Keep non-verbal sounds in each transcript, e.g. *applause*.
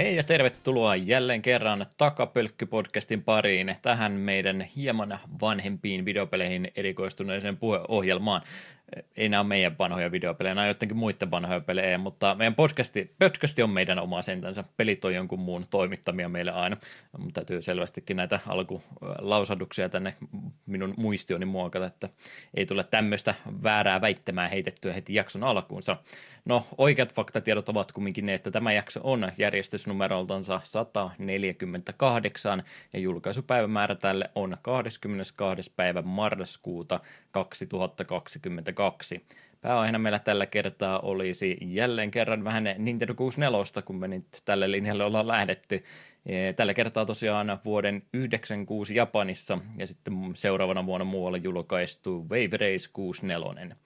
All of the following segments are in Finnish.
Hei ja tervetuloa jälleen kerran Takapölkky-podcastin pariin tähän meidän hieman vanhempiin videopeleihin erikoistuneeseen puheohjelmaan ei nämä ole meidän vanhoja videopelejä, nämä on jotenkin muiden vanhoja pelejä, mutta meidän podcasti, podcasti on meidän oma sentänsä, pelit on jonkun muun toimittamia meille aina, mutta täytyy selvästikin näitä alkulausaduksia tänne minun muistioni muokata, että ei tule tämmöistä väärää väittämää heitettyä heti jakson alkuunsa. No, oikeat faktatiedot ovat kumminkin ne, että tämä jakso on järjestysnumeroltansa 148 ja julkaisupäivämäärä tälle on 22. päivä marraskuuta 2022. Pääaiheena meillä tällä kertaa olisi jälleen kerran vähän Nintendo 64, kun me nyt tälle linjalle ollaan lähdetty. E, tällä kertaa tosiaan vuoden 96 Japanissa ja sitten seuraavana vuonna muualle julkaistu Wave Race 64.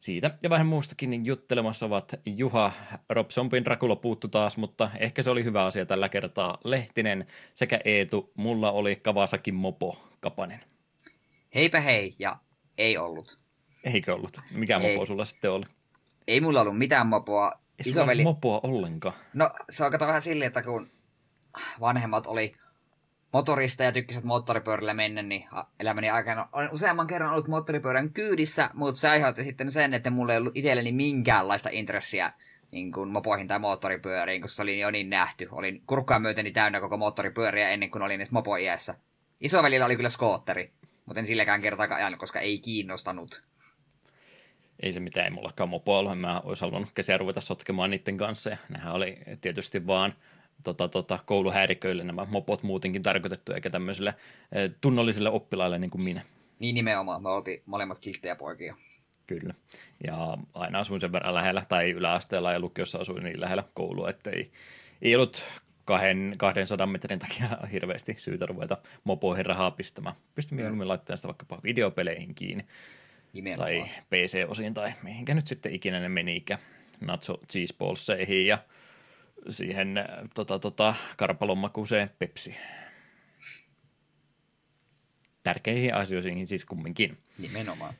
Siitä ja vähän muustakin juttelemassa ovat Juha, Rob Zombin Dracula puuttu taas, mutta ehkä se oli hyvä asia tällä kertaa. Lehtinen sekä Eetu, mulla oli Kawasaki Mopo Kapanen. Heipä hei, ja ei ollut. Eikö ollut? Mikä ei. mopo sulla sitten oli? Ei mulla ollut mitään mopoa. Ei Isoveli... mopoa ollenkaan. No, se on kato vähän silleen, että kun vanhemmat oli motorista ja tykkäsivät moottoripyörillä mennä, niin elämäni aikana olen useamman kerran ollut moottoripyörän kyydissä, mutta se aiheutti sitten sen, että mulla ei ollut itselleni minkäänlaista intressiä niin kuin mopoihin tai moottoripyöriin, koska se oli jo niin nähty. Olin kurkkaa myöteni täynnä koko moottoripyöriä ennen kuin olin edes mopoiässä. Isovelillä oli kyllä skootteri, mutta en silläkään kertaa ajanut, koska ei kiinnostanut. Ei se mitään, ei mullakaan mopoa ollut. Mä olisi halunnut kesiä ruveta sotkemaan niiden kanssa. Ja nehän oli tietysti vaan tota, tota, kouluhäiriköille nämä mopot muutenkin tarkoitettu, eikä tämmöisille e, tunnollisille oppilaille niin kuin minä. Niin nimenomaan, me oltiin molemmat kilttejä poikia. Kyllä. Ja aina asuin sen verran lähellä, tai yläasteella ja lukiossa asuin niin lähellä koulua, että ei, ei ollut kahden, 200 metrin takia hirveästi syytä ruveta mopoihin rahaa pistämään. Pystyn mieluummin laittamaan sitä vaikkapa videopeleihin kiinni. Nimenomaan. Tai PC-osiin tai mihinkä nyt sitten ikinä ne menikään. Natso cheese ballseihin ja siihen tota, tota, karpalonmakuiseen Pepsi. Tärkeihin asioihin siis kumminkin. Nimenomaan.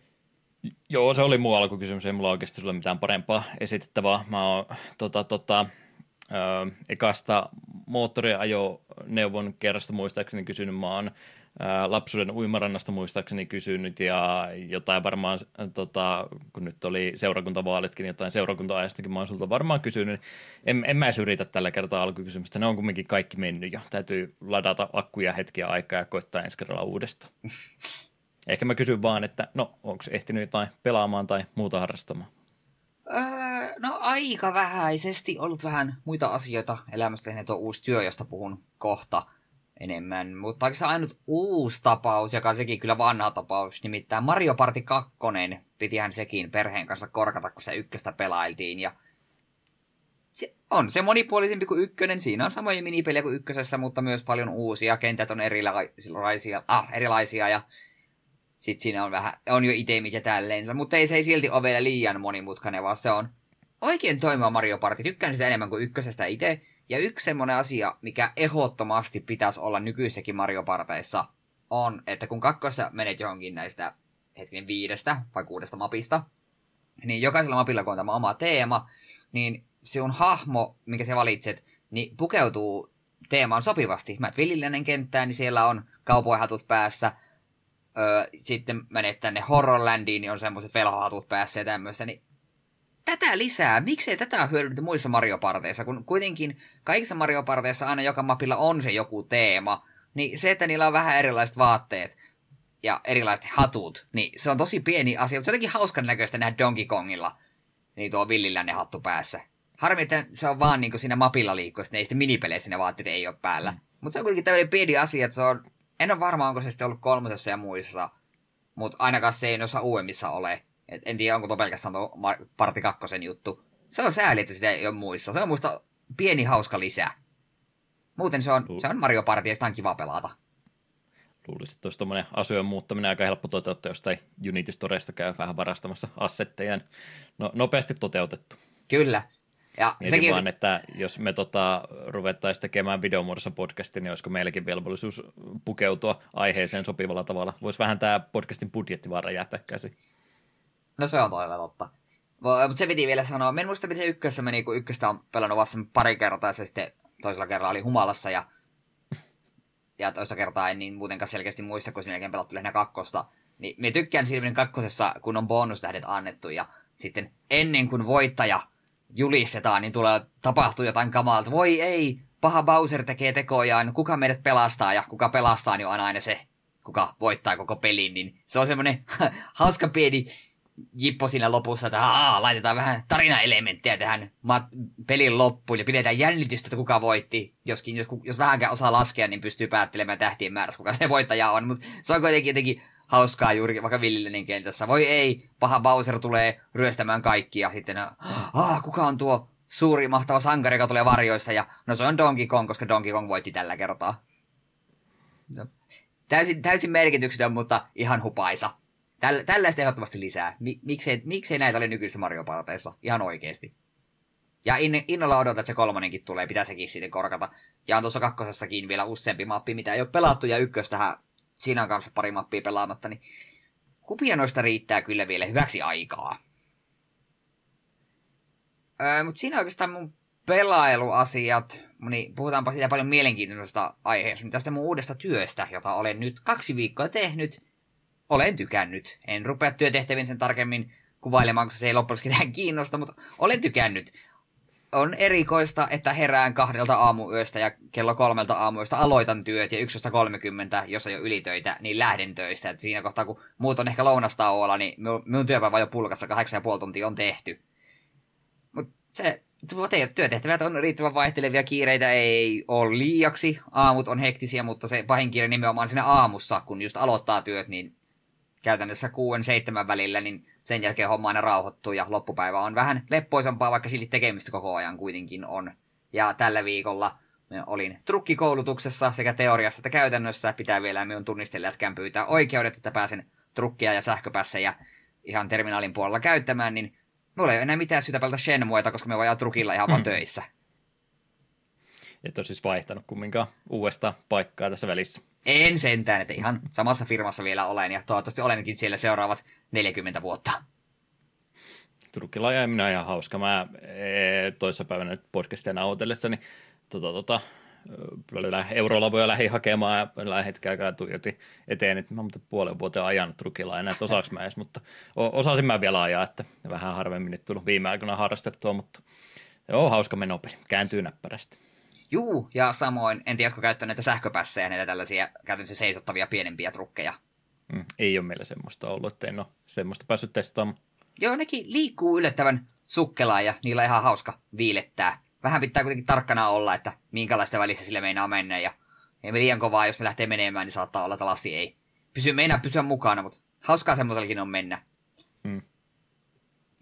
Joo, se oli muu alkukysymys. Ei mulla oikeasti sulle mitään parempaa esitettävää. Mä oon tota, tota, ö, ekasta moottoriajoneuvon kerrasta muistaakseni kysynyt. Mä oon lapsuuden uimarannasta muistaakseni kysynyt ja jotain varmaan, tota, kun nyt oli seurakuntavaalitkin, jotain seurakunta-ajastakin mä oon sulta varmaan kysynyt. En, en mä edes yritä tällä kertaa alkukysymystä, ne on kumminkin kaikki mennyt jo. Täytyy ladata akkuja hetkiä aikaa ja koittaa ensi kerralla uudestaan. *laughs* Ehkä mä kysyn vaan, että no, onko ehtinyt jotain pelaamaan tai muuta harrastamaan? Öö, no aika vähäisesti ollut vähän muita asioita elämästä tehneet on uusi työ, josta puhun kohta – enemmän. Mutta oikeastaan ainut uusi tapaus, joka on sekin kyllä vanha tapaus, nimittäin Mario Party 2, pitihän sekin perheen kanssa korkata, kun se ykköstä pelailtiin. Ja se on se monipuolisempi kuin ykkönen. Siinä on samoja minipelejä kuin ykkösessä, mutta myös paljon uusia. Kentät on erilaisia, ah, erilaisia ja sitten siinä on vähän, on jo itemit ja tälleen. Mutta ei se ei silti ole vielä liian monimutkainen, vaan se on oikein toimiva Mario Party. Tykkään sitä enemmän kuin ykkösestä itse. Ja yksi semmoinen asia, mikä ehdottomasti pitäisi olla nykyissäkin Mario Parteissa, on, että kun kakkossa menet johonkin näistä hetken viidestä vai kuudesta mapista, niin jokaisella mapilla, kun on tämä oma teema, niin sinun hahmo, mikä sä valitset, niin pukeutuu teemaan sopivasti. Mä villillinen kenttään, niin siellä on kaupoihatut päässä. Öö, sitten menet tänne Horrorlandiin, niin on semmoiset velhohatut päässä ja tämmöistä. Niin tätä lisää. Miksei tätä hyödynnetty muissa Mario Parteissa, kun kuitenkin kaikissa Mario Parteissa aina joka mapilla on se joku teema. Niin se, että niillä on vähän erilaiset vaatteet ja erilaiset hatut, niin se on tosi pieni asia, mutta se on jotenkin hauskan näköistä nähdä Donkey Kongilla. Niin tuo villilänne hattu päässä. Harmi, että se on vaan niin siinä mapilla liikkuessa, ne ei sitten minipeleissä ne vaatteet ei ole päällä. Mm. Mutta se on kuitenkin tämmöinen pieni asia, että se on... En ole varma, onko se sitten ollut kolmosessa ja muissa. Mutta ainakaan se ei noissa uudemmissa ole. Et en tiedä, onko tuo pelkästään tuo Parti 2 juttu. Se on sääli, että sitä ei ole muissa. Se on muista pieni hauska lisää. Muuten se on, se on Mario Party ja sitä on kiva pelata. Luulisin, että olisi tuommoinen asujen muuttaminen aika helppo toteuttaa, jostain Unity Storesta käy vähän varastamassa assetteja. No, nopeasti toteutettu. Kyllä. Ja Mietin sekin... vaan, että jos me tota, ruvettaisiin tekemään videomuodossa podcastin, niin olisiko meilläkin velvollisuus pukeutua aiheeseen sopivalla tavalla. Voisi vähän tämä podcastin budjetti vaan räjähtää käsi. No se on toilla totta. Mutta se piti vielä sanoa, en muista miten ykkössä meni, kun ykköstä on pelannut vasta pari kertaa, ja se sitten toisella kerralla oli humalassa ja, ja toista kertaa en niin muutenkaan selkeästi muista, kun sen jälkeen pelattu lähinnä kakkosta. Niin me tykkään silmin kakkosessa, kun on bonustähdet annettu ja sitten ennen kuin voittaja julistetaan, niin tulee tapahtuu jotain kamalta. Voi ei, paha Bowser tekee tekojaan, kuka meidät pelastaa ja kuka pelastaa, niin on aina se, kuka voittaa koko pelin. Niin se on semmoinen *laughs* hauska pieni jippo siinä lopussa, että aa, laitetaan vähän tarinaelementtejä tähän pelin loppuun ja pidetään jännitystä, että kuka voitti. Joskin, jos, jos vähänkään osaa laskea, niin pystyy päättelemään tähtien määrässä, kuka se voittaja on. Mutta se on kuitenkin jotenkin hauskaa juuri vaikka Villillenin kentässä. Voi ei, paha Bowser tulee ryöstämään kaikki ja sitten, ah, kuka on tuo suuri mahtava sankari, joka tulee varjoista ja no se on Donkey Kong, koska Donkey Kong voitti tällä kertaa. No. Täysin, täysin merkityksetön, mutta ihan hupaisa. Tällä, tällaista ehdottomasti lisää. Miksei, miksei näitä ole nykyisissä Mario Parteissa? Ihan oikeesti. Ja in, innolla odotan, että se kolmonenkin tulee, pitää sekin sitten korkata. Ja on tuossa kakkosessakin vielä useampi mappi, mitä ei ole pelattu, ja ykköstähän siinä on kanssa pari mappia pelaamatta, niin kupianoista riittää kyllä vielä hyväksi aikaa. Öö, Mutta siinä oikeastaan mun pelailuasiat, niin puhutaanpa siitä paljon mielenkiintoisesta aiheesta, niin tästä mun uudesta työstä, jota olen nyt kaksi viikkoa tehnyt. Olen tykännyt. En rupea työtehtäviin sen tarkemmin kuvailemaan, koska se ei loppujen lopuksi kiinnosta, mutta olen tykännyt on erikoista, että herään kahdelta aamuyöstä ja kello kolmelta aamuyöstä aloitan työt ja 11.30, jos on jo ylitöitä, niin lähden töistä. Et siinä kohtaa, kun muut on ehkä lounastauolla, niin minun, työpäivä jo pulkassa kahdeksan ja puoli tuntia on tehty. Mutta se, työtehtävät on riittävän vaihtelevia, kiireitä ei ole liiaksi, aamut on hektisiä, mutta se pahin kiire nimenomaan siinä aamussa, kun just aloittaa työt, niin käytännössä kuuden seitsemän välillä, niin sen jälkeen homma aina rauhoittuu ja loppupäivä on vähän leppoisampaa, vaikka silti tekemistä koko ajan kuitenkin on. Ja tällä viikolla olin trukkikoulutuksessa sekä teoriassa että käytännössä. Pitää vielä minun tunnistelijätkään pyytää oikeudet, että pääsen trukkia ja sähköpässejä ihan terminaalin puolella käyttämään, niin mulla ei ole enää mitään syytä pelata Shenmueta, koska me vajaa trukilla ihan vaan mm. töissä. Et ole siis vaihtanut kumminkaan uudesta paikkaa tässä välissä. En sentään, että ihan samassa firmassa vielä olen ja toivottavasti olenkin siellä seuraavat 40 vuotta. Turkilla ja minä ihan hauska. Mä e, toissapäivänä nyt podcastia niin tota, tota, eurolavoja lähdin hakemaan ja lähdin hetken aikaa tuijotin eteen, että mä muuten puolen vuoteen ajanut trukilla enää, että osaaks mä edes, mutta osasin mä vielä ajaa, että vähän harvemmin nyt tullut viime aikoina harrastettua, mutta joo, hauska menopeli, kääntyy näppärästi. Juu, ja samoin, en tiedä, käyttänyt näitä sähköpässejä, näitä tällaisia käytännössä seisottavia pienempiä trukkeja. Mm, ei ole meillä semmoista ollut, että en ole semmoista päässyt testaamaan. Joo, nekin liikkuu yllättävän sukkelaa ja niillä on ihan hauska viilettää. Vähän pitää kuitenkin tarkkana olla, että minkälaista välissä sille meinaa mennä ja ei me liian kovaa, jos me lähtee menemään, niin saattaa olla, että lasti ei pysy, meinaa pysyä mukana, mutta hauskaa semmoisellakin on mennä. Mm.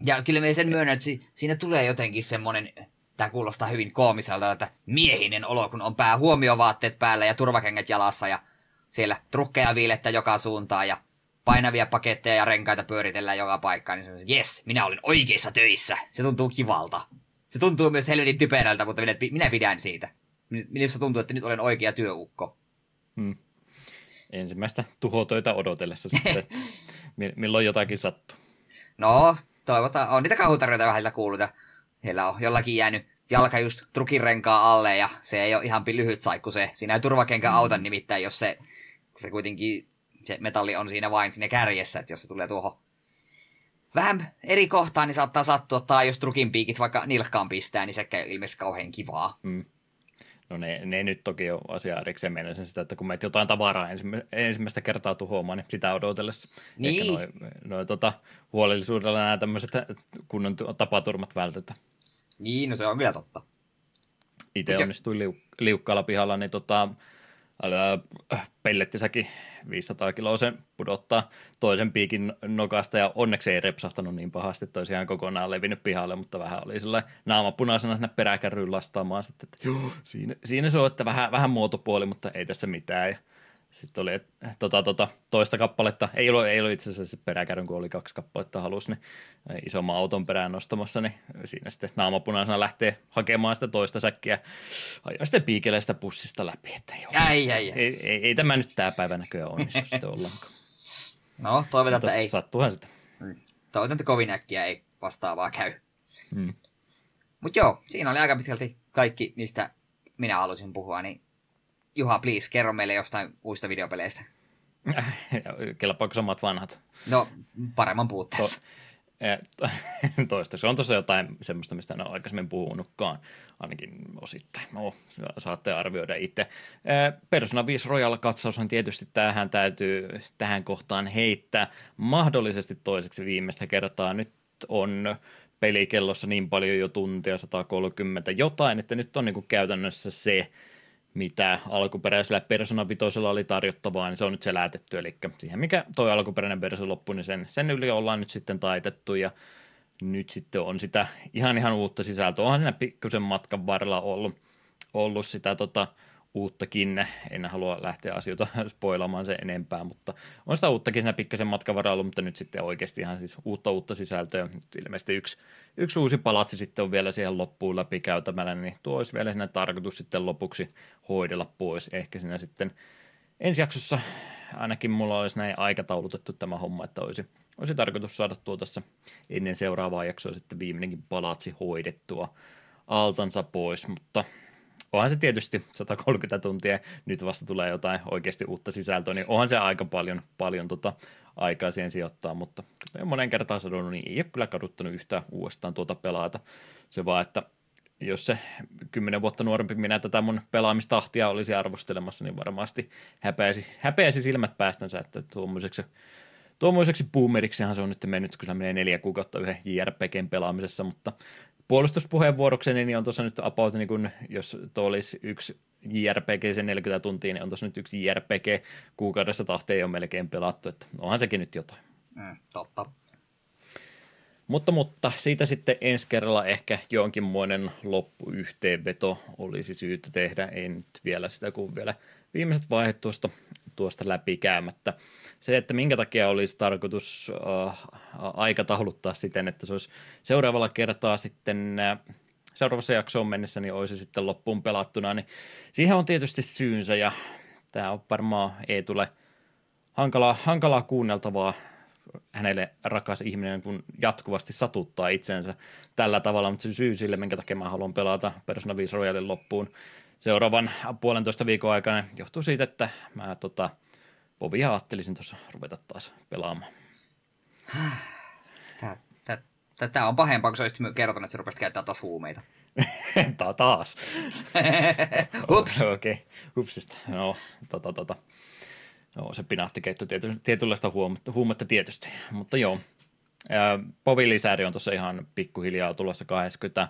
Ja kyllä me sen myönnän, että siinä tulee jotenkin semmoinen Tämä kuulostaa hyvin koomiselta, että miehinen olo, kun on pää huomiovaatteet päällä ja turvakengät jalassa ja siellä trukkeja viilettä joka suuntaan ja painavia paketteja ja renkaita pyöritellään joka paikkaan, niin yes, minä olen oikeissa töissä. Se tuntuu kivalta. Se tuntuu myös helvetin typerältä, mutta minä, minä pidän siitä. Minusta tuntuu, että nyt olen oikea työukko. Hmm. Ensimmäistä tuhotöitä odotellessa sitten, että *laughs* milloin jotakin sattuu. No, toivotaan. On niitä kauhutarjoita vähän kuullut heillä on jollakin jäänyt jalka just trukirenkaa alle ja se ei ole ihan lyhyt saikku se. Siinä ei turvakenkä mm. auta nimittäin, jos se, se kuitenkin se metalli on siinä vain siinä kärjessä, että jos se tulee tuohon vähän eri kohtaan, niin saattaa sattua, tai jos trukin piikit vaikka nilkkaan pistää, niin se ei ilmeisesti kauhean kivaa. Mm. No ne, ne nyt toki on asia erikseen mielessä sitä, että kun meitä jotain tavaraa ensimmäistä kertaa tuhoamaan, niin sitä odotellessa. Niin. Ehkä noin noi, tota, huolellisuudella nämä tämmöiset kunnon tapaturmat vältetään. Niin, no se on vielä totta. Itse onnistui liu, liukkaalla pihalla, niin tota, äh, pellettisäkin 500 kiloa sen pudottaa. Toisen piikin nokasta ja onneksi ei repsahtanut niin pahasti, että olisi ihan kokonaan levinnyt pihalle, mutta vähän oli sellainen naamapunaisena sinne peräkärryyn lastaamaan sitten, että siinä, siinä se on, että vähän, vähän muotopuoli, mutta ei tässä mitään. Ja sitten oli et, tota, tota, toista kappaletta, ei ollut, ei ollut itse asiassa se peräkärryn, kun oli kaksi kappaletta halus, niin isomman auton perään nostamassa, niin siinä sitten naamapunaisena lähtee hakemaan sitä toista säkkiä, ajaa sitten piikelee sitä pussista läpi, että joo, ei, ei, ei. Ei, ei, ei, tämä nyt tämä päivä näköjään onnistu sitten ollenkaan. No, toivotaan, että ei. Sattuuhan sitä. Mm. Toivotaan, että kovin äkkiä ei vastaavaa käy. Mm. Mutta joo, siinä oli aika pitkälti kaikki niistä minä halusin puhua, niin Juha, please, kerro meille jostain uusista videopeleistä. *laughs* Kelpaako samat vanhat? No, paremman puutteessa. To, *laughs* *laughs* toista. Se on tosiaan jotain semmoista, mistä en ole aikaisemmin puhunutkaan, ainakin osittain. No, saatte arvioida itse. Persona 5 Royal on tietysti tähän täytyy tähän kohtaan heittää mahdollisesti toiseksi viimeistä kertaa. Nyt on pelikellossa niin paljon jo tuntia, 130 jotain, että nyt on niin kuin käytännössä se, mitä alkuperäisellä Persona 5 oli tarjottavaa, niin se on nyt selätetty, eli siihen mikä toi alkuperäinen versio loppui, niin sen, sen yli ollaan nyt sitten taitettu, ja nyt sitten on sitä ihan ihan uutta sisältöä. Onhan siinä pikkusen matkan varrella ollut, ollut sitä tota, uuttakin. En halua lähteä asioita *laughs* spoilaamaan sen enempää, mutta on sitä uuttakin siinä pikkasen matkan varrella mutta nyt sitten oikeasti ihan siis uutta uutta sisältöä. Nyt ilmeisesti yksi, yksi uusi palatsi sitten on vielä siihen loppuun läpi käytämällä, niin tuo olisi vielä siinä tarkoitus sitten lopuksi hoidella pois. Ehkä siinä sitten ensi jaksossa ainakin mulla olisi näin aikataulutettu tämä homma, että olisi, olisi tarkoitus saada tuo tässä ennen seuraavaa jaksoa sitten viimeinenkin palatsi hoidettua altansa pois, mutta onhan se tietysti 130 tuntia, nyt vasta tulee jotain oikeasti uutta sisältöä, niin onhan se aika paljon, paljon tota aikaa siihen sijoittaa, mutta kuten monen kertaan sanonut, niin ei ole kyllä kaduttanut yhtään uudestaan tuota pelaata. Se vaan, että jos se kymmenen vuotta nuorempi minä tätä mun pelaamistahtia olisi arvostelemassa, niin varmasti häpeäisi, häpeäisi silmät päästänsä, että tuommoiseksi Tuommoiseksi boomeriksihan se on nyt mennyt, se menee neljä kuukautta yhden JRPGn pelaamisessa, mutta puolustuspuheenvuorokseni niin on tuossa nyt about, niin kun, jos tuo olisi yksi JRPG sen 40 tuntia, niin on tuossa nyt yksi JRPG kuukaudessa tahti ei ole melkein pelattu, että onhan sekin nyt jotain. Mm, totta. Mutta, mutta siitä sitten ensi kerralla ehkä jonkinmoinen loppuyhteenveto olisi syytä tehdä. Ei nyt vielä sitä, kun vielä viimeiset vaiheet tuosta, tuosta läpikäymättä. Se, että minkä takia olisi tarkoitus äh, aikatauluttaa siten, että se olisi seuraavalla kertaa sitten äh, seuraavassa jaksoon mennessä, niin olisi sitten loppuun pelattuna, niin siihen on tietysti syynsä ja tämä on varmaan ei tule hankalaa, hankalaa kuunneltavaa hänelle rakas ihminen, kun jatkuvasti satuttaa itsensä tällä tavalla, mutta se syy sille, minkä takia mä haluan pelata Persona 5 Royalin loppuun seuraavan puolentoista viikon aikana, johtuu siitä, että mä tota, Bobia ajattelisin tuossa ruveta taas pelaamaan. Tämä on pahempaa, kun sä olisit kertonut, että sä rupesit käyttää taas huumeita. *laughs* taas. *laughs* Ups. *laughs* Okei, okay. upsista. No, tota, tota. No, se pinaattikeitto tiety, tietynlaista huumetta, huumetta tietysti, mutta joo. Povilisäri on tuossa ihan pikkuhiljaa tulossa 20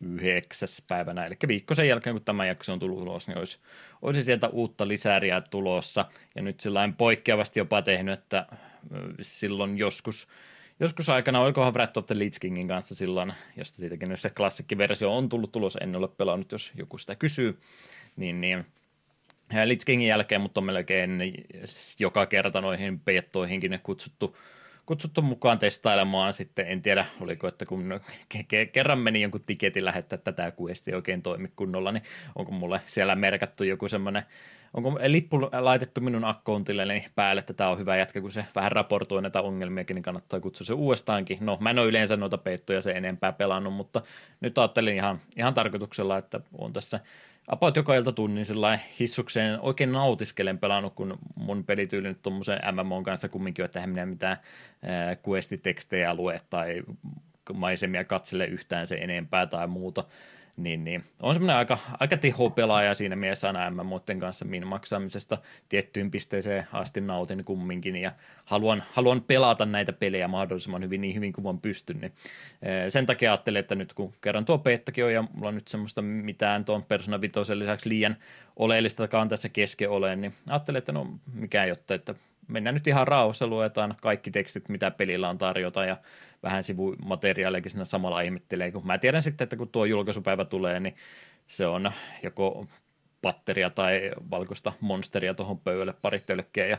yhdeksäs päivänä, eli viikko sen jälkeen, kun tämä jakso on tullut ulos, niin olisi, olisi sieltä uutta lisääriä tulossa, ja nyt sillä poikkeavasti jopa tehnyt, että silloin joskus, joskus aikana, olikohan Wrath of the Lich Kingin kanssa silloin, josta siitäkin se klassikkiversio on tullut tulos, en ole pelannut, jos joku sitä kysyy, niin, niin Lich Kingin jälkeen, mutta on melkein joka kerta noihin peettoihinkin kutsuttu kutsuttu mukaan testailemaan sitten, en tiedä oliko, että kun kerran meni jonkun tiketin lähettää, että tämä questi ei oikein toimi kunnolla, niin onko mulle siellä merkattu joku semmoinen, onko lippu laitettu minun akkountilleni päälle, että tämä on hyvä jätkä, kun se vähän raportoi näitä ongelmiakin, niin kannattaa kutsua se uudestaankin. No, mä en ole yleensä noita peittoja se enempää pelannut, mutta nyt ajattelin ihan, ihan tarkoituksella, että on tässä about joka ilta tunnin sellainen hissukseen. Oikein nautiskelen pelannut, kun mun pelityyli nyt tuommoisen MMOn kanssa kumminkin, että eihän minä mitään questitekstejä lue tai maisemia katsele yhtään se enempää tai muuta niin, niin. on semmoinen aika, aika teho pelaaja siinä mielessä aina MMOiden kanssa min maksamisesta tiettyyn pisteeseen asti nautin kumminkin ja haluan, haluan pelata näitä pelejä mahdollisimman hyvin niin hyvin kuin voin pystyn, niin sen takia ajattelin, että nyt kun kerran tuo peettakin on ja mulla on nyt semmoista mitään tuon Persona 5 lisäksi liian oleellistakaan tässä kesken oleen, niin ajattelin, että no mikä jotta, että mennään nyt ihan rauhassa, luetaan kaikki tekstit, mitä pelillä on tarjota ja vähän sivumateriaaliakin siinä samalla ihmettelee, kun mä tiedän sitten, että kun tuo julkaisupäivä tulee, niin se on joko patteria tai valkoista monsteria tuohon pöydälle pari tölkkeä ja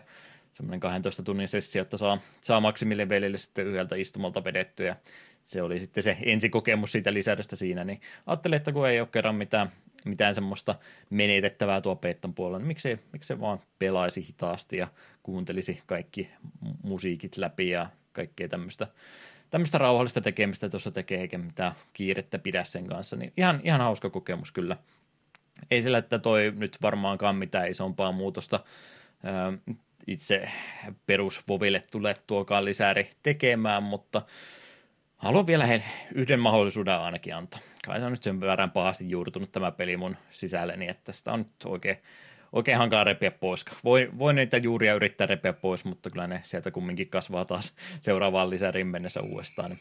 semmoinen 12 tunnin sessio, että saa, saa maksimilevelille sitten yhdeltä istumalta vedettyä. Ja se oli sitten se ensikokemus siitä lisäydestä siinä, niin ajattelin, että kun ei ole kerran mitään, mitään semmoista menetettävää tuo Peettan puolella, niin miksei, miksei vaan pelaisi hitaasti ja kuuntelisi kaikki musiikit läpi ja kaikkea tämmöistä tämmöistä rauhallista tekemistä tuossa tekee, eikä mitään kiirettä pidä sen kanssa, niin ihan, ihan hauska kokemus kyllä. ei sillä, että toi nyt varmaankaan mitään isompaa muutosta itse perusvoville tulee tuokaan lisääri tekemään, mutta haluan vielä heille yhden mahdollisuuden ainakin antaa. Kai se on nyt sen verran pahasti juurtunut tämä peli mun sisälleni, että sitä on nyt oikein, oikein hankala repiä pois. Voi, voi niitä juuria yrittää repiä pois, mutta kyllä ne sieltä kumminkin kasvaa taas *laughs* seuraavaan lisäriin mennessä uudestaan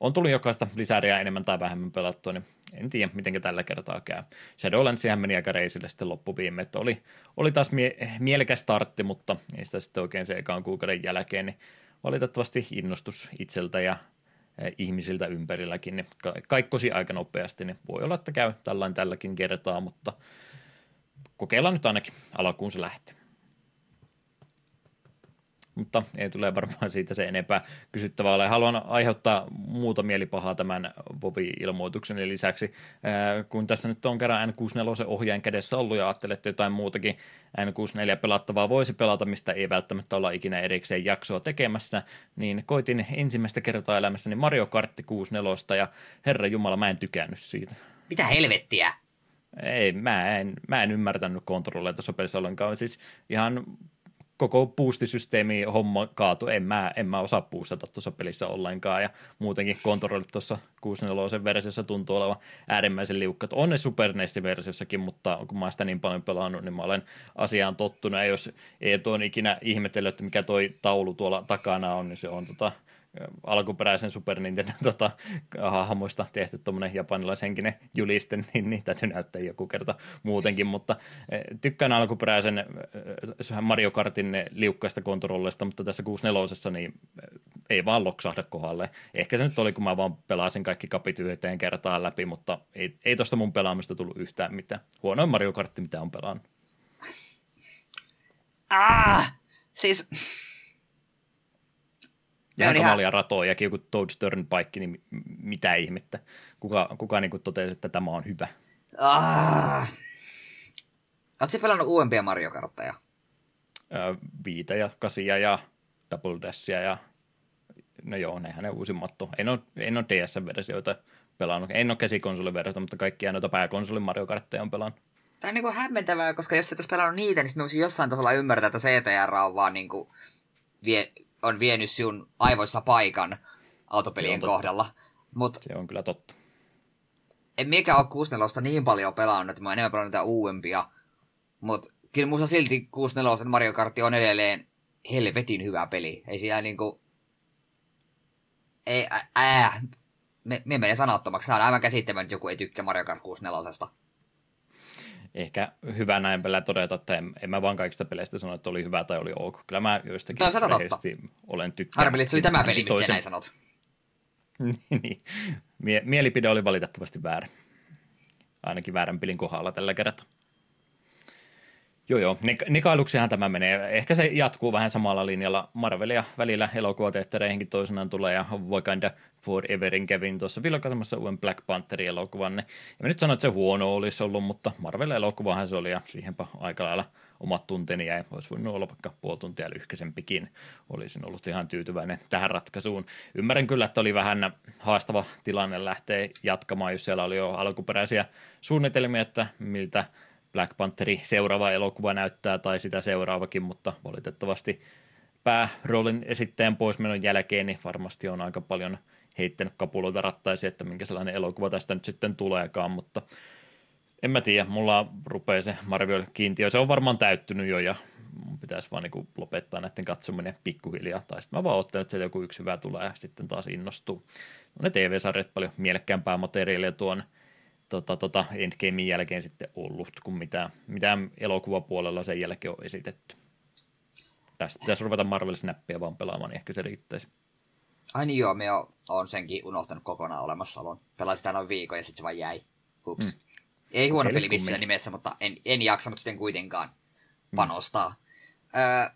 on tullut jokaista lisäriä enemmän tai vähemmän pelattua, niin en tiedä, miten tällä kertaa käy. Shadowlandsihän meni aika reisille sitten loppuviime, että oli, oli taas mie- mielekäs startti, mutta ei sitä sitten oikein se ekaan kuukauden jälkeen, niin valitettavasti innostus itseltä ja e, ihmisiltä ympärilläkin, niin kaikkosi aika nopeasti, niin voi olla, että käy tällainen tälläkin kertaa, mutta kokeillaan nyt ainakin alkuun se lähtee mutta ei tule varmaan siitä se enempää kysyttävää ole. Haluan aiheuttaa muuta mielipahaa tämän Vovi-ilmoituksen lisäksi, kun tässä nyt on kerran N64 ohjaajan kädessä ollut ja ajattelette jotain muutakin N64 pelattavaa voisi pelata, mistä ei välttämättä olla ikinä erikseen jaksoa tekemässä, niin koitin ensimmäistä kertaa elämässäni Mario Kart 64 ja herra Jumala, mä en tykännyt siitä. Mitä helvettiä? Ei, mä en, mä en ymmärtänyt kontrolleja tuossa pelissä ollenkaan. Siis ihan koko boostisysteemi homma kaatu. En mä, en mä osaa boostata tuossa pelissä ollenkaan ja muutenkin kontrollit tuossa 64 versiossa tuntuu olevan äärimmäisen liukkat. On ne Super NES-versiossakin, mutta kun mä sitä niin paljon pelannut, niin mä olen asiaan tottunut. Ja jos ei tuon ikinä ihmetellyt, että mikä toi taulu tuolla takana on, niin se on tota, alkuperäisen Super Nintendo *laughs* tota, hahmoista tehty tuommoinen japanilaishenkinen juliste, niin, niin täytyy näyttää joku kerta muutenkin, mutta e, tykkään alkuperäisen e, Mario Kartin liukkaista kontrolleista, mutta tässä 64 niin e, ei vaan loksahda kohdalle. Ehkä se nyt oli, kun mä vaan pelasin kaikki kapit yhteen kertaan läpi, mutta ei, ei tuosta mun pelaamista tullut yhtään mitään. Huonoin Mario Kartti, mitä on pelannut. Ah! Siis ja kamalia ihan... ratoja, joku Toad's Turnpike, niin mitä ihmettä. Kuka, kuka niin totesi, että tämä on hyvä? Ah. Oletko pelannut uudempia Mario Kartteja? Öö, viitä ja kasia ja Double Dashia ja no joo, nehän ne uusimmat on. En ole, en ole DS-versioita pelannut. En ole käsikonsoliversioita, mutta kaikkia noita pääkonsolin Mario Kartteja on pelannut. Tämä on niin kuin hämmentävää, koska jos et olisi pelannut niitä, niin sitten jossain tasolla ymmärtää, että CTR on vaan niin kuin vie, on vienyt sinun aivoissa paikan autopelien kohdalla. Mut se on kyllä totta. En mikä ole 64 niin paljon pelannut, että mä oon enemmän pelannut niitä uudempia. Mutta kyllä musta silti 64 Mario Kart on edelleen helvetin hyvä peli. Ei siellä niinku... Ei, ää, me, me menee sanattomaksi. Tämä on aivan käsittämättä, että joku ei tykkää Mario Kart 64 ehkä hyvä näin vielä todeta, että en, en mä vaan kaikista peleistä sano, että oli hyvä tai oli ok. Kyllä mä joistakin rehellisesti olen tykkäänyt. Harveli, että se oli tämä peli, mistä toisen... näin sanot. *laughs* niin. Mie- mielipide oli valitettavasti väärä. Ainakin väärän pelin kohdalla tällä kertaa. Joo, joo. Nik- nikailuksihan tämä menee. Ehkä se jatkuu vähän samalla linjalla. Marvelia välillä elokuvateattereihinkin toisenaan tulee ja Wakanda Foreverin kävin tuossa vilkaisemassa uuden Black Pantherin elokuvan. Ja mä nyt sanoin, että se huono olisi ollut, mutta Marvel-elokuvahan se oli ja siihenpä aika lailla omat tunteni ja Olisi voinut olla vaikka puoli tuntia lyhkäisempikin. Olisin ollut ihan tyytyväinen tähän ratkaisuun. Ymmärrän kyllä, että oli vähän haastava tilanne lähteä jatkamaan, jos siellä oli jo alkuperäisiä suunnitelmia, että miltä – Black Pantheri seuraava elokuva näyttää tai sitä seuraavakin, mutta valitettavasti pääroolin esittäjän poismenon jälkeen niin varmasti on aika paljon heittänyt kapuloita rattaisi, että minkä sellainen elokuva tästä nyt sitten tuleekaan, mutta en mä tiedä, mulla rupeaa se Marvel-kiintiö, se on varmaan täyttynyt jo ja mun pitäisi vaan niin lopettaa näiden katsominen pikkuhiljaa, tai sitten mä vaan ottelen, että joku yksi hyvä tulee ja sitten taas innostuu. No ne TV-sarjat paljon mielekkäämpää materiaalia tuon tota, tota Endgamein jälkeen sitten ollut, kuin mitä, mitä elokuvapuolella sen jälkeen on esitetty. Tästä pitäisi ruveta Marvel-snappia vaan pelaamaan, niin ehkä se riittäisi. Ai niin joo, me on, on senkin unohtanut kokonaan olemassaolon. Pelasin sitä noin viikon ja sitten se vaan jäi. Hups. Mm. Ei huono peli missään nimessä, mutta en, en jaksanut sitten kuitenkaan mm. panostaa. Mm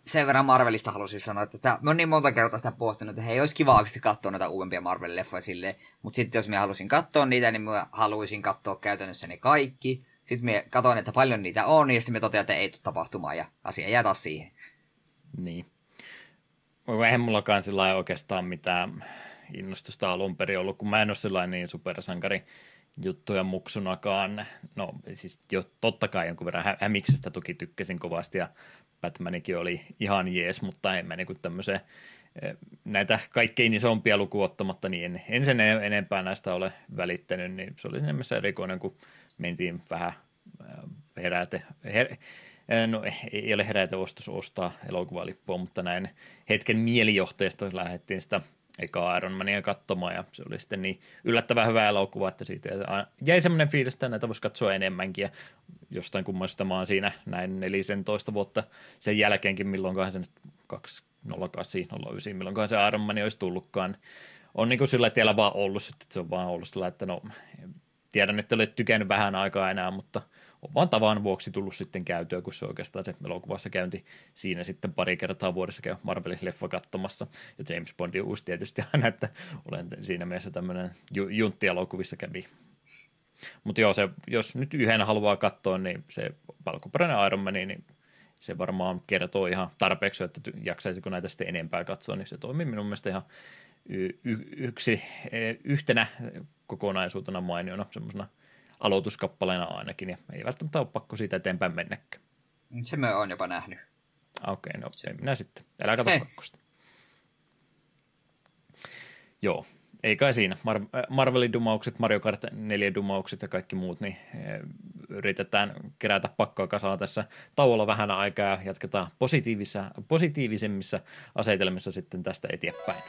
Sen verran Marvelista halusin sanoa, että tämä, mä oon niin monta kertaa sitä pohtinut, että hei, olisi kiva oikeasti katsoa näitä uudempia Marvel-leffoja silleen, mutta sitten jos mä halusin katsoa niitä, niin mä haluaisin katsoa käytännössä ne kaikki. Sitten mä katsoin, että paljon niitä on, ja sitten mä totean, että ei tule tapahtumaan, ja asia jää taas siihen. Niin. Eihän mullakaan sillä oikeastaan mitään innostusta alun perin ollut, kun mä en ole sellainen niin supersankari juttuja muksunakaan. No siis jo totta kai jonkun verran hä- hämiksestä toki tykkäsin kovasti ja Batmanikin oli ihan jees, mutta en mä niin tämmöiseen näitä kaikkein isompia lukuottamatta, niin en, en sen enempää näistä ole välittänyt, niin se oli enemmän erikoinen, kun mentiin vähän heräte, her, no ei ole herätä ostos ostaa elokuvalippua, mutta näin hetken mielijohteesta lähdettiin sitä eka Iron Mania katsomaan, ja se oli sitten niin yllättävän hyvä elokuva, että siitä jäi semmoinen fiilis, että näitä voisi katsoa enemmänkin, ja jostain kummoista mä oon siinä näin 14 vuotta sen jälkeenkin, milloinkaan se nyt 208, 09, milloinkaan se Iron Man olisi tullutkaan. On niin kuin sillä tiellä vaan ollut, että se on vaan ollut sillä, että no, tiedän, että olet tykännyt vähän aikaa enää, mutta – on vaan tavan vuoksi tullut sitten käytyä, kun se oikeastaan se elokuvassa käynti siinä sitten pari kertaa vuodessa käy Marvelin leffa katsomassa. Ja James Bondin uusi tietysti aina, että olen siinä mielessä tämmöinen ju- juntti-elokuvissa kävi. Mutta joo, se, jos nyt yhden haluaa katsoa, niin se valkoperäinen Iron Man, niin se varmaan kertoo ihan tarpeeksi, että jaksaisiko näitä sitten enempää katsoa, niin se toimii minun mielestä ihan y- y- yksi, e, yhtenä kokonaisuutena mainiona semmoisena – aloituskappaleena ainakin, ja ei välttämättä ole pakko siitä eteenpäin mennäkään. Se me on jopa nähnyt. Okei, okay, no se minä sitten. Älä katso kakkosta. Joo, ei kai siinä. Mar- äh, Marvelin dumaukset, Mario Kart 4 dumaukset ja kaikki muut, niin eh, yritetään kerätä pakkoa kasaan tässä tauolla vähän aikaa ja jatketaan positiivisemmissa asetelmissa sitten tästä eteenpäin.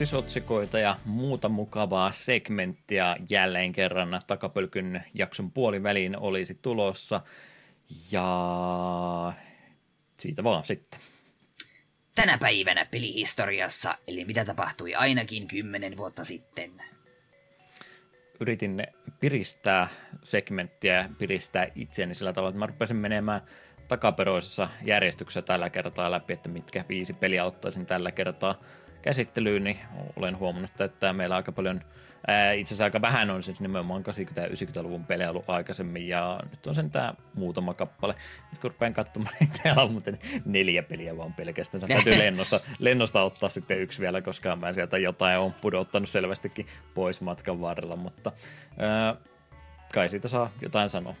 Uutisotsikoita ja muuta mukavaa segmenttiä jälleen kerran takapölkyn jakson puoliväliin olisi tulossa. Ja siitä vaan sitten. Tänä päivänä pelihistoriassa, eli mitä tapahtui ainakin kymmenen vuotta sitten. Yritin piristää segmenttiä ja piristää itseäni sillä tavalla, että mä rupesin menemään takaperoisessa järjestyksessä tällä kertaa läpi, että mitkä viisi peliä ottaisin tällä kertaa käsittelyyn, niin olen huomannut, että meillä aika paljon, ää, itse asiassa aika vähän on siis nimenomaan 80- ja 90-luvun pelejä ollut aikaisemmin, ja nyt on sen tämä muutama kappale. Nyt kun rupean katsomaan, niin täällä on muuten neljä peliä vaan pelkästään. Täytyy lennosta, lennosta ottaa sitten yksi vielä, koska mä sieltä jotain on pudottanut selvästikin pois matkan varrella, mutta ää, kai siitä saa jotain sanoa.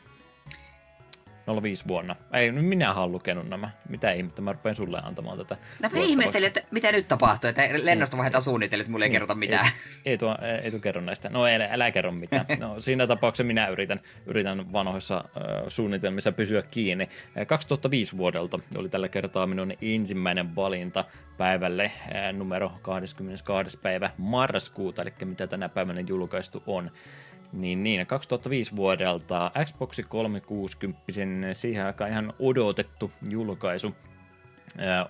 05 vuonna. Ei, minä olen lukenut nämä. Mitä ihmettä, mä rupean sulle antamaan tätä. No mä ihmettelin, että mitä nyt tapahtuu, että lennosta vaihdetaan suunnitellut, että mulle ei niin, kerrota mitään. Ei, ei, tuo, ei tuo kerro näistä. No älä, älä kerro mitään. No, *laughs* siinä tapauksessa minä yritän, yritän vanhoissa äh, suunnitelmissa pysyä kiinni. 2005 vuodelta oli tällä kertaa minun ensimmäinen valinta päivälle äh, numero 22. päivä marraskuuta, eli mitä tänä päivänä julkaistu on. Niin, niin 2005 vuodelta Xbox 360 siihen aikaan ihan odotettu julkaisu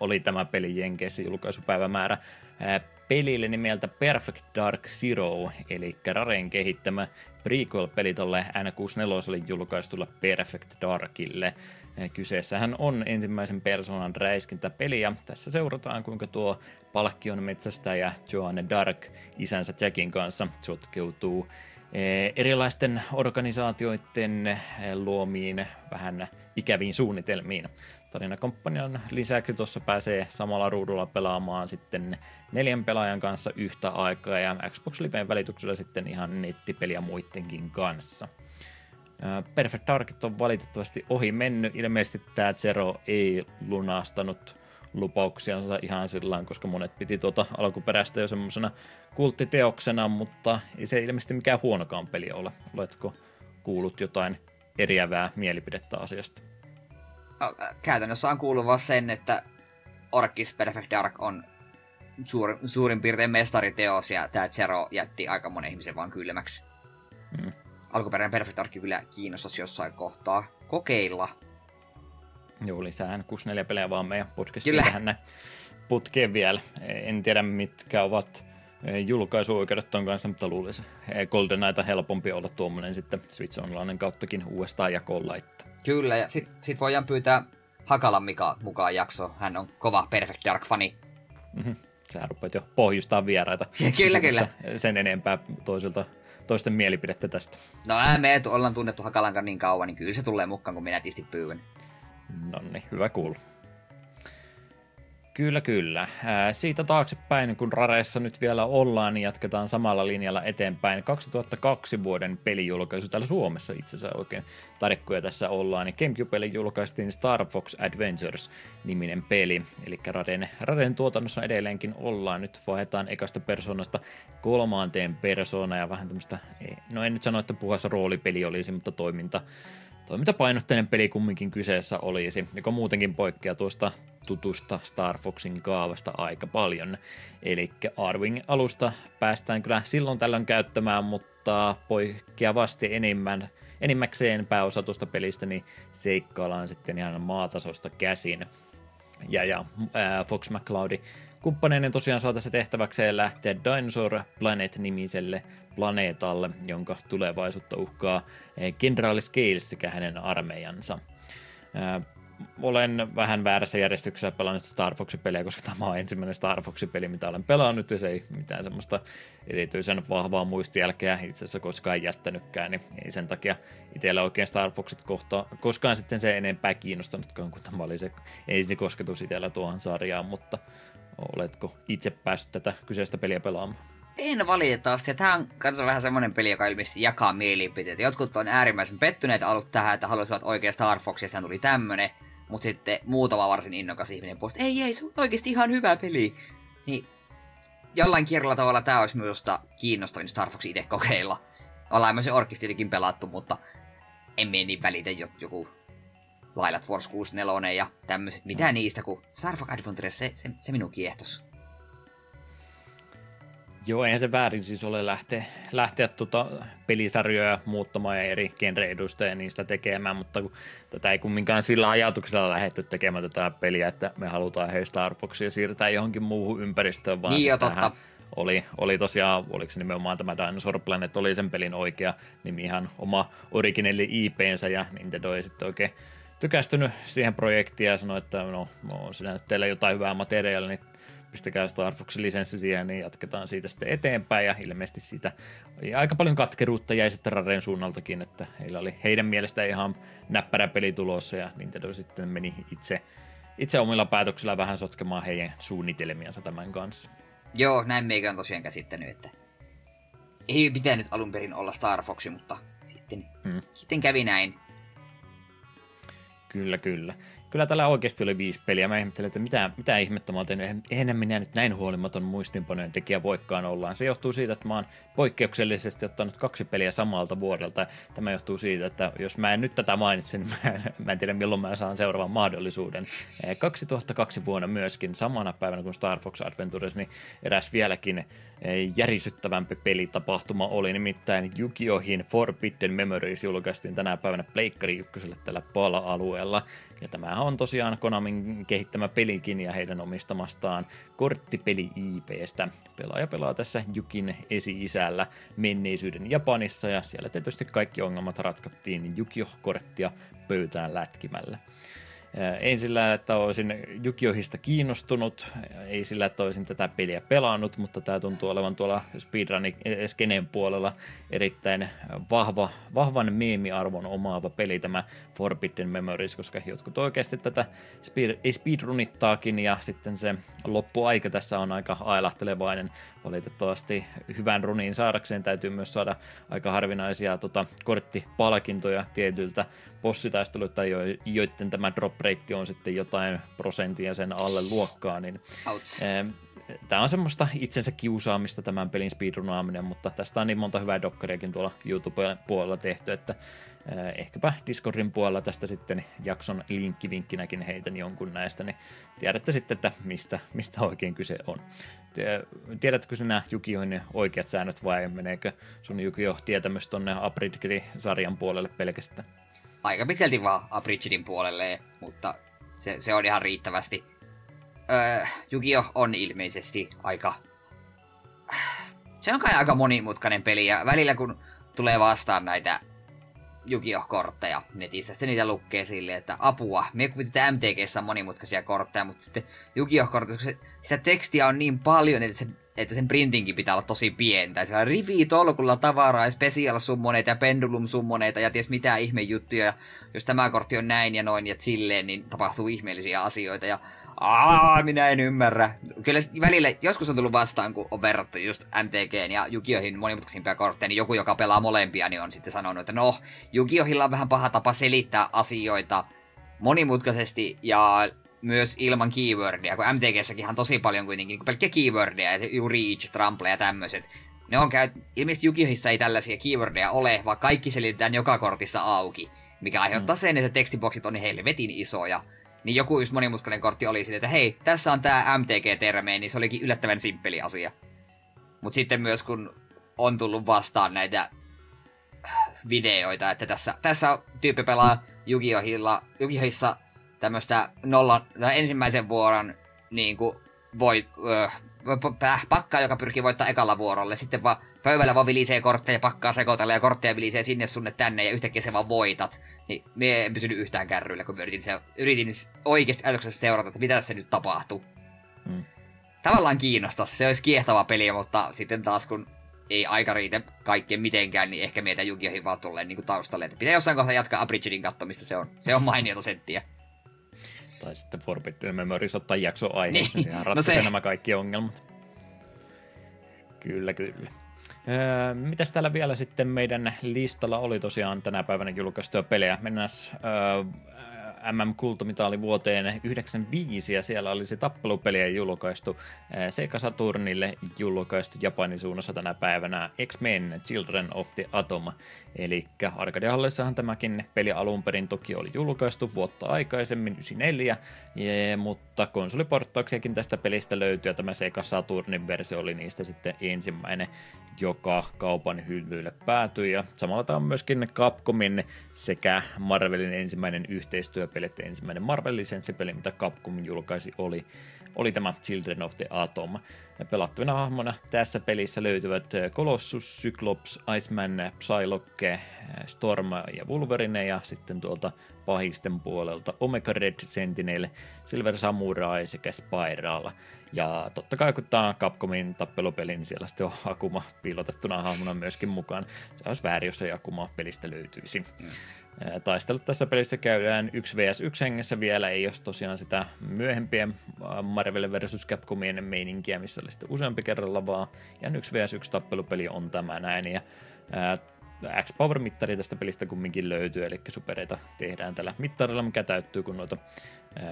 oli tämä peli Jenkeissä julkaisupäivämäärä ää, pelille nimeltä Perfect Dark Zero, eli Raren kehittämä prequel-peli tolle N64 julkaistulla Perfect Darkille. Kyseessähän on ensimmäisen persoonan räiskintäpeli ja tässä seurataan kuinka tuo palkkion metsästäjä Joanne Dark isänsä Jackin kanssa sotkeutuu erilaisten organisaatioiden eh, luomiin vähän ikäviin suunnitelmiin. Tarinakampanjan lisäksi tuossa pääsee samalla ruudulla pelaamaan sitten neljän pelaajan kanssa yhtä aikaa ja Xbox Liveen välityksellä sitten ihan nettipeliä muidenkin kanssa. Eh, Perfect Darkit on valitettavasti ohi mennyt. Ilmeisesti tämä Zero ei lunastanut lupauksiansa ihan sillä koska monet piti tuota alkuperäistä jo semmoisena kulttiteoksena, mutta ei se ilmeisesti mikään huonokaan peli ole. Oletko kuullut jotain eriävää mielipidettä asiasta? No, käytännössä on kuullut vaan sen, että Orkis Perfect Dark on suur, suurin piirtein mestariteos ja tämä Zero jätti aika monen ihmisen vaan kylmäksi. Mm. Alkuperäinen Perfect Dark kyllä kiinnostaisi jossain kohtaa kokeilla, Joo, lisää N64-pelejä vaan meidän podcastiin tähän näin putkeen vielä. En tiedä, mitkä ovat eh, julkaisuoikeudet ton kanssa, mutta luulisin eh, GoldenEyeta helpompi olla tuommoinen sitten Switch Online kauttakin uudestaan jakoon laittaa. Kyllä, ja sit, sit voidaan pyytää Hakalan Mika mukaan jakso. Hän on kova Perfect Dark-fani. Mm-hmm. Sähän rupeat jo pohjustaa vieraita. *laughs* kyllä, kyllä. Sen enempää toisilta toisten mielipidettä tästä. No me ollaan tunnettu Hakalankan niin kauan, niin kyllä se tulee mukaan, kun minä tisti pyydän. No niin, hyvä kuulla. Kyllä, kyllä. Siitä taaksepäin, kun Rareissa nyt vielä ollaan, niin jatketaan samalla linjalla eteenpäin. 2002 vuoden pelijulkaisu täällä Suomessa itse asiassa oikein tarkkoja tässä ollaan. Niin Gamecube-peli julkaistiin Star Fox Adventures-niminen peli. Eli Raden, Raden tuotannossa edelleenkin ollaan. Nyt vaihdetaan ekasta persoonasta kolmanteen persoonaan ja vähän tämmöistä, no en nyt sano, että puhassa roolipeli olisi, mutta toiminta toimintapainotteinen peli kumminkin kyseessä olisi, joka muutenkin poikkeaa tuosta tutusta Star Foxin kaavasta aika paljon. Eli Arwing-alusta päästään kyllä silloin tällöin käyttämään, mutta poikkeavasti enemmän, enimmäkseen pääosa tuosta pelistä niin seikkaillaan sitten ihan maatasosta käsin. Ja, ja ää, Fox McCloudi kumppaneinen tosiaan saa tässä tehtäväkseen lähteä Dinosaur Planet-nimiselle planeetalle, jonka tulevaisuutta uhkaa Generaali eh, Scales sekä hänen armeijansa. Eh, olen vähän väärässä järjestyksessä pelannut Star Fox-pelejä, koska tämä on ensimmäinen Star Fox-peli, mitä olen pelannut, ja se ei mitään semmoista erityisen vahvaa muistijälkeä itse asiassa koskaan jättänytkään, niin ei sen takia itsellä oikein Star Foxit kohta, koskaan sitten se enempää kiinnostanutkaan, kun tämä oli se ensin kosketus itsellä tuohon sarjaan, mutta oletko itse päässyt tätä kyseistä peliä pelaamaan? En valitettavasti. Tämä on kanssa vähän semmoinen peli, joka ilmeisesti jakaa mielipiteitä. Jotkut on äärimmäisen pettyneet ollut tähän, että haluaisivat oikein Star Fox, ja tuli tämmönen. Mutta sitten muutama varsin innokas ihminen puolesta, ei ei, se on oikeasti ihan hyvä peli. Niin jollain kierrolla tavalla tämä olisi minusta kiinnostavin Star Fox itse kokeilla. Ollaan myös se pelattu, mutta en niin välitä joku Lailat Force 64 ja tämmöiset, mitä niistä, kun Star Fox Adventure, se, se, se minun kiehtos. Joo, eihän se väärin siis ole lähteä, lähteä tuota pelisarjoja muuttamaan ja eri genre-edustajia niistä tekemään, mutta kun tätä ei kumminkaan sillä ajatuksella lähdetty tekemään tätä peliä, että me halutaan heistä Star Foxia siirtää johonkin muuhun ympäristöön, vaan niin siis oli, oli tosiaan, oliko se nimenomaan tämä Dinosaur Planet, oli sen pelin oikea nimi, ihan oma originelli IPnsä ja Nintendo ei sitten oikein tykästynyt siihen projektiin ja sanoi, että no, no sinä nyt teillä jotain hyvää materiaalia, niin pistäkää Star Foxin lisenssi siihen, niin jatketaan siitä sitten eteenpäin, ja ilmeisesti siitä aika paljon katkeruutta jäi sitten Raren suunnaltakin, että heillä oli heidän mielestään ihan näppärä peli tulossa, ja Nintendo sitten meni itse, itse omilla päätöksillä vähän sotkemaan heidän suunnitelmiansa tämän kanssa. Joo, näin meikä on tosiaan käsittänyt, että ei pitänyt alun perin olla Star Foxi, mutta sitten, hmm. sitten kävi näin. Kyllä, kyllä. Kyllä tällä oikeasti oli viisi peliä. Mä ihmettelin, että mitä, mitä ihmettä mä oon tehnyt. Eihän minä nyt näin huolimaton muistinpanojen tekijä voikkaan ollaan. Se johtuu siitä, että mä oon poikkeuksellisesti ottanut kaksi peliä samalta vuodelta. Tämä johtuu siitä, että jos mä en nyt tätä mainitse, niin mä, mä en tiedä milloin mä saan seuraavan mahdollisuuden. 2002 vuonna myöskin, samana päivänä kuin Star Fox Adventures, niin eräs vieläkin järisyttävämpi pelitapahtuma oli nimittäin Yu-Gi-Ohin Forbidden Memories julkaistiin tänä päivänä Pleikkari ykköselle tällä pala-alueella. Ja tämähän on tosiaan Konamin kehittämä pelikin ja heidän omistamastaan korttipeli IPstä. Pelaaja pelaa tässä Jukin esi-isällä menneisyyden Japanissa ja siellä tietysti kaikki ongelmat ratkattiin Yu-Gi-Oh-korttia pöytään lätkimällä. Ei sillä, että olisin Jukiohista kiinnostunut, ei sillä, että olisin tätä peliä pelannut, mutta tämä tuntuu olevan tuolla speedrunin skeneen puolella erittäin vahva, vahvan meemiarvon omaava peli tämä Forbidden Memories, koska jotkut oikeasti tätä speed, speedrunittaakin ja sitten se loppuaika tässä on aika ailahtelevainen. Valitettavasti hyvän runin saadakseen täytyy myös saada aika harvinaisia tota, korttipalkintoja tietyiltä bossitaisteluita, joiden tämä drop rate on sitten jotain prosenttia sen alle luokkaa, niin tämä on semmoista itsensä kiusaamista tämän pelin speedrunaaminen, mutta tästä on niin monta hyvää dokkariakin tuolla YouTube-puolella tehty, että ehkäpä Discordin puolella tästä sitten jakson linkkivinkkinäkin heitän jonkun näistä, niin tiedätte sitten, että mistä, mistä oikein kyse on. Tiedätkö sinä Jukioin oikeat säännöt vai meneekö sun Jukio tietämys tonne Abridged-sarjan puolelle pelkästään? aika pitkälti vaan Abridgedin puolelle, mutta se, se on ihan riittävästi. Öö, Yu-Gi-Oh! on ilmeisesti aika... Se on kai aika monimutkainen peli, ja välillä kun tulee vastaan näitä Yu-Gi-Oh! netissä, sitten niitä lukee silleen, että apua, me kuvitin, MTGssä on monimutkaisia kortteja, mutta sitten Yu-Gi-Oh! kortteja, se, sitä tekstiä on niin paljon, että se että sen printinkin pitää olla tosi pientä. Siellä on rivi tolkulla tavaraa ja special summoneita ja pendulum summoneita ja ties mitä ihme juttuja. Ja jos tämä kortti on näin ja noin ja silleen, niin tapahtuu ihmeellisiä asioita. Ja Aa, minä en ymmärrä. Kyllä välillä joskus on tullut vastaan, kun on verrattu just MTGn ja Jukiohin monimutkaisimpia kortteja, niin joku, joka pelaa molempia, niin on sitten sanonut, että no, Jukiohilla on vähän paha tapa selittää asioita monimutkaisesti ja myös ilman keywordia, kun MTGssäkin on tosi paljon kuitenkin niin pelkkä keywordia, ju reach, trample ja tämmöiset. Ne on käy... Ilmeisesti Yukihissa ei tällaisia keywordia ole, vaan kaikki selitetään joka kortissa auki, mikä aiheuttaa mm. sen, että tekstiboksit on niin vetin isoja. Niin joku just monimutkainen kortti oli sille, että hei, tässä on tää MTG-terme, niin se olikin yllättävän simppeli asia. Mutta sitten myös kun on tullut vastaan näitä videoita, että tässä, tässä tyyppi pelaa Yu-Gi-Ohilla, Yu-Gi-Ohissa tämmöistä nolla, ensimmäisen vuoron niin kuin voi, öö, pakkaa, joka pyrkii voittaa ekalla vuorolle. Sitten vaan pöydällä vaan vilisee kortteja, pakkaa sekoitella ja kortteja vilisee sinne sunne tänne ja yhtäkkiä se vaan voitat. Niin me en pysynyt yhtään kärryillä, kun yritin, se, yritin oikeasti ajatuksessa seurata, että mitä tässä nyt tapahtuu. Hmm. Tavallaan kiinnostaisi, se olisi kiehtova peli, mutta sitten taas kun ei aika riitä kaikkien mitenkään, niin ehkä meitä Jugioihin vaan tulee niin taustalle. Että pitää jossain kohtaa jatkaa Abridgedin kattomista, se on, se on mainiota senttiä. Tai sitten Forbidden Memories ottaa jakso aiheeksi, niin. ratkaisee no se... nämä kaikki ongelmat. Kyllä, kyllä. Öö, mitäs täällä vielä sitten meidän listalla oli tosiaan tänä päivänä julkaistuja pelejä? Mennään öö, MM-kultamitali vuoteen 1995 ja siellä oli se tappelupeliä julkaistu Sega Saturnille julkaistu Japanin suunnassa tänä päivänä X-Men Children of the Atom. Eli Arcade tämäkin peli alun perin toki oli julkaistu vuotta aikaisemmin, 94, ja, mutta konsoliporttauksiakin tästä pelistä löytyy ja tämä Sega Saturnin versio oli niistä sitten ensimmäinen, joka kaupan hyllyille päätyi. Ja samalla tämä on myöskin Capcomin sekä Marvelin ensimmäinen yhteistyöpeli, että ensimmäinen Marvel-lisenssipeli, mitä Capcom julkaisi, oli, oli tämä Children of the Atom. Pelattavina hahmona tässä pelissä löytyvät Colossus, Cyclops, Iceman, Psylocke, Storm ja Wolverine ja sitten tuolta pahisten puolelta Omega Red Sentinel, Silver Samurai sekä Spiral. Ja totta kai kun tämä on Capcomin tappelupeli, niin siellä sitten on Akuma piilotettuna hahmona myöskin mukaan. Se olisi väärin, jos ei Akuma pelistä löytyisi. Mm. Taistelut tässä pelissä käydään 1 vs 1 hengessä vielä, ei ole tosiaan sitä myöhempien Marvel vs. Capcomien meininkiä, missä oli sitten useampi kerralla vaan. Ja 1 vs 1 tappelupeli on tämä näin. Ja X-Power-mittari tästä pelistä kumminkin löytyy, eli supereita tehdään tällä mittarilla, mikä täyttyy, kun noita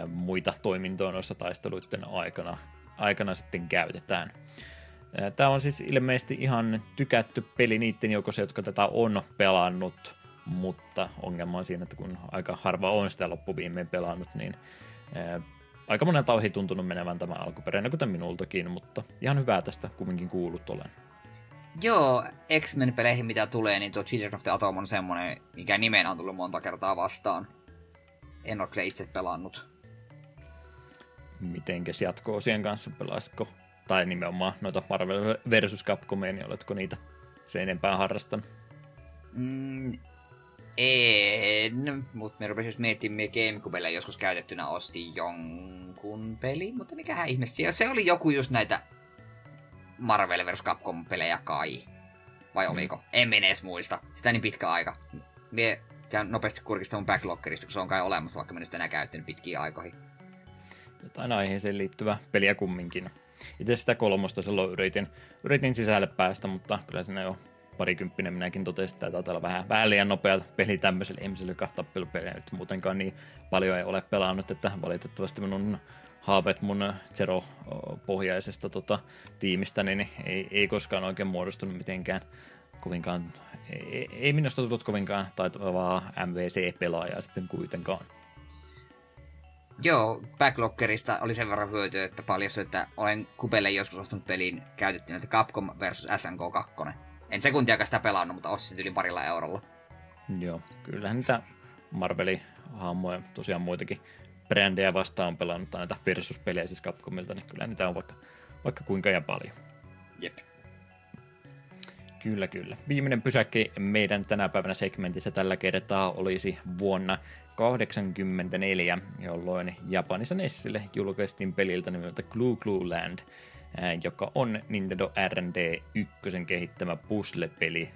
muita toimintoja noissa taisteluiden aikana, aikana sitten käytetään. Tämä on siis ilmeisesti ihan tykätty peli niiden joukossa, jotka tätä on pelannut, mutta ongelma on siinä, että kun aika harva on sitä loppuviimeen pelannut, niin aika monelta ohi tuntunut menevän tämä alkuperäinen, kuten minultakin, mutta ihan hyvää tästä kumminkin kuullut olen. Joo, X-Men-peleihin mitä tulee, niin tuo Children of the Atom on semmonen, mikä nimen on tullut monta kertaa vastaan. En ole itse pelannut. Mitenkäs jatko-osien kanssa pelaisitko? Tai nimenomaan noita Marvel versus Capcomia, niin oletko niitä se enempää harrastanut? Mm, en, mutta me rupesin just miettimään, Gamecubelle joskus käytettynä osti jonkun peli, mutta mikähän ihme se oli joku just näitä Marvel vs. Capcom-pelejä kai. Vai mm. oliko? En mene edes muista. Sitä niin pitkä aika. Mie käyn nopeasti kurkista mun backloggerista, kun se on kai olemassa, vaikka mä sitä enää käyttänyt pitkiä aikoihin. Jotain aiheeseen liittyvä peliä kumminkin. Itse sitä kolmosta silloin yritin, yritin sisälle päästä, mutta kyllä siinä jo parikymppinen minäkin totesin, että taitaa olla vähän, vähän liian nopea peli tämmöiselle ihmiselle, joka tappelupeliä nyt muutenkaan niin paljon ei ole pelannut, että valitettavasti minun haaveet mun Zero-pohjaisesta tota, tiimistä, niin ei, ei koskaan oikein muodostunut mitenkään kovinkaan, ei, ei minusta tullut kovinkaan taitavaa MVC-pelaajaa sitten kuitenkaan. Joo, Backloggerista oli sen verran hyötyä, että paljon että olen Kupelle joskus ostanut pelin käytetty Capcom versus SNK 2. En sekuntiakaan sitä pelannut, mutta ostin yli parilla eurolla. Joo, kyllähän niitä Marvelin hahmoja tosiaan muitakin brändejä vastaan pelannut näitä versus-pelejä siis Capcomilta, niin kyllä niitä on vaikka, vaikka kuinka ja paljon. Jep. Kyllä, kyllä. Viimeinen pysäkki meidän tänä päivänä segmentissä tällä kertaa olisi vuonna 1984, jolloin Japanissa Nessille julkaistiin peliltä nimeltä Clue Clue Land, joka on Nintendo R&D 1 kehittämä puzzle-peli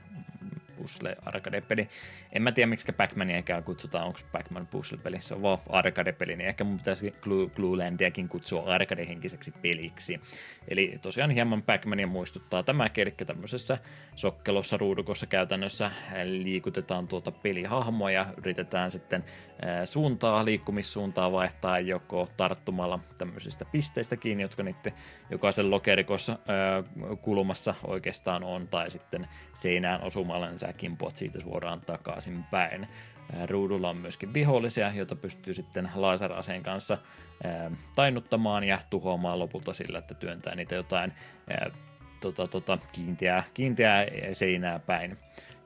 puzzle arcade-peli. En mä tiedä, miksi Pac-Maniakaan kutsutaan, onko Pac-Man puzzle-peli, se on vaan arcade-peli, niin ehkä mun pitäisi Clue, Landiakin kutsua arcade-henkiseksi peliksi. Eli tosiaan hieman Pac-Mania muistuttaa tämä, eli tämmöisessä sokkelossa ruudukossa käytännössä liikutetaan tuota pelihahmoa ja yritetään sitten suuntaa, liikkumissuuntaa vaihtaa joko tarttumalla tämmöisistä pisteistä kiinni, jotka niiden jokaisen lokerikossa kulmassa oikeastaan on, tai sitten seinään osumalla, niin sä kimpoat siitä suoraan takaisin päin. Ruudulla on myöskin vihollisia, joita pystyy sitten laseraseen kanssa tainnuttamaan ja tuhoamaan lopulta sillä, että työntää niitä jotain tota, tota, kiinteää, kiinteää seinää päin.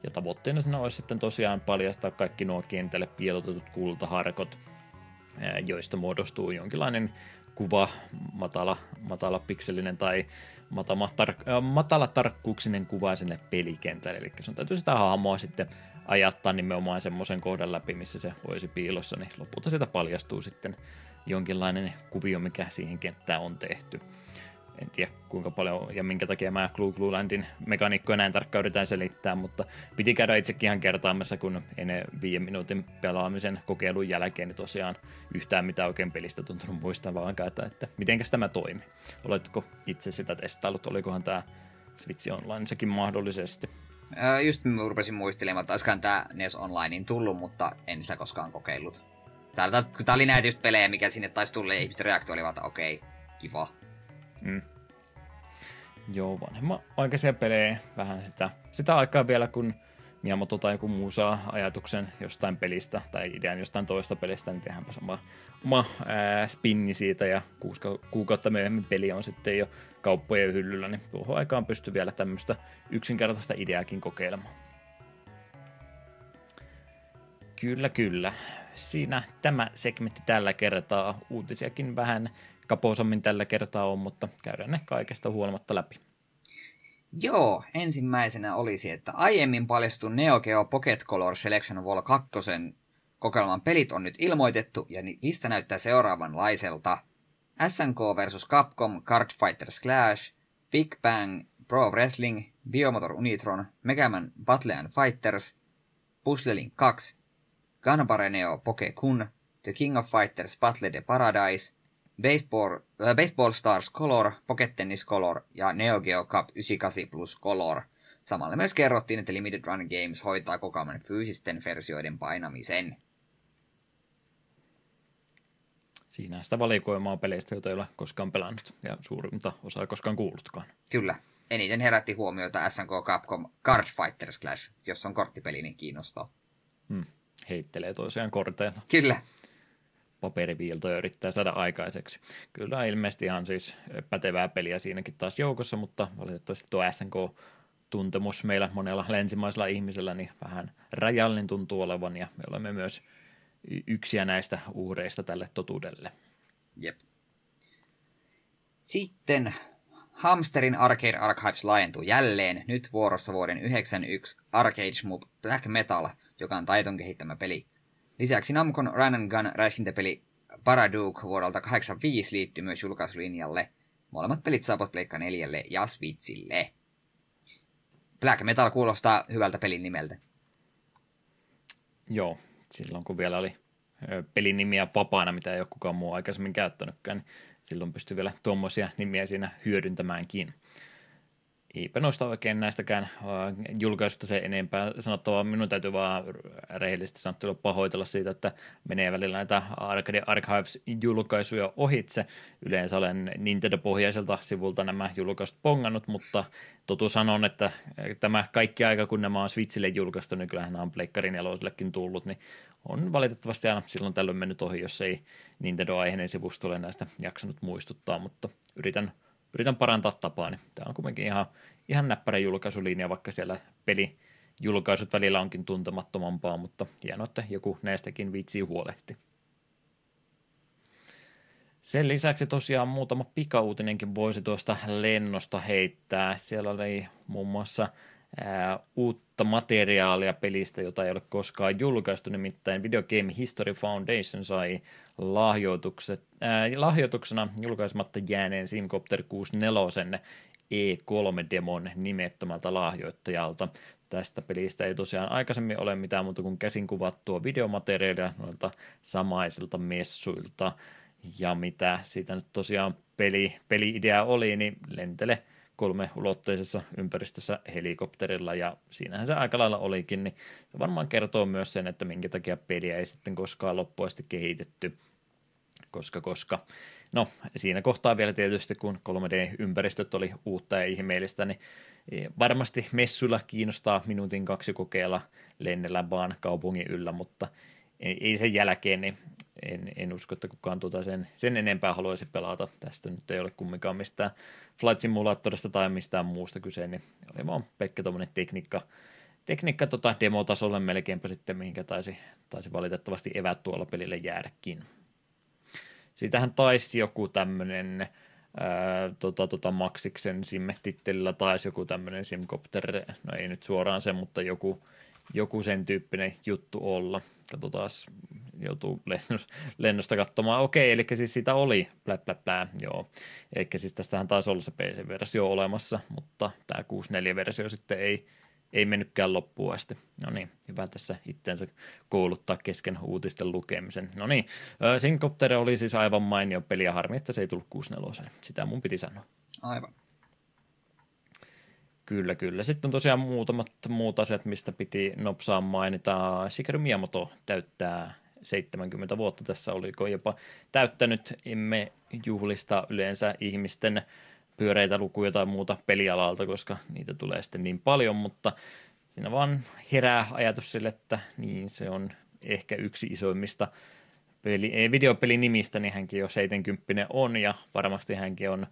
Ja tavoitteena siinä olisi sitten tosiaan paljastaa kaikki nuo kentälle piilotetut kultaharkot, joista muodostuu jonkinlainen kuva, matala, matala pikselinen tai matala, tar- matala tarkkuuksinen kuva sinne pelikentälle. Eli sun täytyy sitä hahmoa sitten ajattaa nimenomaan semmoisen kohdan läpi, missä se olisi piilossa, niin lopulta sitä paljastuu sitten jonkinlainen kuvio, mikä siihen kenttään on tehty en tiedä kuinka paljon ja minkä takia mä Clue Clue Landin mekaniikkoja näin tarkkaan yritän selittää, mutta piti käydä itsekin ihan kertaamassa, kun ennen viiden minuutin pelaamisen kokeilun jälkeen niin tosiaan yhtään mitä oikein pelistä tuntunut muistavankaan, että, että mitenkäs tämä toimi. Oletko itse sitä testaillut, olikohan tämä Switch Online sekin mahdollisesti? Öö, just mä rupesin muistelemaan, että olisikohan tämä NES Onlinein tullut, mutta en sitä koskaan kokeillut. Tää oli näitä just pelejä, mikä sinne taisi tulla ja ihmisten reaktio oli että okei, okay, kiva. Mm. Joo, vanhemman aikaisia pelejä, vähän sitä, sitä aikaa vielä, kun Miyamoto tai joku muu saa ajatuksen jostain pelistä tai idean jostain toista pelistä, niin tehdäänpä sama oma ää, spinni siitä ja kuusi kuukautta myöhemmin peli on sitten jo kauppojen hyllyllä, niin tuohon aikaan pystyy vielä tämmöistä yksinkertaista ideaakin kokeilemaan. Kyllä, kyllä. Siinä tämä segmentti tällä kertaa. Uutisiakin vähän kapoisammin tällä kertaa on, mutta käydään ne kaikesta huolimatta läpi. Joo, ensimmäisenä olisi, että aiemmin paljastun Neo Geo Pocket Color Selection Wall 2 kokeilman pelit on nyt ilmoitettu ja lista näyttää seuraavanlaiselta. SNK vs. Capcom Card Fighters Clash, Big Bang Pro Wrestling, Biomotor Unitron, Megaman Battle and Fighters, Puzzle Link 2, Gunbare Neo Poke Kun, The King of Fighters Battle the Paradise, Baseball, äh, Baseball Stars Color, Pocket Tennis Color ja Neo Geo Cup 98 Plus Color. Samalla myös kerrottiin, että Limited Run Games hoitaa koko ajan fyysisten versioiden painamisen. Siinä sitä valikoimaa peleistä, joita ei ole koskaan pelannut ja suurinta osaa koskaan kuullutkaan. Kyllä. Eniten herätti huomiota SNK Capcom Card Fighters Clash, jos on korttipeli, niin kiinnostaa. Hmm. Heittelee toisiaan korteilla. Kyllä. Paperiviiltoja yrittää saada aikaiseksi. Kyllä ilmeisesti ihan siis pätevää peliä siinäkin taas joukossa, mutta valitettavasti tuo SNK tuntemus meillä monella länsimaisella ihmisellä niin vähän rajallinen tuntuu olevan ja me olemme myös yksiä näistä uhreista tälle totuudelle. Jep. Sitten Hamsterin Arcade Archives laajentuu jälleen, nyt vuorossa vuoden 1991 Arcade Shmup Black Metal, joka on Taiton kehittämä peli. Lisäksi Namcon Run and Gun räiskintäpeli Paraduke vuodelta 85 liittyy myös julkaisulinjalle. Molemmat pelit saavat Pleikka 4 ja Switchille. Black Metal kuulostaa hyvältä pelin nimeltä. Joo, silloin kun vielä oli pelin nimiä vapaana, mitä ei ole kukaan muu aikaisemmin käyttänytkään, niin silloin pystyy vielä tuommoisia nimiä siinä hyödyntämäänkin eipä noista oikein näistäkään julkaisusta se enempää sanottavaa. Minun täytyy vaan rehellisesti sanottuna pahoitella siitä, että menee välillä näitä Arcade Archives-julkaisuja ohitse. Yleensä olen Nintendo-pohjaiselta sivulta nämä julkaisut pongannut, mutta totuus on, että tämä kaikki aika, kun nämä on Switchille julkaistu, niin kyllähän nämä on Pleikkarin nelosellekin tullut, niin on valitettavasti aina silloin tällöin mennyt ohi, jos ei Nintendo-aiheinen sivusto ole näistä jaksanut muistuttaa, mutta yritän – yritän parantaa tapaa, niin tämä on kuitenkin ihan, ihan näppärä julkaisulinja, vaikka siellä peli julkaisut välillä onkin tuntemattomampaa, mutta hienoa, että joku näistäkin viitsii huolehti. Sen lisäksi tosiaan muutama pikauutinenkin voisi tuosta lennosta heittää. Siellä oli muun muassa uutta materiaalia pelistä, jota ei ole koskaan julkaistu, nimittäin Video Game History Foundation sai lahjoitukset, ää, lahjoituksena julkaisematta jääneen Simcopter 64 E3-demon nimettömältä lahjoittajalta. Tästä pelistä ei tosiaan aikaisemmin ole mitään muuta kuin käsin kuvattua videomateriaalia noilta samaisilta messuilta. Ja mitä siitä nyt tosiaan peli, peli-idea oli, niin lentele – kolme ulotteisessa ympäristössä helikopterilla ja siinähän se aika lailla olikin, niin se varmaan kertoo myös sen, että minkä takia peliä ei sitten koskaan loppuasti kehitetty, koska, koska. No siinä kohtaa vielä tietysti kun 3D-ympäristöt oli uutta ja ihmeellistä, niin varmasti messuilla kiinnostaa minuutin kaksi kokeilla lennellä vaan kaupungin yllä, mutta ei sen jälkeen, niin en, en usko, että kukaan tuota sen, sen enempää haluaisi pelata. Tästä nyt ei ole kumminkaan mistään Flight Simulatorista tai mistään muusta kyse, niin oli vaan Pekka tuommoinen tekniikka, tekniikka tota demotasolle melkeinpä sitten, mihinkä taisi, taisi valitettavasti evät tuolla pelille jäädäkin. Siitähän taisi joku tämmöinen tota, tota Maxiksen sim-tittelillä taisi joku tämmöinen Simcopter, no ei nyt suoraan se, mutta joku, joku sen tyyppinen juttu olla. Katsotaan, joutuu *laughs* lennosta katsomaan. Okei, eli siis sitä oli, plä, plä, plä, joo. Eli siis tästähän taisi olla se PC-versio olemassa, mutta tämä 64-versio sitten ei, ei mennytkään loppuun asti. No niin, hyvä tässä itseensä kouluttaa kesken uutisten lukemisen. No niin, Syncopter oli siis aivan mainio peli ja harmi, että se ei tullut 64. Sitä mun piti sanoa. Aivan. Kyllä, kyllä. Sitten tosiaan muutamat muut asiat, mistä piti nopsaan mainita. Shigeru Miyamoto täyttää 70 vuotta tässä, oliko jopa täyttänyt. Emme juhlista yleensä ihmisten pyöreitä lukuja tai muuta pelialalta, koska niitä tulee sitten niin paljon, mutta siinä vaan herää ajatus sille, että niin se on ehkä yksi isoimmista peli, videopelin nimistä, niin hänkin jo 70 on ja varmasti hänkin on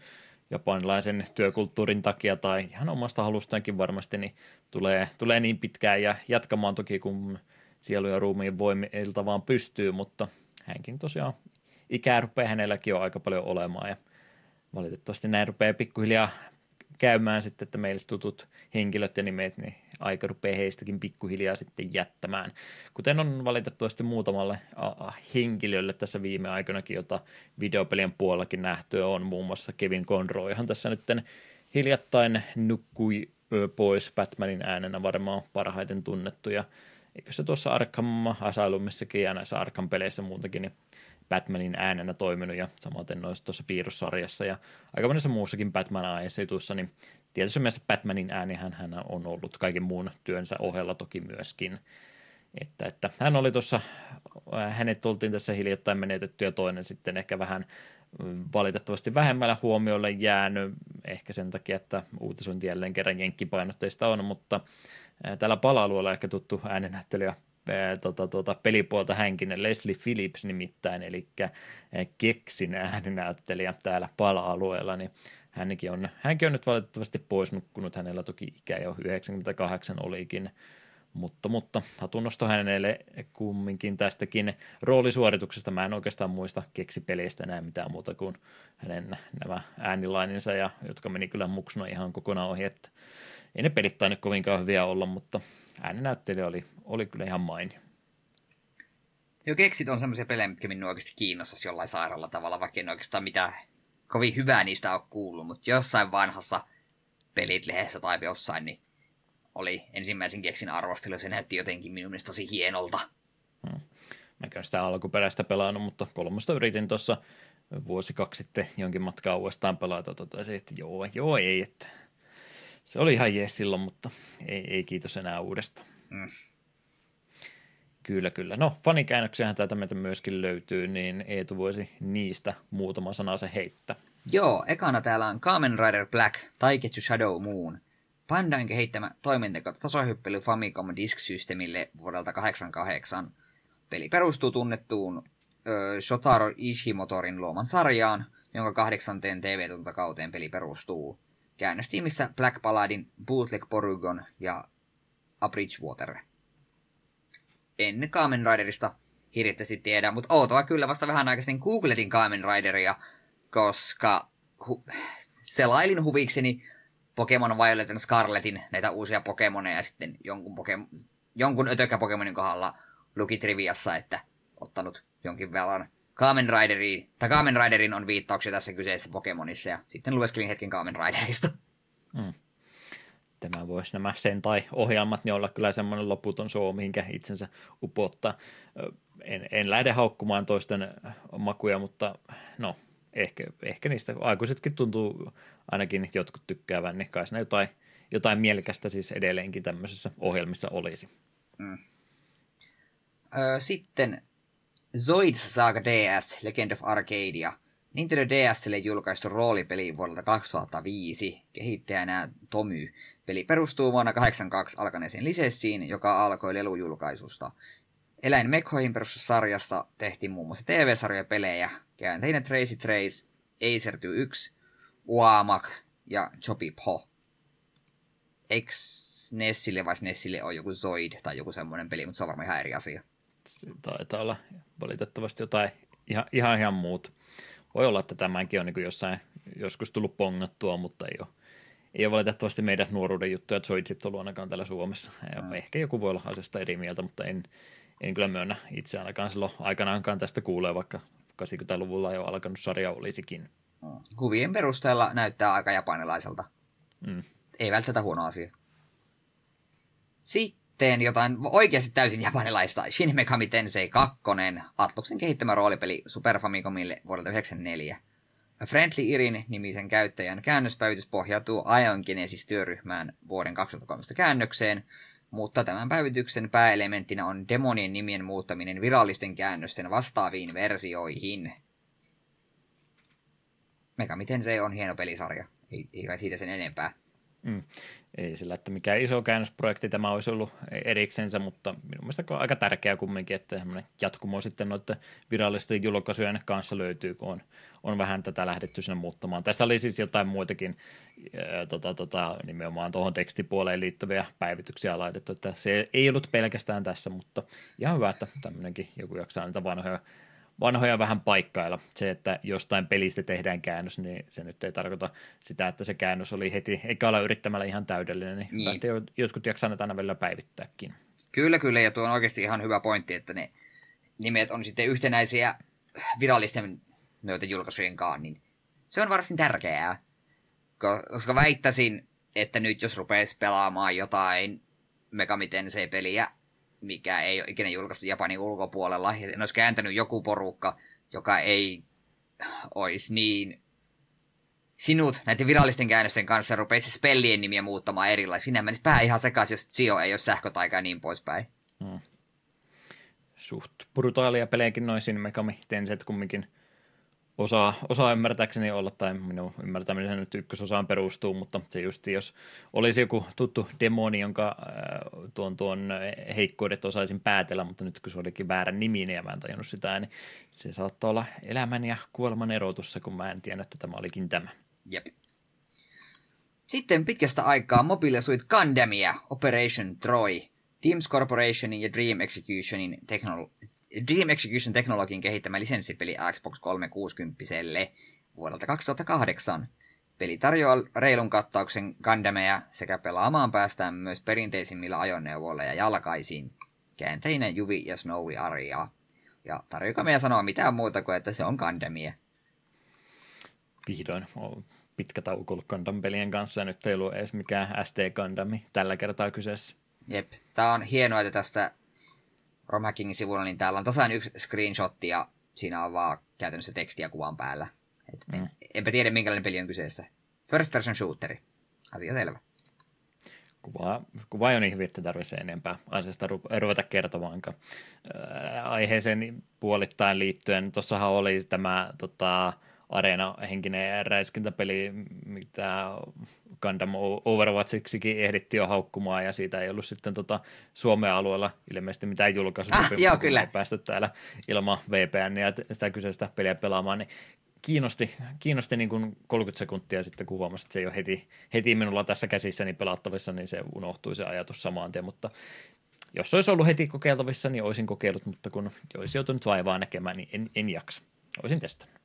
japanilaisen työkulttuurin takia tai ihan omasta halustaankin varmasti, niin tulee, tulee niin pitkään ja jatkamaan toki, kun sielu ja ruumiin voimilta vaan pystyy, mutta hänkin tosiaan ikää rupeaa hänelläkin jo aika paljon olemaan ja valitettavasti näin rupeaa pikkuhiljaa käymään sitten, että meille tutut henkilöt ja nimet, niin aika rupeaa heistäkin pikkuhiljaa sitten jättämään. Kuten on valitettavasti muutamalle henkilölle tässä viime aikoinakin, jota videopelien puolellakin nähtyä on, muun muassa Kevin Conroyhan tässä nyt hiljattain nukkui pois Batmanin äänenä varmaan parhaiten tunnettu ja eikö se tuossa Arkham Asylumissakin ja näissä Arkham peleissä muutenkin, niin Batmanin äänenä toiminut ja samaten noissa tuossa piirrossarjassa ja aika monessa muussakin Batman aiheessa niin tietysti mielessä Batmanin äänihän hän on ollut kaiken muun työnsä ohella toki myöskin. Että, että hän oli tuossa, hänet tultiin tässä hiljattain menetetty ja toinen sitten ehkä vähän mm, valitettavasti vähemmällä huomiolle jäänyt, ehkä sen takia, että uutisointi jälleen kerran jenkkipainotteista on, mutta täällä pala-alueella ehkä tuttu äänenäyttelijä tota, tota, pelipuolta hänkin, Leslie Phillips nimittäin, eli Keksin ääninäyttelijä täällä pala-alueella, niin hänkin on, hänkin on nyt valitettavasti pois nukkunut, hänellä toki ikä jo 98 olikin, mutta, mutta hatunnosto hänelle kumminkin tästäkin roolisuorituksesta. Mä en oikeastaan muista keksipeleistä näin mitään muuta kuin hänen nämä äänilaininsa, ja, jotka meni kyllä muksuna ihan kokonaan ohi, että ei ne pelit tainnut kovinkaan hyviä olla, mutta ääninäyttelijä oli, oli kyllä ihan mainio. Joo, keksit on semmoisia pelejä, mitkä minua oikeasti kiinnostaisi jollain sairaalla tavalla, vaikka en oikeastaan mitään kovin hyvää niistä ole kuullut, mutta jossain vanhassa pelit-lehdessä tai jossain, niin oli ensimmäisen keksin arvostelu, se näytti jotenkin minun mielestä tosi hienolta. Hmm. Mä en sitä alkuperäistä pelannut, mutta kolmosta yritin tuossa vuosi kaksi sitten jonkin matkaa uudestaan pelata, totesin, että joo, joo, ei, että se oli ihan jees silloin, mutta ei, ei kiitos enää uudesta. Mm. Kyllä, kyllä. No, fanikäännöksiähän täältä meitä myöskin löytyy, niin Eetu voisi niistä muutama sana se heittää. Joo, ekana täällä on Kamen Rider Black, Taiketsu Shadow Moon. Pandain kehittämä toiminteko tasohyppely Famicom Disk-systeemille vuodelta 88. Peli perustuu tunnettuun ö, Shotaro Ishimotorin luoman sarjaan, jonka kahdeksanteen TV-tuntakauteen peli perustuu. Käännöstiimissä Black Paladin, Bootleg Porygon ja A Bridgewater. En Kamen Riderista hirveästi tiedä, mutta outoa kyllä vasta vähän aikaisemmin googletin Kamen Rideria, koska hu- selailin huvikseni Pokemon Violet and Scarletin näitä uusia Pokemoneja ja sitten jonkun, Pokemon, jonkun ötökkä Pokemonin kohdalla luki triviassa, että ottanut jonkin verran Kamen Rideriin, tai Kamen Riderin on viittauksia tässä kyseisessä Pokemonissa, ja sitten lueskelin hetken Kamen Riderista. Mm. Tämä voisi nämä sen tai ohjelmat niin olla kyllä semmoinen loputon show, mihinkä itsensä upottaa. En, en lähde haukkumaan toisten makuja, mutta no, ehkä, ehkä niistä aikuisetkin tuntuu ainakin jotkut tykkäävän, niin kai jotain, jotain mielekästä siis edelleenkin tämmöisessä ohjelmissa olisi. Mm. sitten Zoids Saga DS, Legend of Arcadia. Nintendo DSlle julkaistu roolipeli vuodelta 2005, kehittäjänä Tomy. Peli perustuu vuonna 82 alkaneeseen lisenssiin, joka alkoi lelujulkaisusta. Eläinmekhoihin perustussa sarjassa tehtiin muun muassa TV-sarjoja pelejä, käänteinen Tracy Trace, Acer 1, Uamak ja Po. Eikö Nessille vai Nessille on joku Zoid tai joku semmoinen peli, mutta se on varmaan ihan eri asia. Se taitaa olla valitettavasti jotain ihan, ihan, ihan muut. Voi olla, että tämänkin on niin jossain joskus tullut pongattua, mutta ei ole, ei ole valitettavasti meidän nuoruuden juttuja Zoidsit ollut ainakaan täällä Suomessa. Mm. Ehkä joku voi olla asiasta eri mieltä, mutta en, en kyllä myönnä itse ainakaan silloin aikanaankaan tästä kuulee, vaikka 80-luvulla jo alkanut sarja olisikin. Kuvien perusteella näyttää aika japanilaiselta. Mm. Ei välttämättä huono asia. Sitten jotain oikeasti täysin japanilaista. Shin Megami Tensei 2, Atluksen kehittämä roolipeli Super Famicomille vuodelta 1994. Friendly Irin nimisen käyttäjän käännöspäivitys pohjautuu Ion Genesis-työryhmään vuoden 2013 käännökseen, mutta tämän päivityksen pääelementtinä on demonien nimien muuttaminen virallisten käännösten vastaaviin versioihin. Mega miten se on hieno pelisarja. Ei, ei kai siitä sen enempää. Mm. Ei sillä, että mikä iso käännösprojekti tämä olisi ollut eriksensä, mutta minun mielestä on aika tärkeää kumminkin, että jatkumo sitten noiden virallisten julkaisujen kanssa löytyy, kun on, on vähän tätä lähdetty sinne muuttamaan. Tässä oli siis jotain muitakin ää, tota, tota, nimenomaan tuohon tekstipuoleen liittyviä päivityksiä laitettu, että se ei ollut pelkästään tässä, mutta ihan hyvä, että tämmöinenkin joku jaksaa niitä vanhoja vanhoja vähän paikkailla. Se, että jostain pelistä tehdään käännös, niin se nyt ei tarkoita sitä, että se käännös oli heti olla yrittämällä ihan täydellinen, niin, niin. Hyvä, jotkut jaksaa näitä aina välillä päivittääkin. Kyllä, kyllä, ja tuo on oikeasti ihan hyvä pointti, että ne nimet on sitten yhtenäisiä virallisten noita julkaisujen kanssa, niin se on varsin tärkeää, koska väittäisin, että nyt jos rupeaisi pelaamaan jotain Megami Tensei-peliä mikä ei ole ikinä julkaistu Japanin ulkopuolella, ja sen olisi kääntänyt joku porukka joka ei olisi niin sinut näiden virallisten käännösten kanssa rupeisi spellien nimiä muuttamaan erilaisia. Sinä menisi pää ihan sekaisin, jos Gio ei ole sähkötaika ja niin poispäin. Hmm. Suht brutaalia pelejäkin noin Shin Megami Tenseit kumminkin osaa, osaa ymmärtääkseni olla, tai minun ymmärtäminen nyt ykkösosaan perustuu, mutta se just jos olisi joku tuttu demoni, jonka äh, tuon, tuon heikkoudet osaisin päätellä, mutta nyt kun se olikin väärä nimi, niin mä en tajunnut sitä, niin se saattaa olla elämän ja kuoleman erotussa, kun mä en tiennyt, että tämä olikin tämä. Jep. Sitten pitkästä aikaa Mobile Suit Gundamia, Operation Troy, Teams Corporationin ja Dream Executionin teknolo- Dream Execution Technologin kehittämä lisenssipeli Xbox 360 vuodelta 2008. Peli tarjoaa reilun kattauksen Gundameja sekä pelaamaan päästään myös perinteisimmillä ajoneuvoilla ja jalkaisiin. Käänteinen Juvi ja Snowy Aria. Ja tarjoaa meidän sanoa mitään muuta kuin, että se on Gundamia. Vihdoin on pitkä tauko ollut Gundam-pelien kanssa ja nyt ei ollut edes mikään SD Gundami tällä kertaa kyseessä. Jep. Tämä on hienoa, että tästä Romhackingin sivulla, niin täällä on tasan yksi screenshot ja siinä on vaan käytännössä tekstiä kuvan päällä. Et mm. Enpä tiedä, minkälainen peli on kyseessä. First person shooteri. Asia selvä. Kuva, kuva ei ole niin hyvin, että tarvitsee enempää asiasta ruveta kertomaankaan. Aiheeseen puolittain liittyen, tuossahan oli tämä tota, Areena-henkinen räiskintäpeli, mitä Gundam Overwatchiksikin ehdittiin jo haukkumaan, ja siitä ei ollut sitten tota Suomen alueella ilmeisesti mitään julkaisusopimusta, ah, kyllä. päästy täällä ilman VPN ja sitä kyseistä peliä pelaamaan, niin kiinnosti, kiinnosti niin kuin 30 sekuntia sitten, kun huomasin, että se ei ole heti, heti minulla tässä käsissäni pelattavissa, niin se unohtui se ajatus samaan tien, mutta jos olisi ollut heti kokeiltavissa, niin olisin kokeillut, mutta kun olisi joutunut vaivaa näkemään, niin en, en jaksa. Olisin testannut.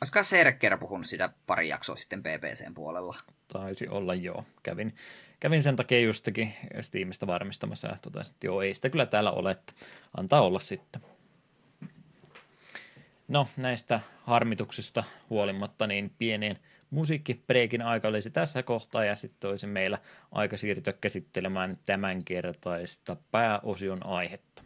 Olisiko Serker puhunut sitä pari jaksoa sitten PPCn puolella? Taisi olla joo. Kävin, kävin sen takia justikin Steamista varmistamassa ja totesin, että joo, ei sitä kyllä täällä ole, että antaa olla sitten. No, näistä harmituksista huolimatta, niin pieneen musiikkipreikin aika olisi tässä kohtaa, ja sitten olisi meillä aika siirtyä käsittelemään tämänkertaista pääosion aihetta.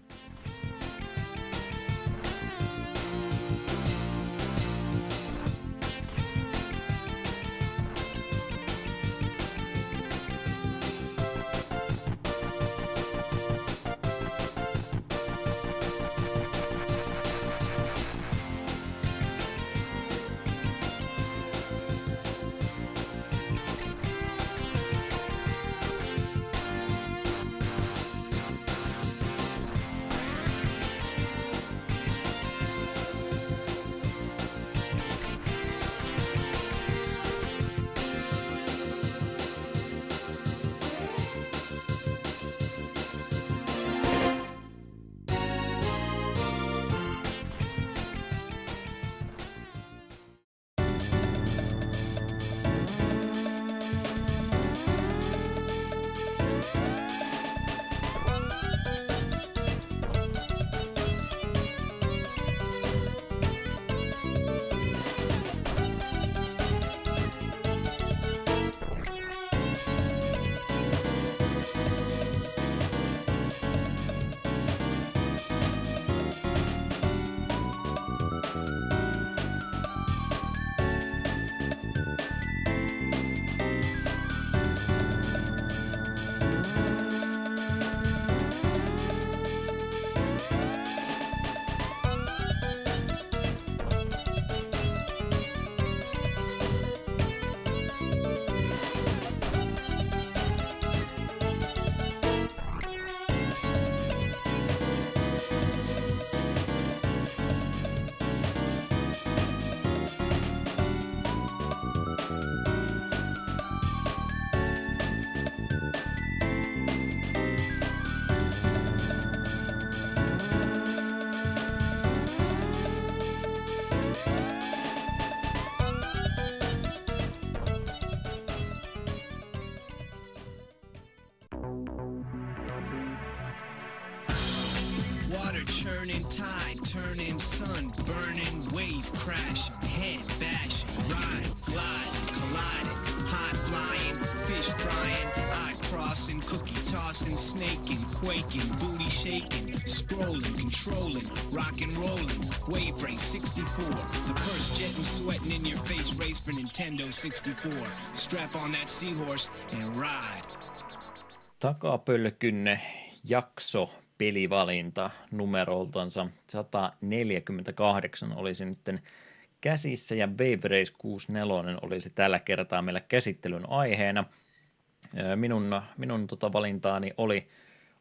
64. Strap on that seahorse and ride. Takapölkyn jakso pelivalinta numeroltansa 148 olisi nyt käsissä ja Wave Race 64 olisi tällä kertaa meillä käsittelyn aiheena. Minun, minun tota valintaani oli,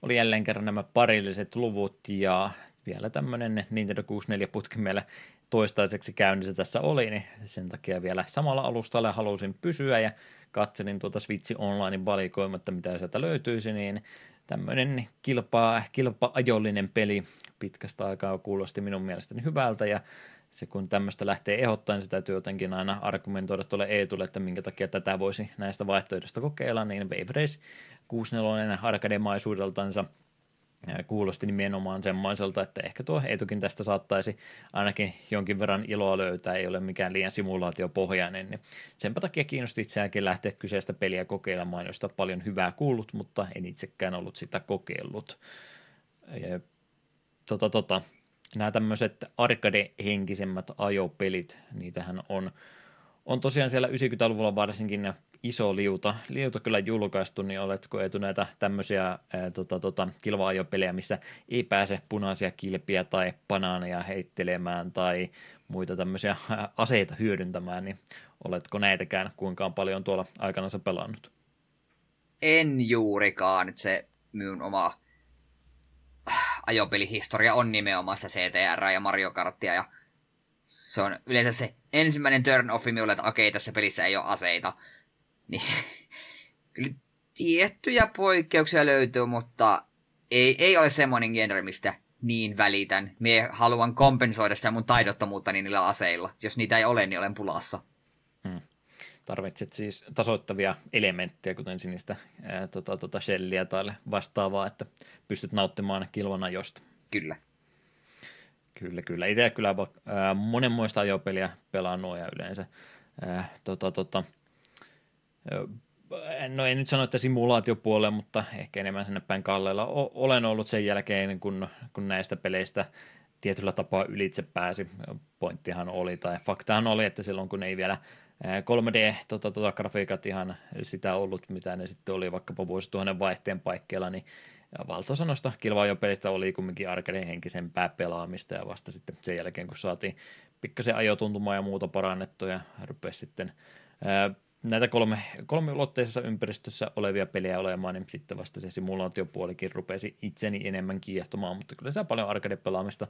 oli jälleen kerran nämä parilliset luvut ja vielä tämmöinen Nintendo 64-putki meillä toistaiseksi käynnissä tässä oli, niin sen takia vielä samalla alustalla halusin pysyä ja katselin tuota Switch Onlinein valikoimatta, mitä sieltä löytyisi, niin tämmöinen kilpa, kilpa-ajollinen peli pitkästä aikaa kuulosti minun mielestäni hyvältä ja se kun tämmöistä lähtee ehdottaa, niin se täytyy jotenkin aina argumentoida tuolle Eetulle, että minkä takia tätä voisi näistä vaihtoehdoista kokeilla, niin Wave Race 64 arkademaisuudeltansa kuulosti nimenomaan semmoiselta, että ehkä tuo Eetukin tästä saattaisi ainakin jonkin verran iloa löytää, ei ole mikään liian simulaatiopohjainen, niin senpä takia kiinnosti itseäänkin lähteä kyseistä peliä kokeilemaan, josta paljon hyvää kuullut, mutta en itsekään ollut sitä kokeillut. Ja, tota, tota, nämä tämmöiset arcade-henkisemmät ajopelit, niitähän on, on tosiaan siellä 90-luvulla varsinkin iso liuta, liuta kyllä julkaistu, niin oletko etu näitä tämmöisiä ää, tota, tota, kilva-ajopelejä, missä ei pääse punaisia kilpiä tai banaaneja heittelemään tai muita tämmöisiä aseita hyödyntämään, niin oletko näitäkään kuinka paljon tuolla aikana pelannut? En juurikaan, nyt se minun oma ajopelihistoria on nimenomaan sitä CTR ja Mario Karttia ja se on yleensä se ensimmäinen turn offi minulle, että okei, tässä pelissä ei ole aseita. Niin, *laughs* kyllä tiettyjä poikkeuksia löytyy, mutta ei, ei ole semmoinen genre, mistä niin välitän. Mie haluan kompensoida sitä mun taidottomuutta niillä aseilla. Jos niitä ei ole, niin olen pulassa. Hmm. Tarvitset siis tasoittavia elementtejä, kuten sinistä ää, tota, tota shellia tai vastaavaa, että pystyt nauttimaan kilvana josta. Kyllä. Kyllä, kyllä. Itse kyllä ää, monenmoista ajopeliä pelannut ja yleensä ää, tota, tota, no en nyt sano, että simulaatiopuolelle, mutta ehkä enemmän sinne päin kalleilla olen ollut sen jälkeen, kun, kun näistä peleistä tietyllä tapaa ylitse pääsi. Pointtihan oli, tai faktahan oli, että silloin kun ei vielä 3D-grafiikat tota, tota, ihan sitä ollut, mitä ne sitten oli vaikkapa vuosituhannen vaihteen paikkeilla, niin valtaosa noista kilvaajopelistä oli kumminkin arcade-henkisempää pelaamista, ja vasta sitten sen jälkeen, kun saatiin pikkasen ajotuntumaa ja muuta parannettua, ja rupesi sitten näitä kolme, kolme ulotteisessa ympäristössä olevia pelejä olemaan, niin sitten vasta se simulaatiopuolikin rupesi itseni enemmän kiehtomaan, mutta kyllä se paljon arcade-pelaamista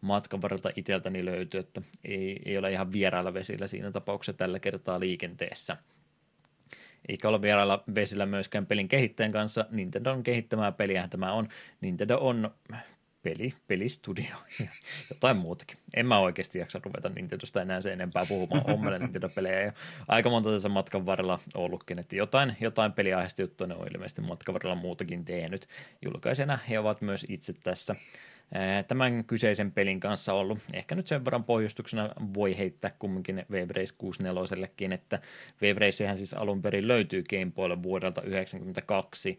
matkan varrelta itseltäni löytyy, että ei, ei ole ihan vierailla vesillä siinä tapauksessa tällä kertaa liikenteessä. Eikä ole vierailla vesillä myöskään pelin kehittäjän kanssa. Nintendo on kehittämää peliä tämä on. Nintendo on peli, pelistudio ja jotain muutakin. En mä oikeasti jaksa ruveta Nintendosta enää sen enempää puhumaan. On Nintendo-pelejä ja aika monta tässä matkan varrella ollutkin, että jotain, jotain peliaiheista juttua ne on ilmeisesti matkan varrella muutakin tehnyt. Julkaisena he ovat myös itse tässä tämän kyseisen pelin kanssa ollut. Ehkä nyt sen verran pohjustuksena voi heittää kumminkin Wave Race 64 että Wave Racehän siis alun perin löytyy Game Boylle vuodelta 1992,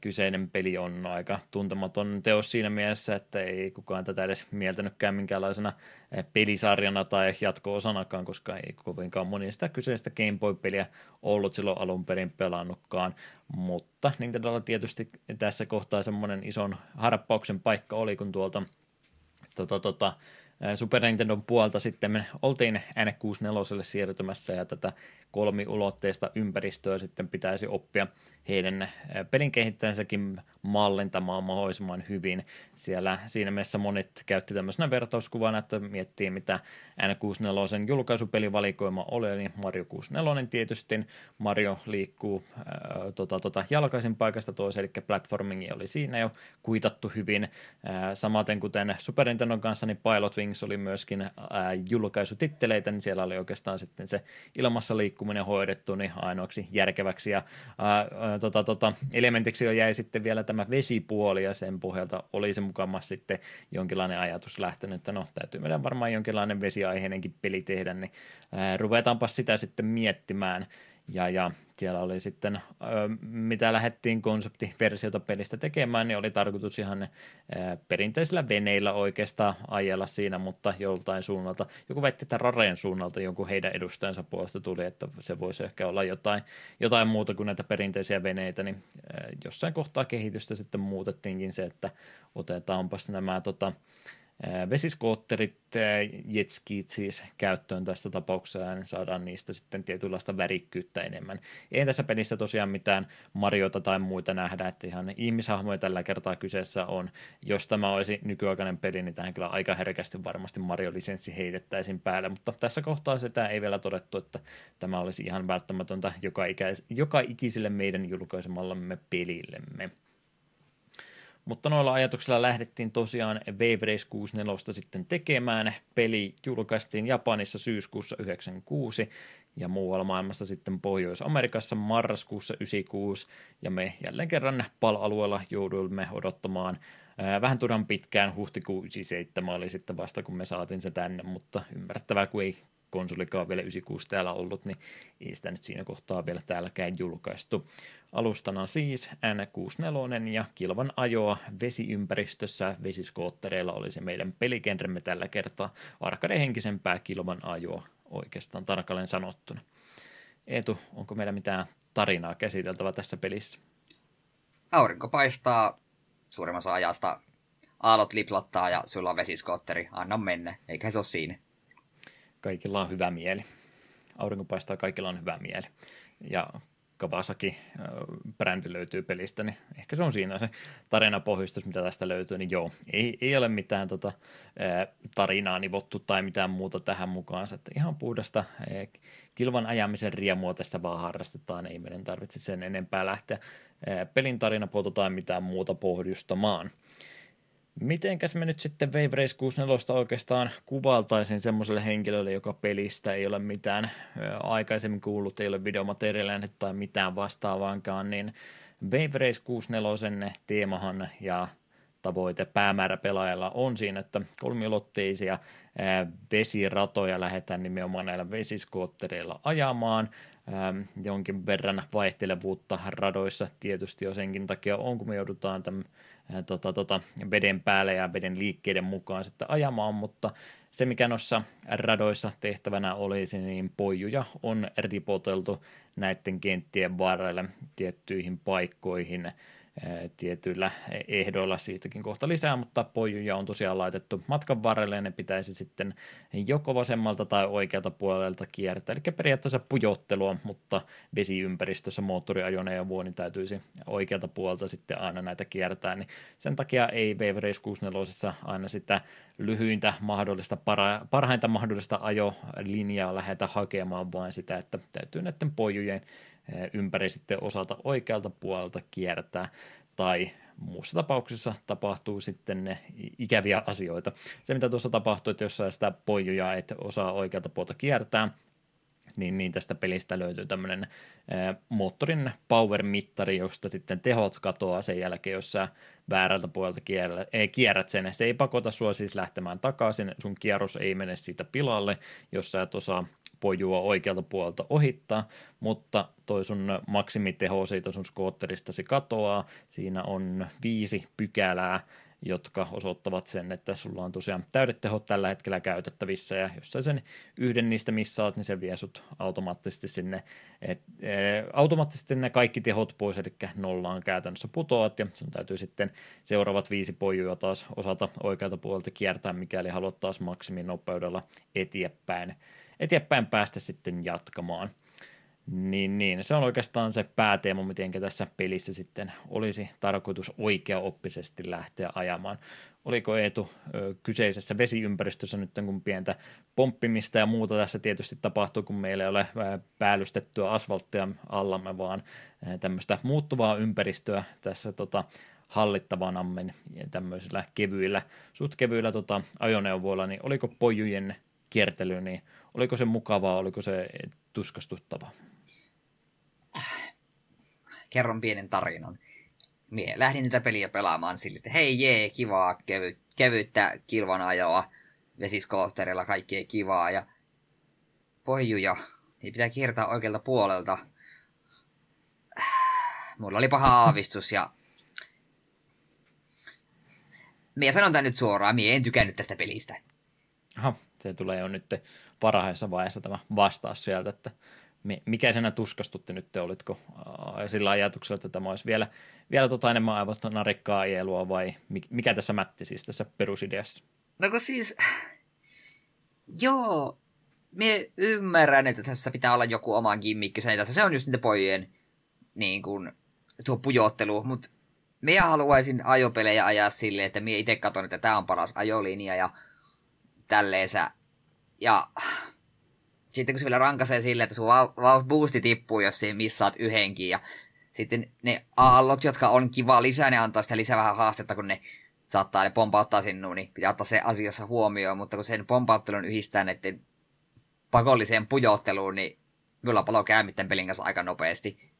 kyseinen peli on aika tuntematon teos siinä mielessä, että ei kukaan tätä edes mieltänytkään minkäänlaisena pelisarjana tai jatko-osanakaan, koska ei kovinkaan moni sitä kyseistä Game Boy-peliä ollut silloin alun perin pelannutkaan, mutta Nintendolla tietysti tässä kohtaa semmoinen ison harppauksen paikka oli, kun tuolta tota, tota, Super Nintendon puolta sitten me oltiin N64 siirtymässä ja tätä kolmiulotteista ympäristöä sitten pitäisi oppia heidän pelin kehittäjänsäkin mallintamaan mahdollisimman hyvin. Siellä siinä mielessä monet käytti tämmöisenä vertauskuvana, että miettii mitä N64 julkaisupelivalikoima oli, eli Mario 64 tietysti. Mario liikkuu ää, tota, tota, jalkaisin paikasta toiseen, eli platformingi oli siinä jo kuitattu hyvin. Ää, samaten kuten Super Nintendon kanssa, niin Pilot Wings oli myöskin ää, julkaisutitteleitä, niin siellä oli oikeastaan sitten se ilmassa liikkuminen hoidettu niin ainoaksi järkeväksi ja ää, tota, tota, elementiksi jo jäi sitten vielä tämä vesipuoli ja sen pohjalta oli se sitten jonkinlainen ajatus lähtenyt, että no täytyy meidän varmaan jonkinlainen vesiaiheinenkin peli tehdä, niin ää, ruvetaanpa sitä sitten miettimään. Ja, ja siellä oli sitten, mitä lähdettiin konseptiversiota pelistä tekemään, niin oli tarkoitus ihan perinteisillä veneillä oikeastaan ajella siinä, mutta joltain suunnalta, joku väitti, että Raren suunnalta jonkun heidän edustajansa puolesta tuli, että se voisi ehkä olla jotain, jotain muuta kuin näitä perinteisiä veneitä, niin jossain kohtaa kehitystä sitten muutettiinkin se, että otetaanpas nämä tota, vesiskootterit, jetskit siis käyttöön tässä tapauksessa, niin saadaan niistä sitten tietynlaista värikkyyttä enemmän. Ei tässä pelissä tosiaan mitään Mariota tai muita nähdä, että ihan ihmishahmoja tällä kertaa kyseessä on. Jos tämä olisi nykyaikainen peli, niin tähän kyllä aika herkästi varmasti Mario-lisenssi heitettäisiin päälle, mutta tässä kohtaa sitä ei vielä todettu, että tämä olisi ihan välttämätöntä joka, ikäis- joka ikiselle meidän julkaisemallamme pelillemme. Mutta noilla ajatuksilla lähdettiin tosiaan Wave Race 64 sitten tekemään. Peli julkaistiin Japanissa syyskuussa 96 ja muualla maailmassa sitten Pohjois-Amerikassa marraskuussa 96 ja me jälleen kerran PAL-alueella jouduimme odottamaan vähän turhan pitkään, huhtikuun 97 oli sitten vasta, kun me saatiin se tänne, mutta ymmärrettävää, kun ei konsolikaan vielä 96 täällä ollut, niin ei sitä nyt siinä kohtaa vielä täälläkään julkaistu. Alustana siis N64 ja kilvan ajoa vesiympäristössä vesiskoottereilla oli se meidän pelikenremme tällä kertaa. Arcade henkisempää kilvan ajoa oikeastaan tarkalleen sanottuna. Eetu, onko meillä mitään tarinaa käsiteltävä tässä pelissä? Aurinko paistaa suurimmassa ajasta, aallot liplattaa ja sulla on vesiskootteri, anna mennä, eikä se ole siinä kaikilla on hyvä mieli. Aurinko paistaa, kaikilla on hyvä mieli. Ja Kawasaki-brändi löytyy pelistä, niin ehkä se on siinä se tarinapohjustus, mitä tästä löytyy, niin joo, ei, ei ole mitään tota, tarinaa nivottu tai mitään muuta tähän mukaan, että ihan puhdasta kilvan ajamisen riemua tässä vaan harrastetaan, ei meidän tarvitse sen enempää lähteä pelin tarinapuolta tai mitään muuta pohjustamaan. Mitenkäs me nyt sitten Wave Race 64 oikeastaan kuvaltaisin semmoiselle henkilölle, joka pelistä ei ole mitään aikaisemmin kuullut, ei ole videomateriaalia tai mitään vastaavaankaan, niin Wave Race 64 teemahan ja tavoite päämäärä pelaajalla on siinä, että kolmiulotteisia vesiratoja lähdetään nimenomaan näillä vesiskoottereilla ajamaan. Jonkin verran vaihtelevuutta radoissa tietysti jo senkin takia on, kun me joudutaan tämän tota, tota, veden päälle ja veden liikkeiden mukaan sitten ajamaan, mutta se mikä noissa radoissa tehtävänä olisi, niin pojuja on ripoteltu näiden kenttien varrelle tiettyihin paikkoihin tietyillä ehdoilla siitäkin kohta lisää, mutta pojuja on tosiaan laitettu matkan varrelle ja ne pitäisi sitten joko vasemmalta tai oikealta puolelta kiertää, eli periaatteessa pujottelua, mutta vesiympäristössä moottoriajoneuvoa niin täytyisi oikealta puolelta sitten aina näitä kiertää, niin sen takia ei Wave Race 64 aina sitä lyhyintä mahdollista, para, parhainta mahdollista ajolinjaa lähdetä hakemaan, vaan sitä, että täytyy näiden pojujen ympäri sitten osalta oikealta puolelta kiertää, tai muussa tapauksessa tapahtuu sitten ne ikäviä asioita. Se, mitä tuossa tapahtuu, että jos sitä pojuja et osaa oikealta puolta kiertää, niin, niin tästä pelistä löytyy tämmöinen moottorin power-mittari, josta sitten tehot katoaa sen jälkeen, jos sä väärältä puolelta kierrät, ei, kierrät sen. Se ei pakota sua siis lähtemään takaisin, sun kierros ei mene siitä pilalle, jos sä et osaa pojua oikealta puolelta ohittaa, mutta toi sun maksimiteho siitä sun skootteristasi katoaa. Siinä on viisi pykälää, jotka osoittavat sen, että sulla on tosiaan täydet tehot tällä hetkellä käytettävissä, ja jos sä sen yhden niistä missaat, niin se vie sut automaattisesti sinne, et, e, automaattisesti ne kaikki tehot pois, eli nollaan käytännössä putoat, ja sun täytyy sitten seuraavat viisi pojua taas osata oikealta puolelta kiertää, mikäli haluat taas maksiminopeudella eteenpäin eteenpäin päästä sitten jatkamaan. Niin, niin, se on oikeastaan se pääteema, miten tässä pelissä sitten olisi tarkoitus oikeaoppisesti lähteä ajamaan. Oliko Eetu kyseisessä vesiympäristössä nyt kun pientä pomppimista ja muuta tässä tietysti tapahtuu, kun meillä ei ole päällystettyä asfalttia allamme, vaan tämmöistä muuttuvaa ympäristöä tässä tota, hallittavanamme tämmöisillä kevyillä, suht kevyillä tota, ajoneuvoilla, niin oliko pojujen kiertely, niin Oliko se mukavaa, oliko se tuskastuttava? Kerron pienen tarinan. Mie lähdin tätä peliä pelaamaan sille, että hei jee, kivaa, kevy, kevyttä kilvan ajoa, vesiskootterilla kaikkea kivaa ja pojuja Niin pitää kiertää oikealta puolelta. Mulla oli paha aavistus ja... Mie sanon tän nyt suoraan, mie en tykännyt tästä pelistä. Aha, se tulee jo nyt parhaissa vaiheessa tämä vastaus sieltä, että mikä senä tuskastutti nyt, olitko sillä ajatuksella, että tämä olisi vielä, vielä tota enemmän aivot narikkaa ajelua vai mikä tässä mätti siis tässä perusideassa? No kun siis, *sighs* joo, me ymmärrän, että tässä pitää olla joku oma gimmikki sen tässä. Se on just niitä pojien niin kuin, tuo pujottelu, mutta me haluaisin ajopelejä ajaa silleen, että me itse katson, että tämä on paras ajolinja ja tälleensä. Ja sitten kun se vielä rankasee silleen, että sun vauht boosti tippuu, jos siinä missaat yhdenkin. Ja sitten ne aallot, jotka on kiva lisää, ne antaa sitä lisää vähän haastetta, kun ne saattaa ne pompauttaa sinuun, niin pitää ottaa se asiassa huomioon. Mutta kun sen pompauttelun yhdistää näiden pakolliseen pujotteluun, niin kyllä palo käy mitten pelin kanssa aika nopeasti.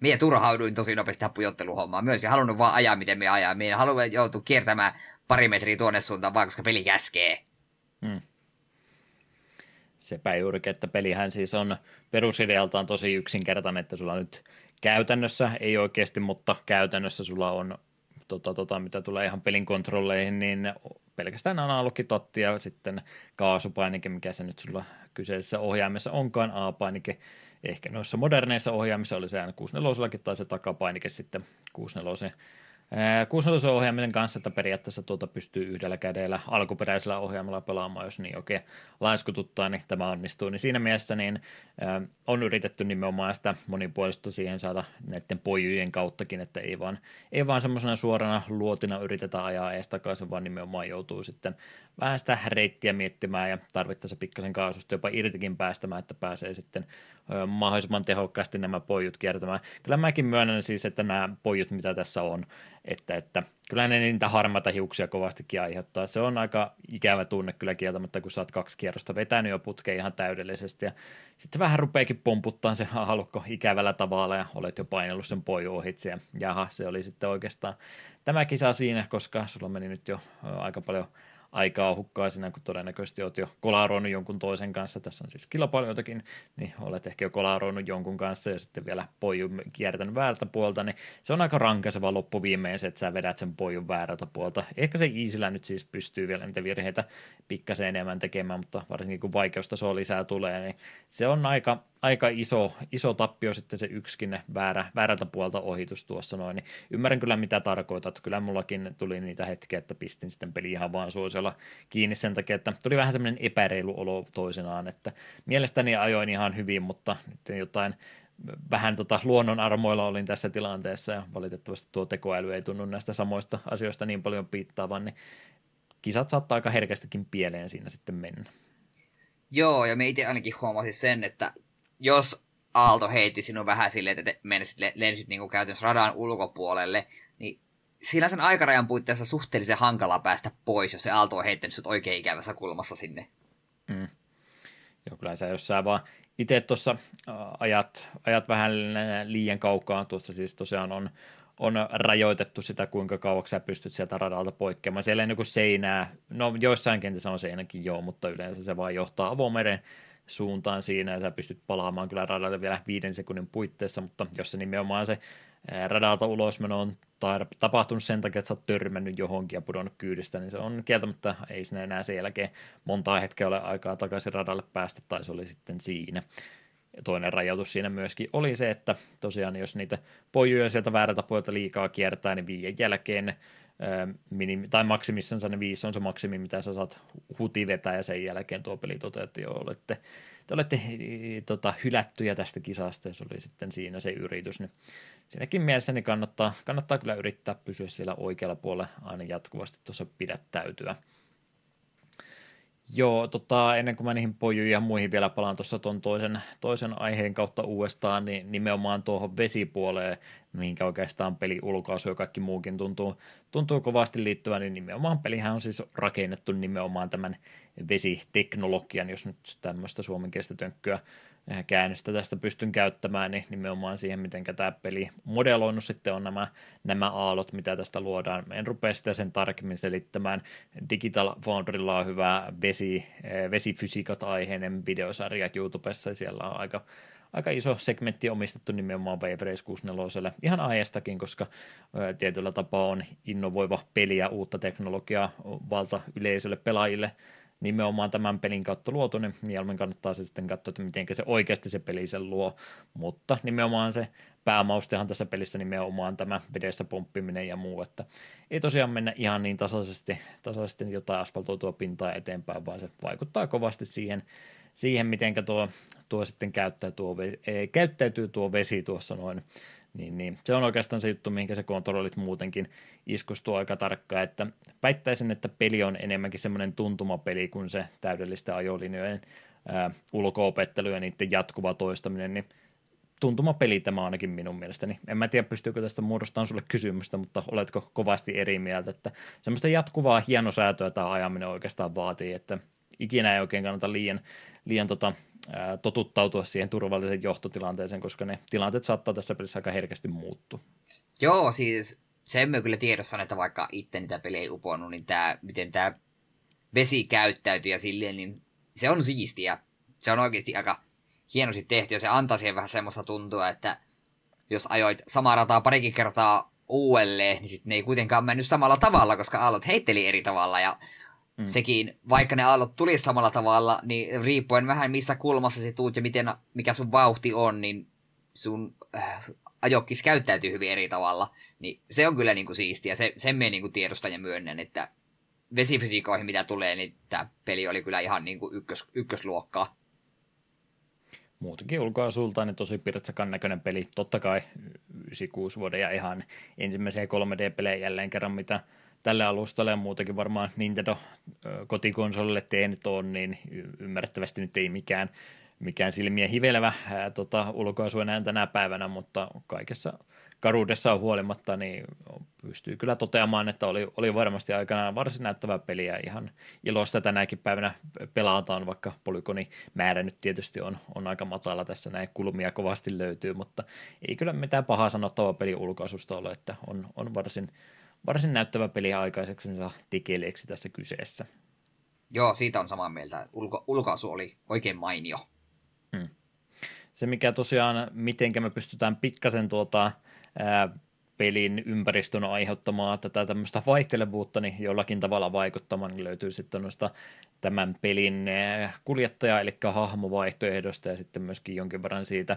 Mie turhauduin tosi nopeasti tähän pujotteluhommaan myös ja halunnut vaan ajaa, miten me ajaa. Mie haluan joutua kiertämään pari metriä tuonne suuntaan vaan, koska peli käskee. Hmm. Sepä juurikin, että pelihän siis on perusidealtaan tosi yksinkertainen, että sulla nyt käytännössä, ei oikeasti, mutta käytännössä sulla on tota, tota, mitä tulee ihan pelin kontrolleihin, niin pelkästään analogitotti ja sitten kaasupainike, mikä se nyt sulla kyseisessä ohjaimessa onkaan, A-painike, ehkä noissa moderneissa ohjaimissa oli se 64 tai se takapainike sitten 64 ohjaamisen kanssa, että periaatteessa tuota pystyy yhdellä kädellä alkuperäisellä ohjaamalla pelaamaan, jos niin oikein laiskututtaa, niin tämä onnistuu. Niin siinä mielessä niin, on yritetty nimenomaan sitä monipuolista siihen saada näiden pojujen kauttakin, että ei vaan, ei vaan semmoisena suorana luotina yritetä ajaa ees takaisin, vaan nimenomaan joutuu sitten vähän sitä reittiä miettimään ja tarvittaessa pikkasen kaasusta jopa irtikin päästämään, että pääsee sitten mahdollisimman tehokkaasti nämä pojut kiertämään. Kyllä mäkin myönnän siis, että nämä pojut, mitä tässä on, että, että kyllä ne niitä harmaita hiuksia kovastikin aiheuttaa. Se on aika ikävä tunne kyllä kieltämättä, kun sä oot kaksi kierrosta vetänyt jo putkeen ihan täydellisesti ja sitten vähän rupeekin pomputtaa se halukko ikävällä tavalla ja olet jo painellut sen poju ohitse ja jaha, se oli sitten oikeastaan tämä kisa siinä, koska sulla meni nyt jo aika paljon aikaa hukkaisena, kun todennäköisesti olet jo kolaroinut jonkun toisen kanssa, tässä on siis kilpailijoitakin, niin olet ehkä jo kolaroinut jonkun kanssa ja sitten vielä pojun kiertänyt väärältä puolta, niin se on aika rankaiseva loppu viimein se, että sä vedät sen pojun väärältä puolta. Ehkä se Easillä nyt siis pystyy vielä niitä virheitä pikkasen enemmän tekemään, mutta varsinkin kun vaikeustaso lisää tulee, niin se on aika, aika iso, iso tappio sitten se yksikin väärä, väärältä puolta ohitus tuossa noin, niin ymmärrän kyllä mitä tarkoitat. Kyllä mullakin tuli niitä hetkiä, että pistin sitten peli ihan vaan suosella kiinni sen takia, että tuli vähän semmoinen epäreilu olo toisenaan, että mielestäni ajoin ihan hyvin, mutta nyt jotain vähän tota luonnon armoilla olin tässä tilanteessa ja valitettavasti tuo tekoäly ei tunnu näistä samoista asioista niin paljon piittaavan, niin kisat saattaa aika herkästikin pieleen siinä sitten mennä. Joo, ja me itse ainakin huomasin sen, että jos Aalto heitti sinun vähän silleen, että menisit, lensit niin käytännössä radan ulkopuolelle, siinä sen aikarajan puitteissa suhteellisen hankala päästä pois, jos se Aalto on heittänyt sinut oikein ikävässä kulmassa sinne. Mm. Joo, kyllä sä, jos sä vaan itse tuossa ajat, ajat vähän liian kaukaa, tuossa siis tosiaan on, on rajoitettu sitä, kuinka kauaksi sä pystyt sieltä radalta poikkeamaan. Siellä ei niin seinää, no joissain kentissä on seinäkin joo, mutta yleensä se vaan johtaa avomeren suuntaan siinä ja sä pystyt palaamaan kyllä radalle vielä viiden sekunnin puitteissa, mutta jos se nimenomaan se radalta ulosmeno on tapahtunut sen takia, että sä oot törmännyt johonkin ja pudonnut kyydistä, niin se on kieltämättä, ei sinne enää sen jälkeen montaa hetkeä ole aikaa takaisin radalle päästä, tai se oli sitten siinä. Ja toinen rajoitus siinä myöskin oli se, että tosiaan jos niitä pojuja sieltä väärältä puolelta liikaa kiertää, niin viien jälkeen minimi, tai maksimissansa ne viisi on se maksimi, mitä sä saat huti vetää, ja sen jälkeen tuo peli toteutti jo, olette, te olette tota, hylättyjä tästä kisasta, ja se oli sitten siinä se yritys, niin siinäkin mielessä niin kannattaa, kannattaa kyllä yrittää pysyä siellä oikealla puolella aina jatkuvasti tuossa pidättäytyä. Joo, tota, ennen kuin mä niihin pojuihin ja muihin vielä palaan tuossa tuon toisen, toisen aiheen kautta uudestaan, niin nimenomaan tuohon vesipuoleen, mihinkä oikeastaan peli ulkoasu ja kaikki muukin tuntuu, tuntuu kovasti liittyvän, niin nimenomaan pelihän on siis rakennettu nimenomaan tämän vesiteknologian, jos nyt tämmöistä suomenkielistä tönkköä käännöstä tästä pystyn käyttämään, niin nimenomaan siihen, miten tämä peli modeloinut sitten on nämä, nämä aallot, mitä tästä luodaan. En rupea sitä sen tarkemmin selittämään. Digital Foundrylla on hyvä vesi, vesifysiikat aiheinen videosarja YouTubessa, ja siellä on aika, aika iso segmentti omistettu nimenomaan Wave Race 64. Ihan aiestakin, koska tietyllä tapaa on innovoiva peli ja uutta teknologiaa valta yleisölle pelaajille nimenomaan tämän pelin kautta luotu, niin mieluummin kannattaa se sitten katsoa, että miten se oikeasti se peli sen luo, mutta nimenomaan se päämaustehan tässä pelissä nimenomaan tämä vedessä pomppiminen ja muu, että ei tosiaan mennä ihan niin tasaisesti, tasaisesti jotain asfaltoitua pintaa eteenpäin, vaan se vaikuttaa kovasti siihen, siihen miten tuo, tuo sitten käyttää tuo, käyttäytyy tuo vesi tuossa noin niin, niin. Se on oikeastaan se juttu, mihinkä se kontrollit muutenkin iskustuu aika tarkkaan, että väittäisin, että peli on enemmänkin semmoinen tuntumapeli kuin se täydellistä ajolinjojen ulkoopettelu ja niiden jatkuva toistaminen, niin tuntumapeli tämä ainakin minun mielestäni. En mä tiedä, pystyykö tästä muodostamaan sulle kysymystä, mutta oletko kovasti eri mieltä, että semmoista jatkuvaa hienosäätöä tämä ajaminen oikeastaan vaatii, että ikinä ei oikein kannata liian, liian tota, totuttautua siihen turvalliseen johtotilanteeseen, koska ne tilanteet saattaa tässä pelissä aika herkästi muuttua. Joo, siis sen mä kyllä tiedostan, että vaikka itse niitä pelejä ei uponnut, niin tää, miten tämä vesi käyttäytyy ja silleen, niin se on siistiä. Se on oikeasti aika hienosti tehty ja se antaa siihen vähän semmoista tuntua, että jos ajoit samaa rataa parikin kertaa uudelleen, niin sitten ne ei kuitenkaan mennyt samalla tavalla, koska aallot heitteli eri tavalla ja Mm. Sekin, vaikka ne aallot tulisi samalla tavalla, niin riippuen vähän missä kulmassa se tuut ja miten, mikä sun vauhti on, niin sun äh, ajokkis käyttäytyy hyvin eri tavalla. Niin se on kyllä niinku siistiä. Se, sen me niinku tiedostan ja myönnän, että vesifysiikoihin mitä tulee, niin tämä peli oli kyllä ihan niinku ykkös, ykkösluokkaa. Muutenkin ulkoasultaan niin tosi pirtsakan näköinen peli. Totta kai 96 vuoden ja ihan ensimmäisiä 3D-pelejä jälleen kerran, mitä tälle alustalle ja muutenkin varmaan Nintendo kotikonsolille tehnyt on, niin ymmärrettävästi nyt ei mikään, mikään silmiä hivelevä ää, tota, ulkoasu enää tänä päivänä, mutta kaikessa karuudessa huolimatta, niin pystyy kyllä toteamaan, että oli, oli varmasti aikanaan varsin näyttävä peli ja ihan ilosta tänäkin päivänä pelataan, vaikka määrä nyt tietysti on, on aika matala tässä, näin kulmia kovasti löytyy, mutta ei kyllä mitään pahaa sanottavaa peli ulkoasusta ole, että on, on varsin, varsin näyttävä peli aikaiseksensa tekeleeksi tässä kyseessä. Joo, siitä on samaa mieltä. Ulko, ulkoasu oli oikein mainio. Hmm. Se, mikä tosiaan, miten me pystytään pikkasen tuota, ää, pelin ympäristön aiheuttamaa tätä tämmöistä vaihtelevuutta niin jollakin tavalla vaikuttamaan, niin löytyy sitten noista tämän pelin kuljettaja, eli hahmovaihtoehdosta ja sitten myöskin jonkin verran siitä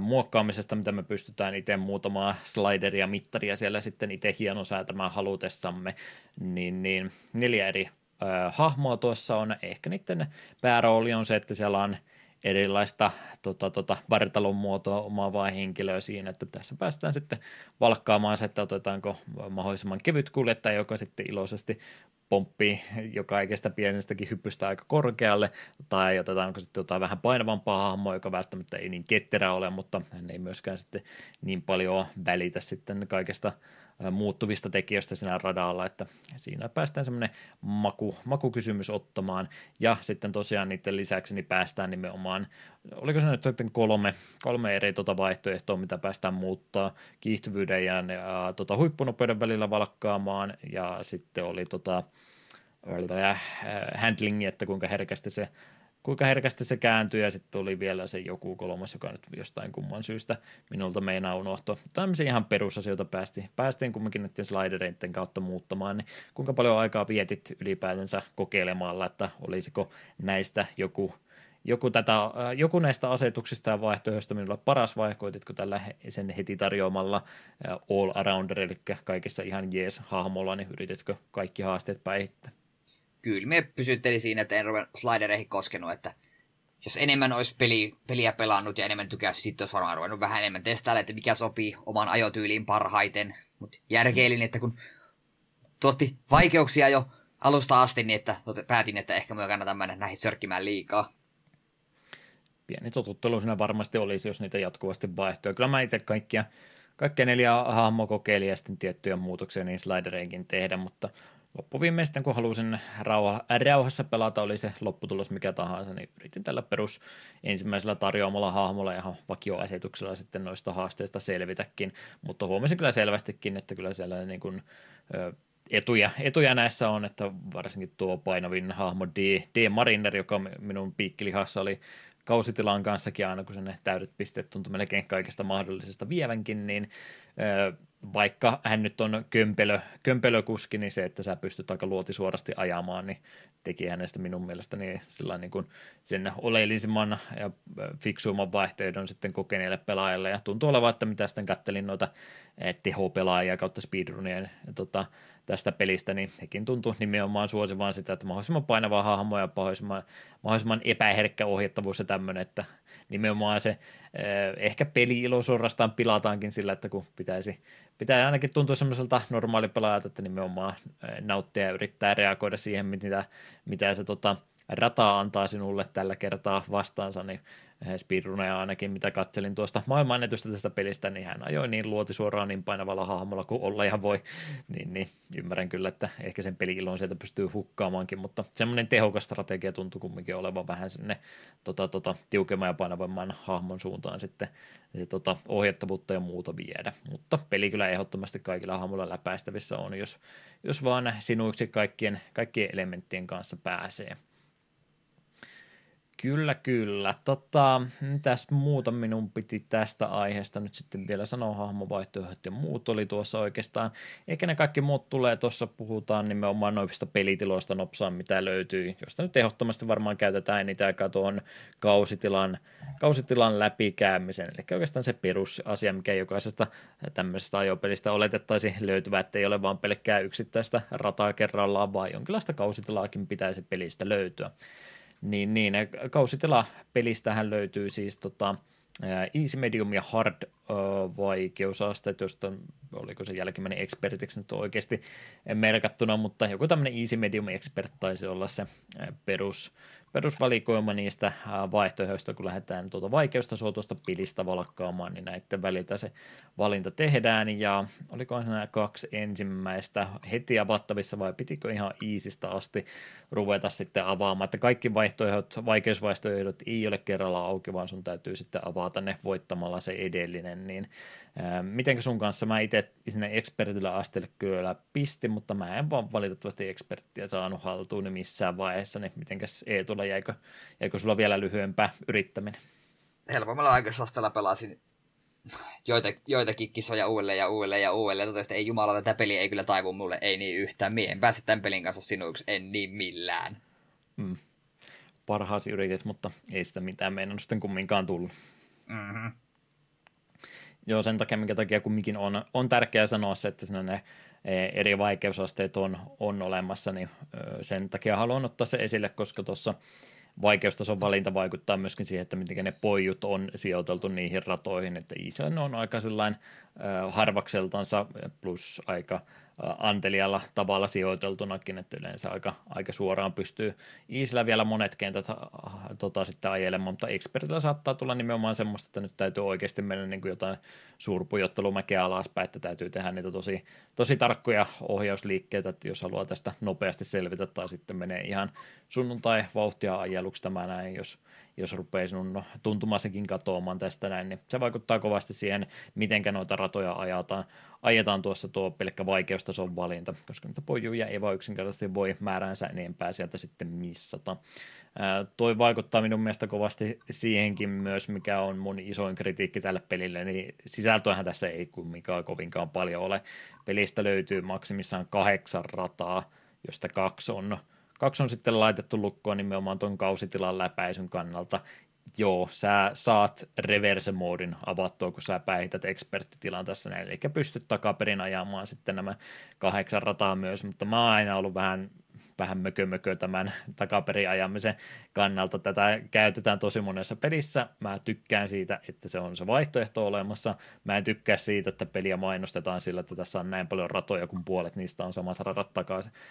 muokkaamisesta, mitä me pystytään itse muutamaa slideria, mittaria siellä sitten itse hienosäätämään halutessamme, niin, niin neljä eri äh, hahmoa tuossa on, ehkä niiden päärooli on se, että siellä on erilaista tota, tota, vartalon muotoa omaavaa henkilöä siinä, että tässä päästään sitten valkkaamaan se, että otetaanko mahdollisimman kevyt kuljettaja, joka sitten iloisesti pomppii joka kaikesta pienestäkin hyppystä aika korkealle, tai otetaanko sitten jotain vähän painavampaa hahmoa, joka välttämättä ei niin ketterä ole, mutta hän ei myöskään sitten niin paljon välitä sitten kaikesta muuttuvista tekijöistä siinä radalla, että siinä päästään semmoinen maku, makukysymys ottamaan, ja sitten tosiaan niiden lisäksi niin päästään nimenomaan, oliko se nyt sitten kolme, kolme eri tuota vaihtoehtoa, mitä päästään muuttaa. Kiihtyvyyden ja, ja tuota, huippunopeuden välillä valkkaamaan, ja sitten oli tota, handlingi, että kuinka herkästi se kuinka herkästi se kääntyi ja sitten oli vielä se joku kolmas, joka nyt jostain kumman syystä minulta meinaa unohtua. Tämmöisiä ihan perusasioita päästiin, päästiin kumminkin näiden slidereiden kautta muuttamaan, niin kuinka paljon aikaa vietit ylipäätänsä kokeilemalla, että olisiko näistä joku joku, tätä, joku näistä asetuksista ja vaihtoehdoista minulla paras vai tällä sen heti tarjoamalla all arounder, eli kaikessa ihan jees hahmolla, niin yrititkö kaikki haasteet päihittää? Kyllä me pysytteli siinä, että en ruvennut slidereihin koskenut, että jos enemmän olisi peli, peliä pelannut ja enemmän tykäsi, sitten olisi varmaan ruvennut vähän enemmän testailla, että mikä sopii oman ajotyyliin parhaiten. Mutta järkeilin, että kun tuotti vaikeuksia jo alusta asti, niin että päätin, että ehkä me kannata mennä näihin sörkkimään liikaa. Pieni totuttelu siinä varmasti olisi, jos niitä jatkuvasti vaihtoja. Kyllä mä itse kaikkia, kaikkia neljä hahmoa kokeilin ja sitten tiettyjä muutoksia niin slidereinkin tehdä, mutta loppuviimeisten, kun halusin rauha, rauhassa pelata, oli se lopputulos mikä tahansa, niin yritin tällä perus ensimmäisellä tarjoamalla hahmolla ja vakioasetuksella sitten noista haasteista selvitäkin, mutta huomasin kyllä selvästikin, että kyllä siellä niin kuin, etuja, etuja näissä on, että varsinkin tuo painavin hahmo D, D. Mariner, joka minun piikkilihassa oli kausitilan kanssakin aina, kun sen täydet pisteet tuntui melkein kaikesta mahdollisesta vievänkin, niin vaikka hän nyt on kömpelö, kömpelökuski, niin se, että sä pystyt aika luotisuorasti ajamaan, niin teki hänestä minun mielestäni sillä niin kuin sen oleellisimman ja fiksuimman vaihtoehdon sitten kokeneille pelaajille. Ja tuntuu olevan, että mitä sitten kattelin noita teho-pelaajia kautta speedrunien tota, tästä pelistä, niin hekin tuntuu nimenomaan suosivan sitä, että mahdollisimman painavaa hahmoa ja mahdollisimman, mahdollisimman epäherkkä ohjattavuus ja tämmöinen, että nimenomaan se eh, ehkä peli-ilo suorastaan pilataankin sillä, että kun pitäisi, pitää ainakin tuntua semmoiselta normaalipelaajalta, että nimenomaan eh, nauttia ja yrittää reagoida siihen, mitä, mitä se tota, rata antaa sinulle tällä kertaa vastaansa, niin speedruneja ainakin, mitä katselin tuosta maailmannetystä tästä pelistä, niin hän ajoi niin luoti suoraan niin painavalla hahmolla kuin olla ja voi, niin, niin ymmärrän kyllä, että ehkä sen peli sieltä pystyy hukkaamaankin, mutta semmoinen tehokas strategia tuntuu kumminkin olevan vähän sinne tota, tota, tiukemman ja painavamman hahmon suuntaan sitten se, tota, ohjattavuutta ja muuta viedä, mutta peli kyllä ehdottomasti kaikilla hahmoilla läpäistävissä on, jos, jos vaan sinuiksi kaikkien, kaikkien elementtien kanssa pääsee. Kyllä, kyllä. Tota, mitäs muuta minun piti tästä aiheesta nyt sitten vielä sanoa, hahmovaihtoehdot ja muut oli tuossa oikeastaan. Eikä ne kaikki muut tulee, tuossa puhutaan nimenomaan noista pelitiloista nopsaan, mitä löytyy, josta nyt ehdottomasti varmaan käytetään niitä aikaa tuon kausitilan, kausitilan läpikäymisen. Eli oikeastaan se perusasia, mikä jokaisesta tämmöisestä ajopelistä oletettaisiin löytyvä, että ei ole vaan pelkkää yksittäistä rataa kerrallaan, vaan jonkinlaista kausitilaakin pitäisi pelistä löytyä. Niin, niin kausitila pelistähän löytyy siis tota, Easy, Medium ja Hard vaikeusasteet, josta oliko se jälkimmäinen expertiksi nyt oikeasti merkattuna, mutta joku tämmöinen Easy, Medium Expert taisi olla se perus, perusvalikoima niistä vaihtoehdoista, kun lähdetään tuota vaikeustasoa tuosta pilistä valkkaamaan, niin näiden väliltä se valinta tehdään, ja olikohan nämä kaksi ensimmäistä heti avattavissa, vai pitikö ihan iisistä asti ruveta sitten avaamaan, että kaikki vaihtoehdot, vaikeusvaihtoehdot ei ole kerralla auki, vaan sun täytyy sitten avata ne voittamalla se edellinen, niin Miten sun kanssa mä itse sinne expertillä astelle kyllä pisti, mutta mä en vaan valitettavasti experttiä saanut haltuun missään vaiheessa, niin mitenkäs Eetulla jäikö, jäikö sulla vielä lyhyempää yrittäminen? Helpommalla aikuisasteella pelasin joita, joitakin kisoja uudelleen ja uudelleen ja uudelleen. Totesin, että ei jumala, tätä peli ei kyllä taivu mulle, ei niin yhtään. Mie en pääse tämän pelin kanssa sinuiksi, en niin millään. Mm. Parhaasi yritit, mutta ei sitä mitään meidän sitten kumminkaan tullut. Mm-hmm. Joo, sen takia, minkä takia kumminkin on, on tärkeää sanoa se, että ne e, eri vaikeusasteet on, on olemassa, niin sen takia haluan ottaa se esille, koska tuossa vaikeustason valinta vaikuttaa myöskin siihen, että miten ne pojut on sijoiteltu niihin ratoihin, että Iisellä on aika sellainen harvakseltansa plus aika antelialla tavalla sijoiteltunakin, että yleensä aika, aika suoraan pystyy Iisillä vielä monet kentät tota, sitten ajelemaan, mutta Expertillä saattaa tulla nimenomaan semmoista, että nyt täytyy oikeasti mennä niin kuin jotain suurpujottelumäkeä alaspäin, että täytyy tehdä niitä tosi, tosi tarkkoja ohjausliikkeitä, että jos haluaa tästä nopeasti selvitä tai sitten menee ihan sunnuntai vauhtia ajeluksi tämä näin, jos, jos rupeaa sinun tuntumassakin katoamaan tästä näin, niin se vaikuttaa kovasti siihen, miten noita ratoja ajetaan, ajetaan tuossa tuo pelkkä vaikeustason valinta, koska niitä pojuja ei vaan yksinkertaisesti voi määränsä enempää sieltä sitten missata. Toi vaikuttaa minun mielestä kovasti siihenkin myös, mikä on mun isoin kritiikki tälle pelille, niin sisältöähän tässä ei kumminkaan kovinkaan paljon ole. Pelistä löytyy maksimissaan kahdeksan rataa, josta kaksi on Kaksi on sitten laitettu lukkoon nimenomaan tuon kausitilan läpäisyn kannalta. Joo, sä saat reverse-moodin avattua, kun sä päihität eksperttitilan tässä näin, eli pystyt takaperin ajamaan sitten nämä kahdeksan rataa myös, mutta mä oon aina ollut vähän vähän mökö tämän takaperin ajamisen kannalta. Tätä käytetään tosi monessa pelissä. Mä tykkään siitä, että se on se vaihtoehto olemassa. Mä en tykkää siitä, että peliä mainostetaan sillä, että tässä on näin paljon ratoja, kun puolet niistä on samat radat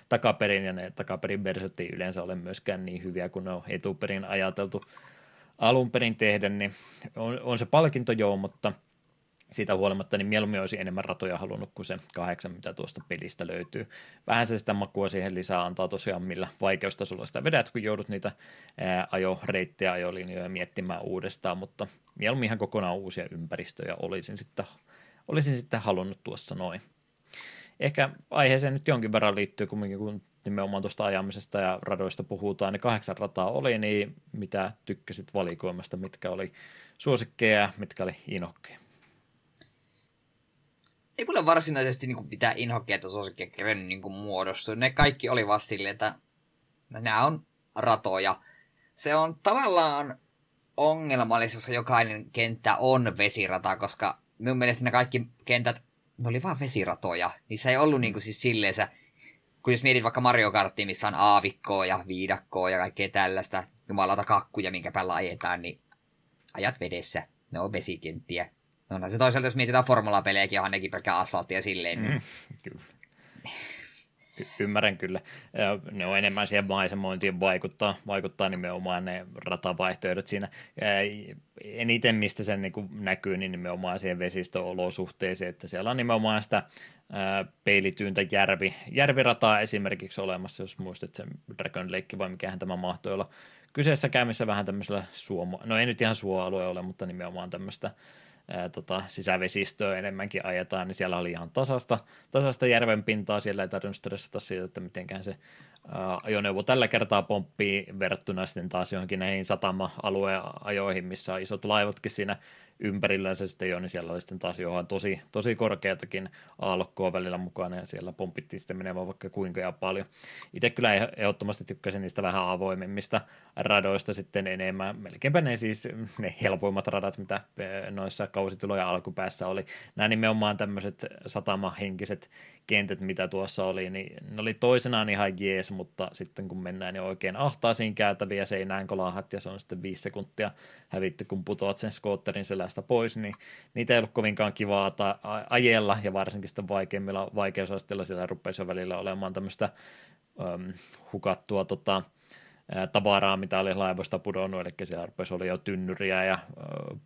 takaperin, ja ne takaperin versiot ei yleensä ole myöskään niin hyviä kuin ne on etuperin ajateltu alun perin tehdä, niin on, on se palkinto joo, mutta siitä huolimatta, niin mieluummin olisi enemmän ratoja halunnut kuin se kahdeksan, mitä tuosta pelistä löytyy. Vähän se sitä makua siihen lisää antaa tosiaan, millä vaikeustasolla sitä vedät, kun joudut niitä ää, ajoreittejä, ajolinjoja miettimään uudestaan, mutta mieluummin ihan kokonaan uusia ympäristöjä olisin sitten, olisin sitten halunnut tuossa noin. Ehkä aiheeseen nyt jonkin verran liittyy kumminkin, kun nimenomaan tuosta ajamisesta ja radoista puhutaan, niin kahdeksan rataa oli, niin mitä tykkäsit valikoimasta, mitkä oli suosikkeja mitkä oli inokkeja? Ei mulle varsinaisesti niin pitää inhokkeja tai suosikkia kerennyt niin muodostu. Ne kaikki oli vaan silleen, että nämä on ratoja. Se on tavallaan ongelmallista, koska jokainen kenttä on vesirata, koska minun mielestä ne kaikki kentät, ne oli vaan vesiratoja. Se ei ollut niin kuin siis silleen, kun jos mietit vaikka Mario Karttia, missä on aavikkoa ja viidakkoa ja kaikkea tällaista, jumalata kakkuja, minkä päällä ajetaan, niin ajat vedessä. Ne on vesikenttiä. No se toisaalta, jos mietitään formulapelejäkin, onhan nekin pelkkää asfalttia silleen. Niin... Mm, kyllä. Y- ymmärrän kyllä. Ne on enemmän siihen maisemointiin vaikuttaa, vaikuttaa nimenomaan ne ratavaihtoehdot siinä. Eniten, mistä sen niin näkyy, niin nimenomaan siihen vesistöolosuhteeseen, että siellä on nimenomaan sitä peilityyntä järvi, järvirataa esimerkiksi olemassa, jos muistat sen Dragon Lake vai mikähän tämä mahtoi olla kyseessä käymissä vähän tämmöisellä suomo, no ei nyt ihan suoalue ole, mutta nimenomaan tämmöistä ää, tota, sisävesistöä enemmänkin ajetaan, niin siellä oli ihan tasasta, tasasta järven pintaa, siellä ei tarvinnut stressata siitä, että mitenkään se ää, ajoneuvo tällä kertaa pomppii verrattuna sitten taas johonkin näihin satama-alueen ajoihin, missä on isot laivatkin siinä ympärillänsä sitten jo, niin siellä oli sitten taas johon tosi, tosi korkeatakin aallokkoa välillä mukana ja siellä pompittiin sitten menemään vaikka kuinka ja paljon. Itse kyllä ehdottomasti tykkäsin niistä vähän avoimemmista radoista sitten enemmän. Melkeinpä ne siis ne helpoimmat radat, mitä eh, noissa kausituloja alkupäässä oli. Nämä nimenomaan tämmöiset satamahenkiset kentät, mitä tuossa oli, niin ne oli toisenaan ihan jees, mutta sitten kun mennään niin oikein ahtaisiin käytäviä seinään kolahat ja se on sitten viisi sekuntia hävitty, kun putoat sen skootterin selästä pois, niin niitä ei ollut kovinkaan kivaa ta- ajella ja varsinkin sitten vaikeimmilla vaikeusasteilla siellä rupesi välillä olemaan tämmöistä um, hukattua tota, tavaraa, mitä oli laivoista pudonnut, eli siellä rupesi oli jo tynnyriä ja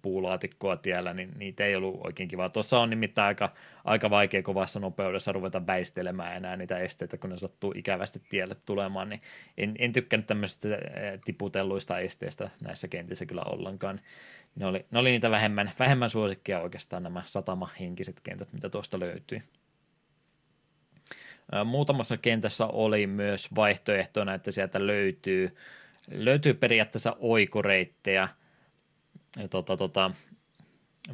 puulaatikkoa tiellä, niin niitä ei ollut oikein kiva. Tuossa on nimittäin aika, aika vaikea kovassa nopeudessa ruveta väistelemään enää niitä esteitä, kun ne sattuu ikävästi tielle tulemaan, niin en, en tykkännyt tämmöisistä tiputelluista esteistä näissä kentissä kyllä ollenkaan. Ne oli, ne oli niitä vähemmän, vähemmän suosikkia oikeastaan nämä satamahenkiset kentät, mitä tuosta löytyi. Muutamassa kentässä oli myös vaihtoehtona, että sieltä löytyy, löytyy periaatteessa oikoreittejä. Ja tota, tota,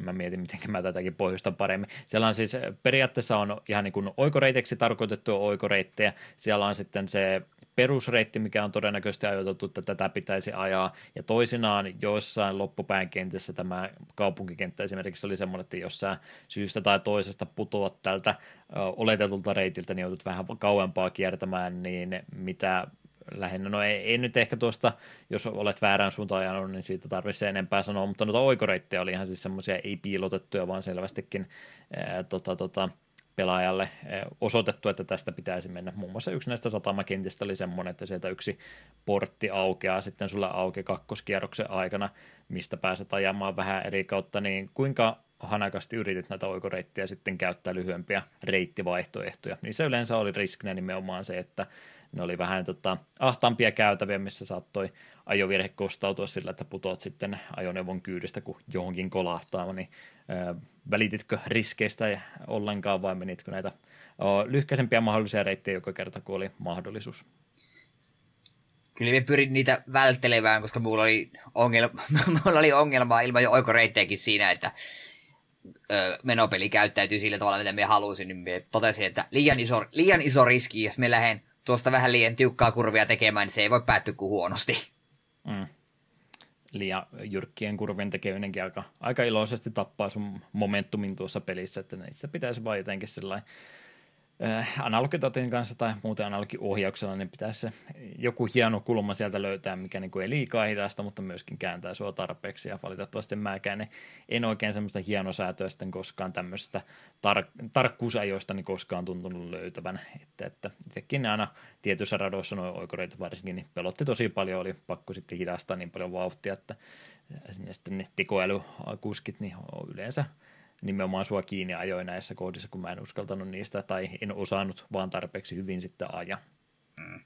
mä mietin, miten mä tätäkin pohjustan paremmin. Siellä on siis, periaatteessa on ihan niin kuin oikoreiteksi tarkoitettu oikoreittejä. Siellä on sitten se perusreitti, mikä on todennäköisesti ajoitettu, että tätä pitäisi ajaa. Ja toisinaan joissain loppupään kentissä tämä kaupunkikenttä esimerkiksi oli semmoinen, että jos sä syystä tai toisesta putoat tältä oletetulta reitiltä, niin joudut vähän kauempaa kiertämään, niin mitä lähinnä, no ei, ei nyt ehkä tuosta, jos olet väärään suuntaan ajanut, niin siitä tarvitsisi enempää sanoa, mutta noita oikoreittejä oli ihan siis semmoisia ei piilotettuja, vaan selvästikin ää, tota, tota, pelaajalle osoitettu, että tästä pitäisi mennä. Muun muassa yksi näistä satamakentistä oli semmoinen, että sieltä yksi portti aukeaa sitten sulle auki kakkoskierroksen aikana, mistä pääset ajamaan vähän eri kautta, niin kuinka hanakasti yritit näitä oikoreittiä sitten käyttää lyhyempiä reittivaihtoehtoja. Niissä yleensä oli riskinä nimenomaan se, että ne oli vähän tota, ahtaampia käytäviä, missä saattoi ajovirhe kostautua sillä, että putoat sitten ajoneuvon kyydistä, kun johonkin kolahtaa, niin ö, välititkö riskeistä ollenkaan vai menitkö näitä o, lyhkäisempiä mahdollisia reittejä joka kerta, kun oli mahdollisuus? Kyllä me pyrin niitä välttelemään, koska mulla oli, ongelma, *laughs* mulla oli ongelmaa ilman jo oikoreittejäkin siinä, että ö, menopeli käyttäytyy sillä tavalla, mitä me halusin, niin me totesin, että liian iso, liian iso riski, jos me lähden tuosta vähän liian tiukkaa kurvia tekemään, niin se ei voi päättyä kuin huonosti. Mm. Liian jyrkkien kurvien tekeminenkin aika, aika iloisesti tappaa sun momentumin tuossa pelissä, että niissä pitäisi vaan jotenkin sellainen analogitatin kanssa tai muuten analogiohjauksella, niin pitäisi joku hieno kulma sieltä löytää, mikä niin kuin ei liikaa hidasta, mutta myöskin kääntää sua tarpeeksi. Ja valitettavasti mäkään en oikein semmoista hienosäätöä sitten koskaan tämmöisestä tar- tarkkuusajoista niin koskaan tuntunut löytävän. Että, että itsekin aina tietyissä radoissa noin oikoreita varsinkin niin pelotti tosi paljon, oli pakko sitten hidastaa niin paljon vauhtia, että ja sitten ne tekoälykuskit niin on yleensä nimenomaan sua kiinni ajoi näissä kohdissa, kun mä en uskaltanut niistä tai en osannut vaan tarpeeksi hyvin sitten aja. Mm.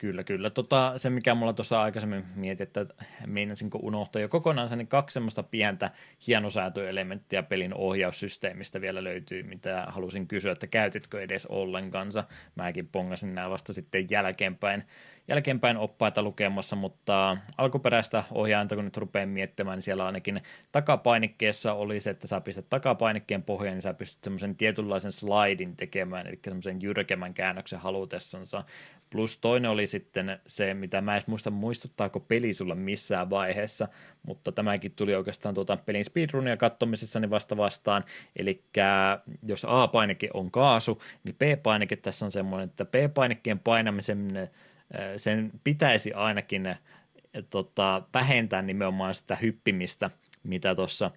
Kyllä, kyllä. Tota, se, mikä mulla tuossa aikaisemmin mietin, että meinasinko unohtaa jo kokonaan, niin kaksi semmoista pientä hienosäätöelementtiä pelin ohjaussysteemistä vielä löytyy, mitä halusin kysyä, että käytitkö edes ollenkansa. Mäkin pongasin nämä vasta sitten jälkeenpäin, jälkeenpäin oppaita lukemassa, mutta alkuperäistä ohjainta, kun nyt rupean miettimään, niin siellä ainakin takapainikkeessa oli se, että sä pistät takapainikkeen pohjaan, niin sä pystyt semmoisen tietynlaisen slidin tekemään, eli semmoisen jyrkemmän käännöksen halutessansa. Plus toinen oli sitten se, mitä mä en muista muistuttaako peli sulla missään vaiheessa, mutta tämäkin tuli oikeastaan tuota pelin speedrunia kattomisessa niin vasta vastaan, eli jos A-painike on kaasu, niin B-painike tässä on semmoinen, että B-painikkeen painamisen sen pitäisi ainakin tota, vähentää nimenomaan sitä hyppimistä, mitä tuossa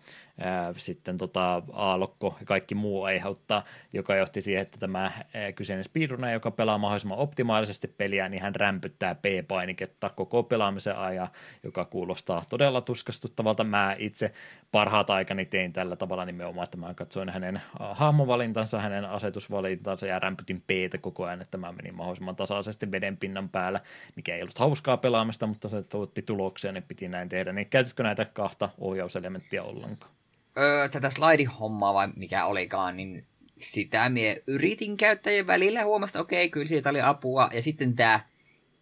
sitten tota aallokko ja kaikki muu aiheuttaa, joka johti siihen, että tämä kyseinen speedrunner, joka pelaa mahdollisimman optimaalisesti peliä, niin hän rämpyttää P-painiketta koko pelaamisen ajan, joka kuulostaa todella tuskastuttavalta. Mä itse parhaat aikani tein tällä tavalla nimenomaan, että mä katsoin hänen hahmovalintansa, hänen asetusvalintansa ja rämpytin p koko ajan, että mä menin mahdollisimman tasaisesti veden pinnan päällä, mikä ei ollut hauskaa pelaamista, mutta se tuotti tuloksia, niin piti näin tehdä. Niin käytätkö näitä kahta ohjauselementtiä ollenkaan? Öö, tätä slide-hommaa vai mikä olikaan, niin sitä mie yritin käyttäjien välillä, huomasta, okei, okay, kyllä siitä oli apua. Ja sitten tämä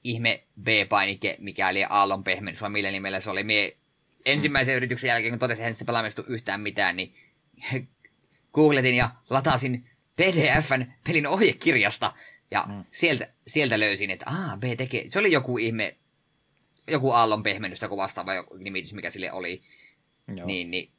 ihme B-painike, mikä oli aallon pehmennys, vai millä nimellä se oli. Mie ensimmäisen yrityksen jälkeen, kun totesin, että sitä pelaamistu yhtään mitään, niin *laughs* googletin ja latasin PDFn pelin ohjekirjasta. Ja mm. sieltä, sieltä löysin, että aa, B tekee, se oli joku ihme, joku aallon pehmennys, joku vastaava nimitys, mikä sille oli. Joo. Niin, niin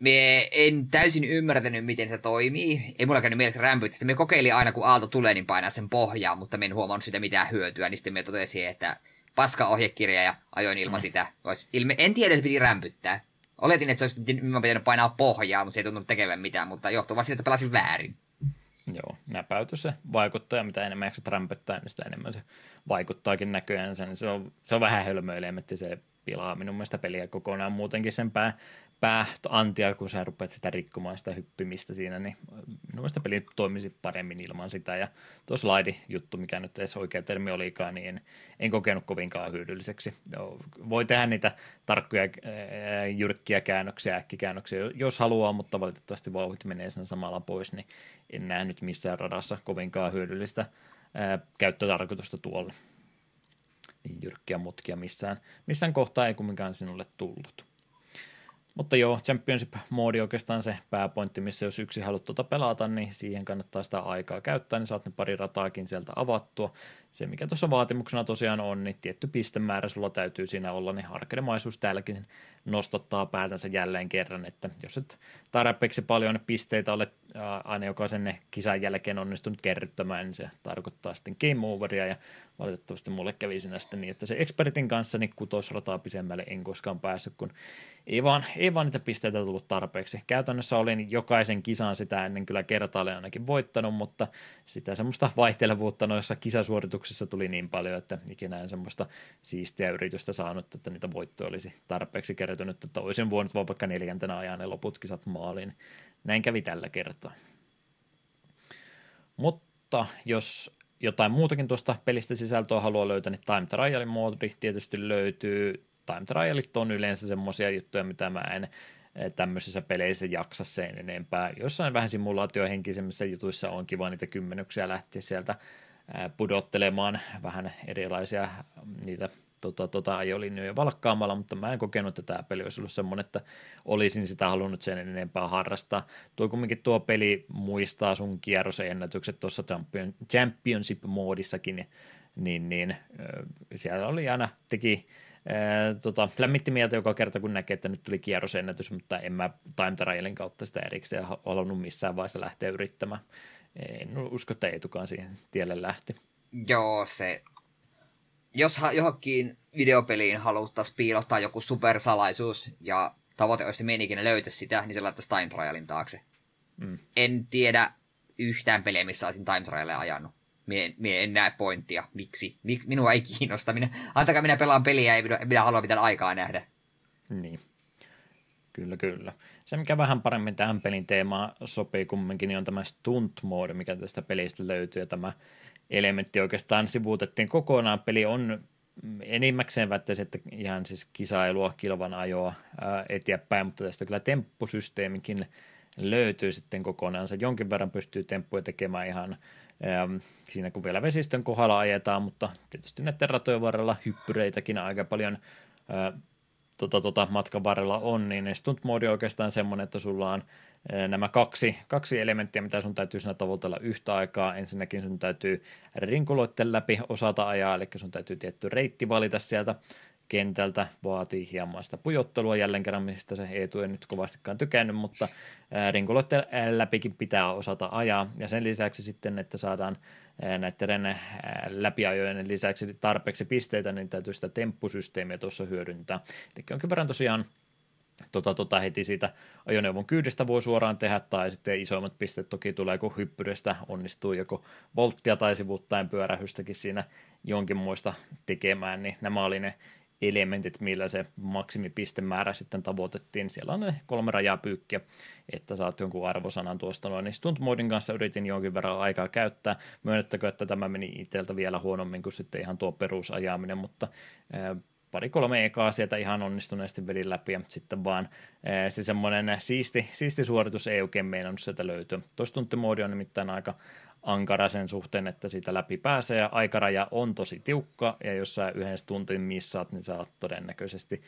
me en täysin ymmärtänyt, miten se toimii. Ei mulla käynyt mielessä rämpyt. Sitten me kokeilin aina, kun aalto tulee, niin painaa sen pohjaan, mutta me en huomannut sitä mitään hyötyä. Niin sitten me totesin, että paska ohjekirja ja ajoin ilman mm. sitä. ilme... En tiedä, että piti rämpyttää. Oletin, että se olisi pitänyt painaa pohjaa, mutta se ei tuntunut tekevän mitään, mutta johtuu vaan siitä, että pelasin väärin. Joo, näpäytys se vaikuttaa, ja mitä enemmän jaksat rämpöttää, niin sitä enemmän se vaikuttaakin näköjään. Sen. Se, on, se on vähän hölmöilemetti, se pilaa minun mielestä peliä kokonaan muutenkin sen pää, pääantia, kun sä rupeat sitä rikkomaan sitä hyppimistä siinä, niin minun mielestä peli toimisi paremmin ilman sitä. Ja tuo slide-juttu, mikä nyt edes oikea termi olikaan, niin en, en kokenut kovinkaan hyödylliseksi. Voi tehdä niitä tarkkoja jyrkkiä käännöksiä, äkkikäännöksiä, jos haluaa, mutta valitettavasti vauhti menee sen samalla pois, niin en näe nyt missään radassa kovinkaan hyödyllistä käyttötarkoitusta tuolla. Niin jyrkkiä mutkia missään, missään kohtaa ei kumminkaan sinulle tullut. Mutta joo, Championship-moodi oikeastaan se pääpointti, missä jos yksi haluat tuota pelata, niin siihen kannattaa sitä aikaa käyttää, niin saat ne pari rataakin sieltä avattua. Se, mikä tuossa vaatimuksena tosiaan on, niin tietty pistemäärä sulla täytyy siinä olla, niin harkedemaisuus täälläkin nostattaa päätänsä jälleen kerran, että jos et tarpeeksi paljon pisteitä ole aina jokaisen kisan jälkeen onnistunut kerryttämään, niin se tarkoittaa sitten game overia, ja valitettavasti mulle kävi siinä sitten niin, että se expertin kanssa niin kutosrataa pisemmälle en koskaan päässyt, kun ei vaan, ei vaan niitä pisteitä tullut tarpeeksi. Käytännössä olin jokaisen kisan sitä ennen kyllä kertaalleen ainakin voittanut, mutta sitä semmoista vaihtelevuutta noissa kisasuorituksissa tuli niin paljon, että ikinä en semmoista siistiä yritystä saanut, että niitä voittoja olisi tarpeeksi kertynyt, että olisin voinut vaan vaikka neljäntenä ajan ne loput kisat maaliin. Näin kävi tällä kertaa. Mutta jos jotain muutakin tuosta pelistä sisältöä haluaa löytää, niin Time Trialin moodi tietysti löytyy. Time Trialit on yleensä semmoisia juttuja, mitä mä en eh, tämmöisissä peleissä jaksa sen enempää. Jossain vähän simulaatiohenkisemmissä jutuissa on kiva niitä kymmenyksiä lähteä sieltä pudottelemaan vähän erilaisia niitä tota, tota, ajolinjoja valkkaamalla, mutta mä en kokenut, että tämä peli olisi ollut semmoinen, että olisin sitä halunnut sen enempää harrastaa. Tuo kumminkin tuo peli muistaa sun kierrosennätykset tuossa Champion, Championship-moodissakin, niin, niin siellä oli aina, teki Ee, tota, lämmitti mieltä joka kerta, kun näkee, että nyt tuli kierrosennätys, mutta en mä time trialin kautta sitä erikseen halunnut missään vaiheessa lähteä yrittämään. En usko, että Eetukaan siihen tielle lähti. Joo, se jos johonkin videopeliin haluttaisiin piilottaa joku supersalaisuus ja tavoite olisi menikin löytä sitä, niin se laittaisi time trialin taakse. Mm. En tiedä yhtään peliä, missä olisin time trialia ajanut. Mie, mie en näe pointtia. Miksi? Minua ei kiinnosta. Minä, antakaa minä pelaan peliä, ei minä, minä halua mitään aikaa nähdä. Niin. Kyllä, kyllä. Se, mikä vähän paremmin tähän pelin teemaan sopii kumminkin, niin on tämä stunt mode, mikä tästä pelistä löytyy. Ja tämä elementti oikeastaan sivuutettiin kokonaan. Peli on enimmäkseen väittäisin, että ihan siis kisailua, kilvan ajoa eteenpäin, mutta tästä kyllä temppusysteemikin löytyy sitten kokonaan. Se jonkin verran pystyy temppuja tekemään ihan siinä, kun vielä vesistön kohdalla ajetaan, mutta tietysti näiden ratojen varrella hyppyreitäkin aika paljon tota, tota, matkan varrella on, niin stunt mode on oikeastaan semmoinen, että sulla on nämä kaksi, kaksi elementtiä, mitä sun täytyy siinä tavoitella yhtä aikaa. Ensinnäkin sun täytyy rinkuloitten läpi osata ajaa, eli sun täytyy tietty reitti valita sieltä kentältä, vaatii hieman sitä pujottelua jälleen kerran, mistä se Eetu ei nyt kovastikaan tykännyt, mutta rinkuloitten läpikin pitää osata ajaa, ja sen lisäksi sitten, että saadaan näiden läpiajojen lisäksi tarpeeksi pisteitä, niin täytyy sitä temppusysteemiä tuossa hyödyntää. Eli jonkin verran tosiaan tota, tota, heti siitä ajoneuvon kyydistä voi suoraan tehdä, tai sitten isoimmat pisteet toki tulee, kun hyppyrestä onnistuu joko volttia tai sivuuttaen pyörähystäkin siinä jonkinmoista tekemään, niin nämä oli ne elementit, millä se maksimipistemäärä sitten tavoitettiin. Siellä on ne kolme rajaa pyykkiä, että saat jonkun arvosanan tuosta noin. Niin stunt modin kanssa yritin jonkin verran aikaa käyttää. Myönnettäkö, että tämä meni itseltä vielä huonommin kuin sitten ihan tuo perusajaminen, mutta pari-kolme ekaa sieltä ihan onnistuneesti vedin läpi ja sitten vaan se semmoinen siisti, siisti suoritus ei oikein meinannut sieltä löytyä. Tuossa tunttimoodi on nimittäin aika ankara sen suhteen, että siitä läpi pääsee ja aikaraja on tosi tiukka ja jos sä yhden tuntin missaat, niin sä oot todennäköisesti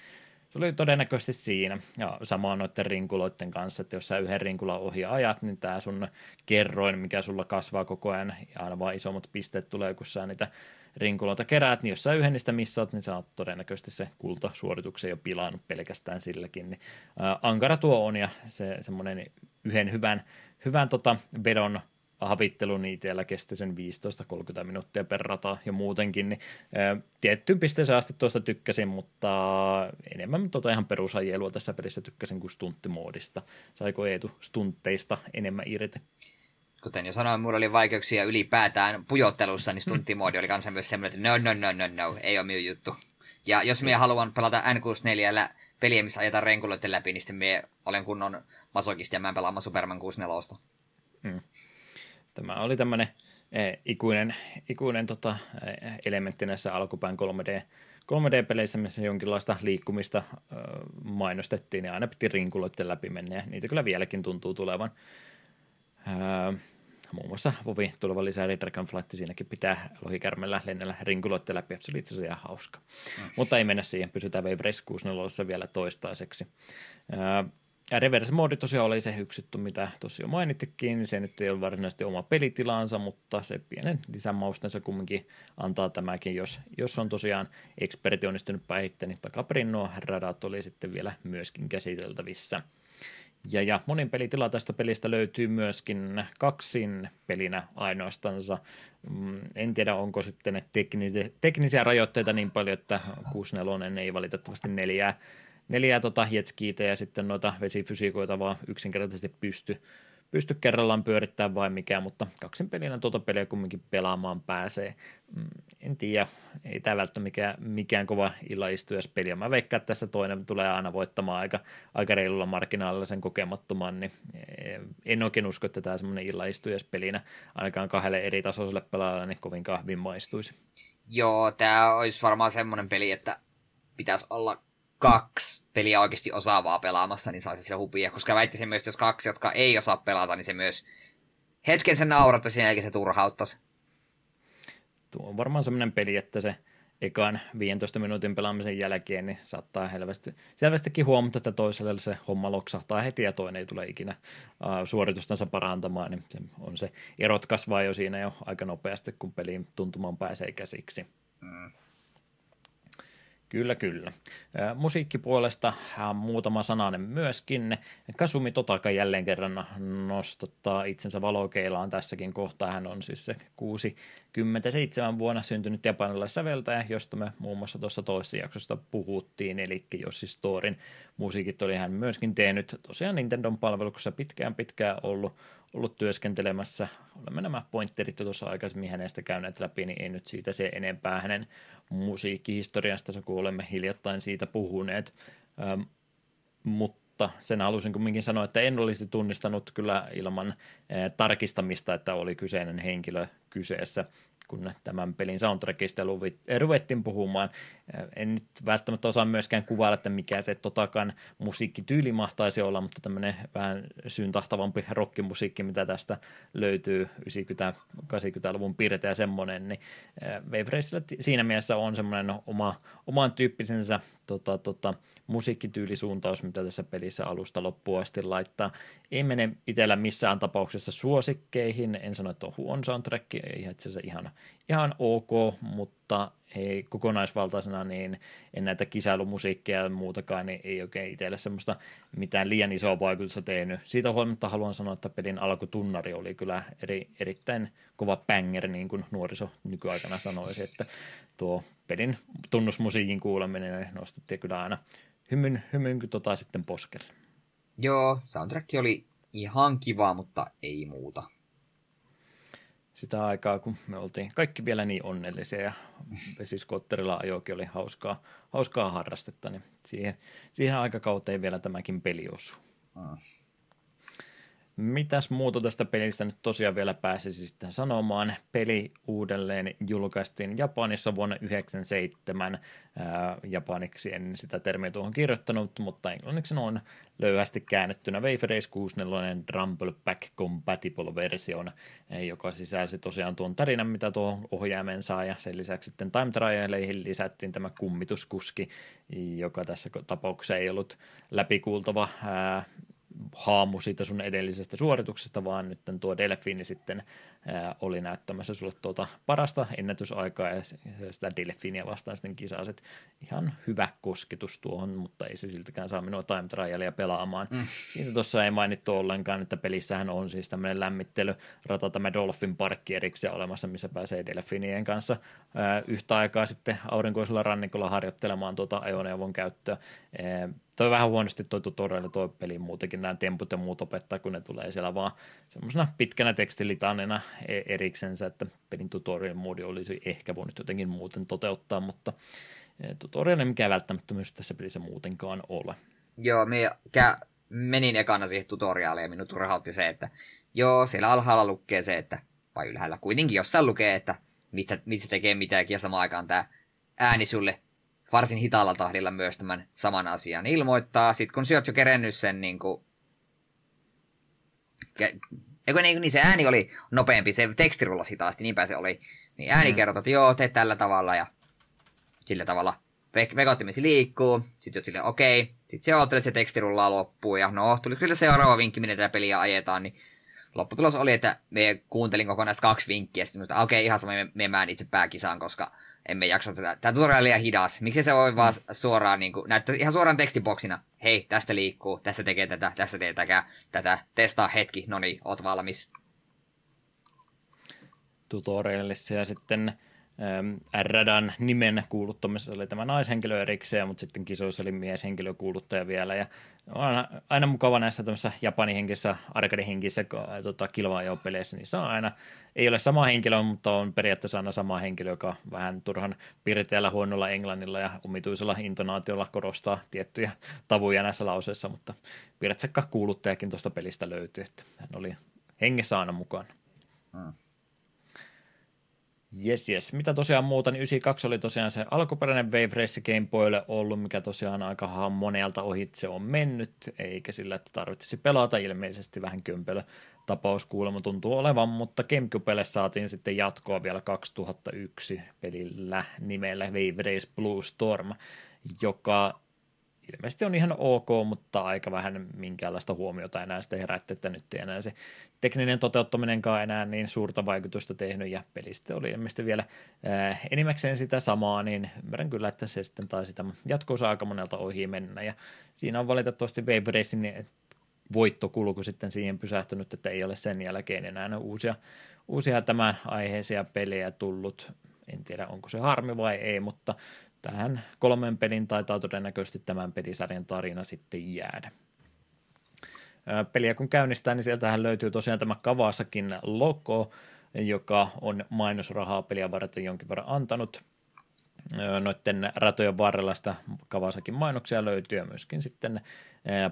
se oli todennäköisesti siinä. Ja sama on noiden rinkuloiden kanssa, että jos sä yhden rinkulan ohi ajat, niin tämä sun kerroin, mikä sulla kasvaa koko ajan, ja aina vaan isommat pisteet tulee, kun sä niitä rinkuloita keräät, niin jos sä yhden niistä missaat, niin sä oot todennäköisesti se kultasuorituksen jo pilannut pelkästään silläkin. Niin, ankara tuo on, ja se semmoinen yhden hyvän, hyvän tota vedon havittelu niin itsellä kesti sen 15-30 minuuttia per rata ja muutenkin, niin tiettyyn pisteeseen asti tuosta tykkäsin, mutta enemmän tota ihan perusajelua tässä pelissä tykkäsin kuin stunttimoodista. Saiko Eetu stuntteista enemmän irti? Kuten jo sanoin, mulla oli vaikeuksia ylipäätään pujottelussa, niin stunttimoodi oli kanssa myös semmoinen, että no, no, no, no, no, ei ole minun juttu. Ja jos minä haluan pelata N64 peliä, missä ajetaan renkuloiden läpi, niin sitten minä olen kunnon masokisti ja mä en pelaa Superman 64. Hmm. Tämä oli tämmöinen eh, ikuinen, ikuinen tota, eh, elementti näissä alkupään 3D, 3D-peleissä, missä jonkinlaista liikkumista eh, mainostettiin ja aina piti rinkuloiden läpi mennä ja niitä kyllä vieläkin tuntuu tulevan. Eh, muun muassa Vovi tuleva lisää Dragonflight, siinäkin pitää lohikärmellä lennellä rinkuloiden läpi, se oli itse asiassa ihan hauska. Mm. Mutta ei mennä siihen, pysytään Wave Race 64 vielä toistaiseksi. Eh, ja reverse mode tosiaan oli se juttu, mitä tosiaan mainittikin, niin se nyt ei ole varsinaisesti oma pelitilansa, mutta se pienen lisämaustensa kumminkin antaa tämäkin, jos, jos on tosiaan eksperti onnistunut päihittämään, niin takaperin nuo radat oli sitten vielä myöskin käsiteltävissä. Ja, ja monin pelitila tästä pelistä löytyy myöskin kaksin pelinä ainoastansa. Mm, en tiedä, onko sitten teknisiä, teknisiä rajoitteita niin paljon, että 64 ei valitettavasti neljää neljää tota jetskiitä ja sitten noita vesifysiikoita vaan yksinkertaisesti pysty, pysty kerrallaan pyörittämään vai mikä, mutta kaksin pelinä tuota peliä kumminkin pelaamaan pääsee. Mm, en tiedä, ei tämä välttämättä mikään, mikään kova illaistujaspeli. Mä veikkaan, että tässä toinen tulee aina voittamaan aika, aika reilulla marginaalilla sen kokemattoman, niin eh, en oikein usko, että tämä semmoinen illaistujaispelinä ainakaan kahdelle eri tasoiselle pelaajalle niin kovinkaan hyvin maistuisi. Joo, tämä olisi varmaan semmoinen peli, että pitäisi olla kaksi peliä oikeasti osaavaa pelaamassa, niin saisi sillä hupia. Koska väittäisin myös, että jos kaksi, jotka ei osaa pelata, niin se myös hetken sen naurattaisi, sen jälkeen se turhauttaisi. Tuo on varmaan semmoinen peli, että se ekan 15 minuutin pelaamisen jälkeen, niin saattaa selvästi, selvästikin huomata, että toiselle se homma loksahtaa heti ja toinen ei tule ikinä uh, suoritustansa parantamaan, niin se on se erot kasvaa jo siinä jo aika nopeasti, kun peliin tuntumaan pääsee käsiksi. Mm. Kyllä, kyllä. Musiikkipuolesta muutama sananen myöskin. Kasumi Totaka jälleen kerran nostottaa itsensä valokeilaan tässäkin kohtaa. Hän on siis se 67 vuonna syntynyt japanilainen säveltäjä, josta me muun muassa tuossa toisessa jaksossa puhuttiin, eli Jossi Storin musiikit oli hän myöskin tehnyt tosiaan Nintendon palveluksessa pitkään pitkään ollut, ollut työskentelemässä. Olemme nämä pointterit jo tuossa aikaisemmin hänestä käyneet läpi, niin ei nyt siitä se enempää hänen musiikkihistoriasta, kun olemme hiljattain siitä puhuneet. Ähm, mutta sen halusin kumminkin sanoa, että en olisi tunnistanut kyllä ilman tarkistamista, että oli kyseinen henkilö kyseessä kun tämän pelin soundtrackista ruvettiin puhumaan. En nyt välttämättä osaa myöskään kuvailla, että mikä se totakan musiikkityyli mahtaisi olla, mutta tämmöinen vähän syyntahtavampi rockimusiikki, mitä tästä löytyy 90-80-luvun piirte ja semmoinen, niin Wave siinä mielessä on semmoinen oma, oman tyyppisensä tota, tota, musiikkityylisuuntaus, mitä tässä pelissä alusta loppuun asti laittaa. Ei mene itsellä missään tapauksessa suosikkeihin, en sano, että on huono soundtrack, ei itse asiassa ihan, ihan ok, mutta ei kokonaisvaltaisena niin en näitä kisailumusiikkia ja muutakaan, niin ei oikein itselle semmoista mitään liian isoa vaikutusta tehnyt. Siitä huolimatta haluan sanoa, että pelin alkutunnari oli kyllä eri, erittäin kova banger, niin kuin nuoriso nykyaikana sanoisi, että tuo pelin tunnusmusiikin kuuleminen nostettiin kyllä aina hymyn, hymyn tota sitten poskelle. Joo, soundtrack oli ihan kiva, mutta ei muuta. Sitä aikaa, kun me oltiin kaikki vielä niin onnellisia ja vesiskotterilla ajokin oli hauskaa, hauskaa harrastetta, niin siihen, siihen aikakauteen vielä tämäkin peli osuu. Mm. Mitäs muuta tästä pelistä nyt tosiaan vielä pääsisi sitten sanomaan? Peli uudelleen julkaistiin Japanissa vuonna 1997. japaniksi en sitä termiä tuohon kirjoittanut, mutta englanniksi on löyhästi käännettynä Wave Race 64 Rumble Pack Compatible version, joka sisälsi tosiaan tuon tarinan, mitä tuo ohjaimen saa, ja sen lisäksi sitten Time Trialeihin lisättiin tämä kummituskuski, joka tässä tapauksessa ei ollut läpikuultava haamu siitä sun edellisestä suorituksesta, vaan nyt tuo Delfiini sitten ää, oli näyttämässä sulle tuota parasta ennätysaikaa ja sitä Delfiiniä vastaan sitten kisasit. Ihan hyvä kosketus tuohon, mutta ei se siltikään saa minua time trialia pelaamaan. Mm. Siitä tuossa ei mainittu ollenkaan, että pelissähän on siis tämmöinen lämmittelyrata, tämä Dolphin Parkki erikseen olemassa, missä pääsee Delfinien kanssa ää, yhtä aikaa sitten aurinkoisella rannikolla harjoittelemaan tuota ajoneuvon käyttöä. Ää, toi vähän huonosti toi tutorial toi peli muutenkin, nämä temput ja muut opettaa, kun ne tulee siellä vaan semmoisena pitkänä tekstilitanena e- eriksensä, että pelin tutorial moodi olisi ehkä voinut jotenkin muuten toteuttaa, mutta e, tutorial ei mikään välttämättömyys tässä pelissä muutenkaan ole. Joo, me kä- menin ekana siihen tutoriaaliin ja minut turhautti se, että joo, siellä alhaalla lukee se, että, vai ylhäällä kuitenkin jossain lukee, että mistä, mistä tekee mitäkin ja samaan aikaan tämä ääni sulle varsin hitaalla tahdilla myös tämän saman asian ilmoittaa. Sitten kun sä oot jo kerennyt sen niin kuin... Eikö niin, niin se ääni oli nopeampi, se teksti rullasi hitaasti, niinpä se oli. Niin ääni mm. kertoo, että joo, teet tällä tavalla ja sillä tavalla vekottimesi liikkuu. Sitten oot silleen, okei. Okay. Sitten se oottelet, että se teksti rullaa loppuun. Ja no, tuli kyllä seuraava vinkki, miten tätä peliä ajetaan. Niin lopputulos oli, että me kuuntelin kokonaan kaksi vinkkiä. Sitten okei, okay, ihan sama, me, me mä itse pääkisaan, koska emme jaksa tätä. Tämä tutorial on liian hidas. Miksi se voi vaan suoraan niin kuin, näyttää ihan suoraan tekstiboksina. Hei, tästä liikkuu, tässä tekee tätä, tässä teet tätä, tätä. testaa hetki, no niin, oot valmis. Tutorialissa ja sitten R-radan nimen kuuluttamisessa oli tämä naishenkilö erikseen, mutta sitten kisoissa oli mieshenkilö kuuluttaja vielä. Ja on aina, mukava näissä tämmöisissä japanihenkissä, arkadihenkissä tota, kilvaajopeleissä, niin se on aina, ei ole sama henkilö, mutta on periaatteessa aina sama henkilö, joka vähän turhan pirteällä huonolla englannilla ja omituisella intonaatiolla korostaa tiettyjä tavuja näissä lauseissa, mutta Pirtsekka kuuluttajakin tuosta pelistä löytyy, että hän oli hengessä aina mukana. Hmm. Yes, yes. Mitä tosiaan muuta, niin 92 oli tosiaan se alkuperäinen Wave Race Game Boylle ollut, mikä tosiaan aika monelta ohitse on mennyt, eikä sillä, että tarvitsisi pelata ilmeisesti vähän kömpelö tapaus kuulemma tuntuu olevan, mutta Gamecubelle saatiin sitten jatkoa vielä 2001 pelillä nimellä Wave Race Blue Storm, joka ilmeisesti on ihan ok, mutta aika vähän minkäänlaista huomiota enää sitä herätti, että nyt ei enää se tekninen toteuttaminenkaan enää niin suurta vaikutusta tehnyt, ja pelistä oli ilmeisesti vielä ää, äh, enimmäkseen sitä samaa, niin ymmärrän kyllä, että se sitten taisi sitä jatkoosa aika monelta ohi mennä, ja siinä on valitettavasti Wave Racing voittokulku sitten siihen pysähtynyt, että ei ole sen jälkeen enää uusia, uusia tämän aiheisia pelejä tullut, en tiedä onko se harmi vai ei, mutta tähän kolmen pelin taitaa todennäköisesti tämän pelisarjan tarina sitten jäädä. Peliä kun käynnistää, niin sieltähän löytyy tosiaan tämä Kavasakin logo, joka on mainosrahaa peliä varten jonkin verran antanut. noiden ratojen varrella sitä Kawasakin mainoksia löytyy ja myöskin sitten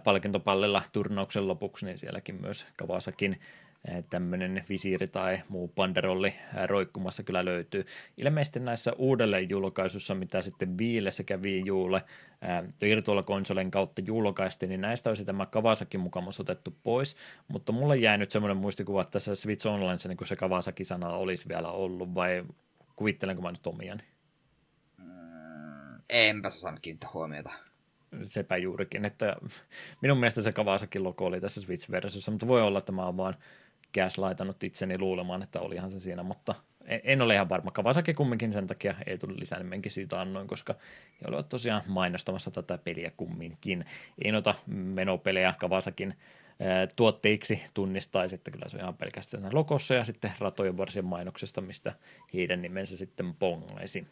palkintopallilla turnauksen lopuksi, niin sielläkin myös Kawasakin tämmöinen visiiri tai muu panderolli roikkumassa kyllä löytyy. Ilmeisesti näissä uudelleenjulkaisuissa, mitä sitten Viille sekä Wii Ulle Virtual Consolen kautta julkaistiin, niin näistä olisi tämä Kawasakin mukamas otettu pois, mutta mulle jäi nyt semmoinen muistikuva, että tässä Switch Online niin se Kawasaki-sana olisi vielä ollut, vai kuvittelenko mä nyt omiani? Mm, enpä osannut kiinnittää huomiota sepä juurikin, että minun mielestä se Kawasakin logo oli tässä Switch-versiossa, mutta voi olla, että mä oon vaan käs laitanut itseni luulemaan, että olihan se siinä, mutta en ole ihan varma. Kawasaki kumminkin sen takia ei tullut lisänimenkin siitä annoin, koska he olivat tosiaan mainostamassa tätä peliä kumminkin. Ei noita menopelejä Kawasakin tuotteiksi tunnistaisi, että kyllä se on ihan pelkästään logossa ja sitten ratojen varsien mainoksesta, mistä heidän nimensä sitten pongaisi.